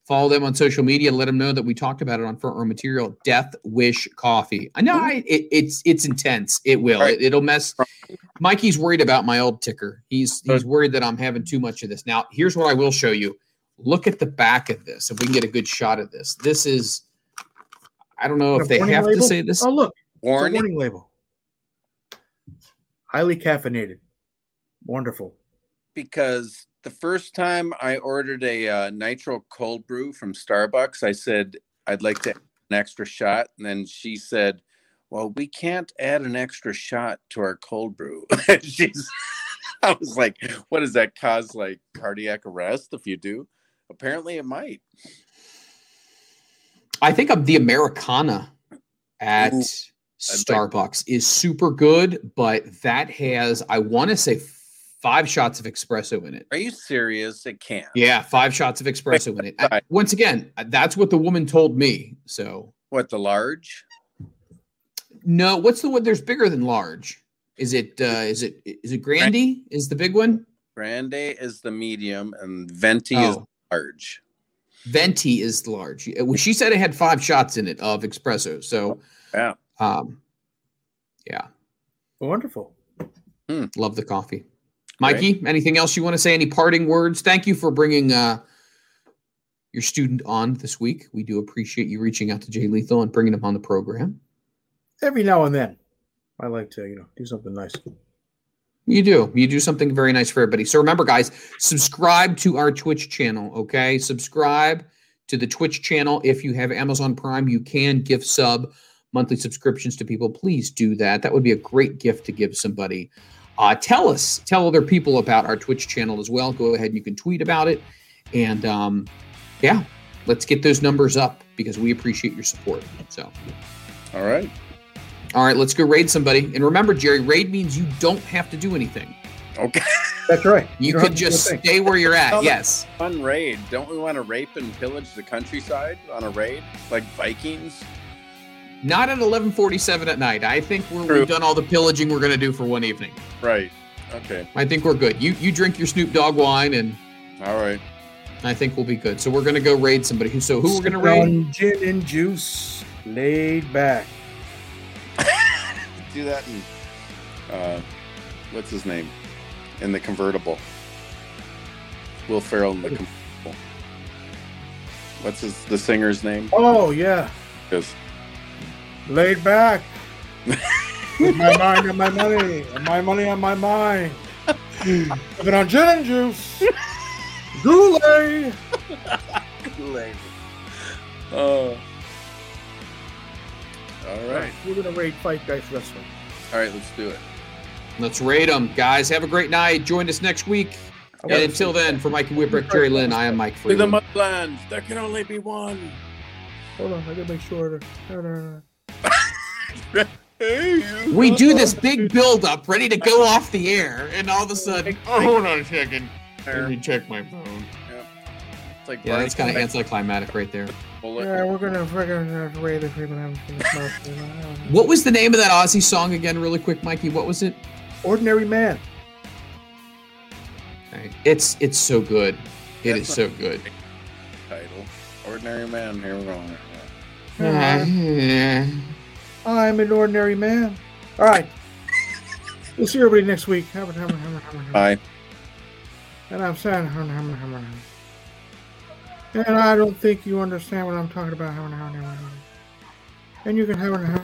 [SPEAKER 2] Follow them on social media and let them know that we talked about it on front row material. Death Wish Coffee. I know I, it, it's it's intense. It will.
[SPEAKER 6] Right.
[SPEAKER 2] It, will mess. Mikey's worried about my old ticker. He's he's worried that I'm having too much of this. Now, here's what I will show you. Look at the back of this. If we can get a good shot of this, this is. I don't know if they
[SPEAKER 1] warning
[SPEAKER 2] have to say this.
[SPEAKER 1] Oh, look. It's a
[SPEAKER 6] Warning.
[SPEAKER 1] warning label. Highly caffeinated. Wonderful.
[SPEAKER 6] because the first time I ordered a uh, nitro cold brew from Starbucks, I said I'd like to add an extra shot, and then she said, "Well, we can't add an extra shot to our cold brew." She's, I was like, "What does that cause? Like cardiac arrest if you do?" Apparently, it might.
[SPEAKER 2] I think of the Americano at
[SPEAKER 6] Ooh,
[SPEAKER 2] Starbucks is super good, but that has I want to say five shots of espresso in it.
[SPEAKER 6] Are you serious? It can't.
[SPEAKER 2] Yeah, five shots of espresso in it. I- once again, that's what the woman told me. So
[SPEAKER 6] What the large?
[SPEAKER 2] no, what's the one? There's bigger than large. Is it? uh Is it? Is it Grandy? Is the big one?
[SPEAKER 6] Grande is the medium, and Venti is
[SPEAKER 2] Oh,
[SPEAKER 6] large.
[SPEAKER 2] Venti is large. She said it had five shots in it of espresso. So
[SPEAKER 6] Yeah.
[SPEAKER 2] um, yeah,
[SPEAKER 1] Wonderful.
[SPEAKER 2] love the coffee. Mikey, anything else you want to say? Any parting words? Thank you for bringing uh, your student on this week. We do appreciate you reaching out to Jay Lethal and bringing him on the program.
[SPEAKER 1] Every now and then, I like to, you know, do something nice.
[SPEAKER 2] You do. You do something very nice for everybody. So remember, guys, subscribe to our Twitch channel. Okay, subscribe to the Twitch channel. If you have Amazon Prime, you can gift sub monthly subscriptions to people. Please do that. That would be a great gift to give somebody. Uh, tell us, tell other people about our Twitch channel as well. Go ahead and you can tweet about it. And um, yeah, let's get those numbers up because we appreciate your support. So.
[SPEAKER 6] All right.
[SPEAKER 2] All right, let's go raid somebody. And remember, Jerry, raid means you don't have to do anything.
[SPEAKER 6] Okay.
[SPEAKER 1] That's right.
[SPEAKER 2] You,
[SPEAKER 1] don't
[SPEAKER 2] could
[SPEAKER 1] have to do a
[SPEAKER 2] just stay where you're at. Yes.
[SPEAKER 6] Fun raid. Don't we want to rape and pillage the countryside on a raid like Vikings?
[SPEAKER 2] Not at 11:47 at night. I think we're, we've done all the pillaging we're going to do for one evening.
[SPEAKER 6] Right. Okay.
[SPEAKER 2] I think we're good. You you drink your Snoop Dogg wine, and
[SPEAKER 6] All right.
[SPEAKER 2] I think we'll be good. So we're going to go raid somebody. Who? So who we're going to raid?
[SPEAKER 1] Gin and juice, laid back.
[SPEAKER 6] Do that in uh what's his name? In the convertible. Will Ferrell in the convertible. What's his the singer's name?
[SPEAKER 1] Oh yeah,
[SPEAKER 6] Because
[SPEAKER 1] laid back. With my mind on my money, and my money on my mind. Sipping on gin and juice, Goulet.
[SPEAKER 6] Oh. All right.
[SPEAKER 1] We're gonna raid Fight Guys Wrestling.
[SPEAKER 6] All right, let's do it.
[SPEAKER 2] Let's raid them, guys. Have a great night. Join us next week. And until then, for Mikey Whipwreck, Jerry Lynn, I am Mike
[SPEAKER 6] To the
[SPEAKER 2] Freeland.
[SPEAKER 6] Mudlands, there can only be one.
[SPEAKER 1] Hold on, I gotta make sure. To...
[SPEAKER 2] We do this big build-up, ready to go off the air, and all of a sudden, oh, hold on a second. Let me check my phone.
[SPEAKER 6] It's like
[SPEAKER 2] Yeah, that's kind of anticlimactic right there.
[SPEAKER 1] Yeah, we're gonna freaking raid the people having some smoke.
[SPEAKER 2] What was the name of that Aussie song again, really quick, Mikey? What was it?
[SPEAKER 1] Ordinary man.
[SPEAKER 2] It's it's so good. It is
[SPEAKER 6] That's
[SPEAKER 2] so good.
[SPEAKER 6] title. Ordinary man. Here we go.
[SPEAKER 1] I'm an ordinary man. All right. We'll see everybody next week. Hammer, hammer, hammer, hammer, hammer.
[SPEAKER 6] Bye.
[SPEAKER 1] And I'm saying And I don't think you understand what I'm talking about. Hammer, hammer, hammer. And you can hammer, hammer.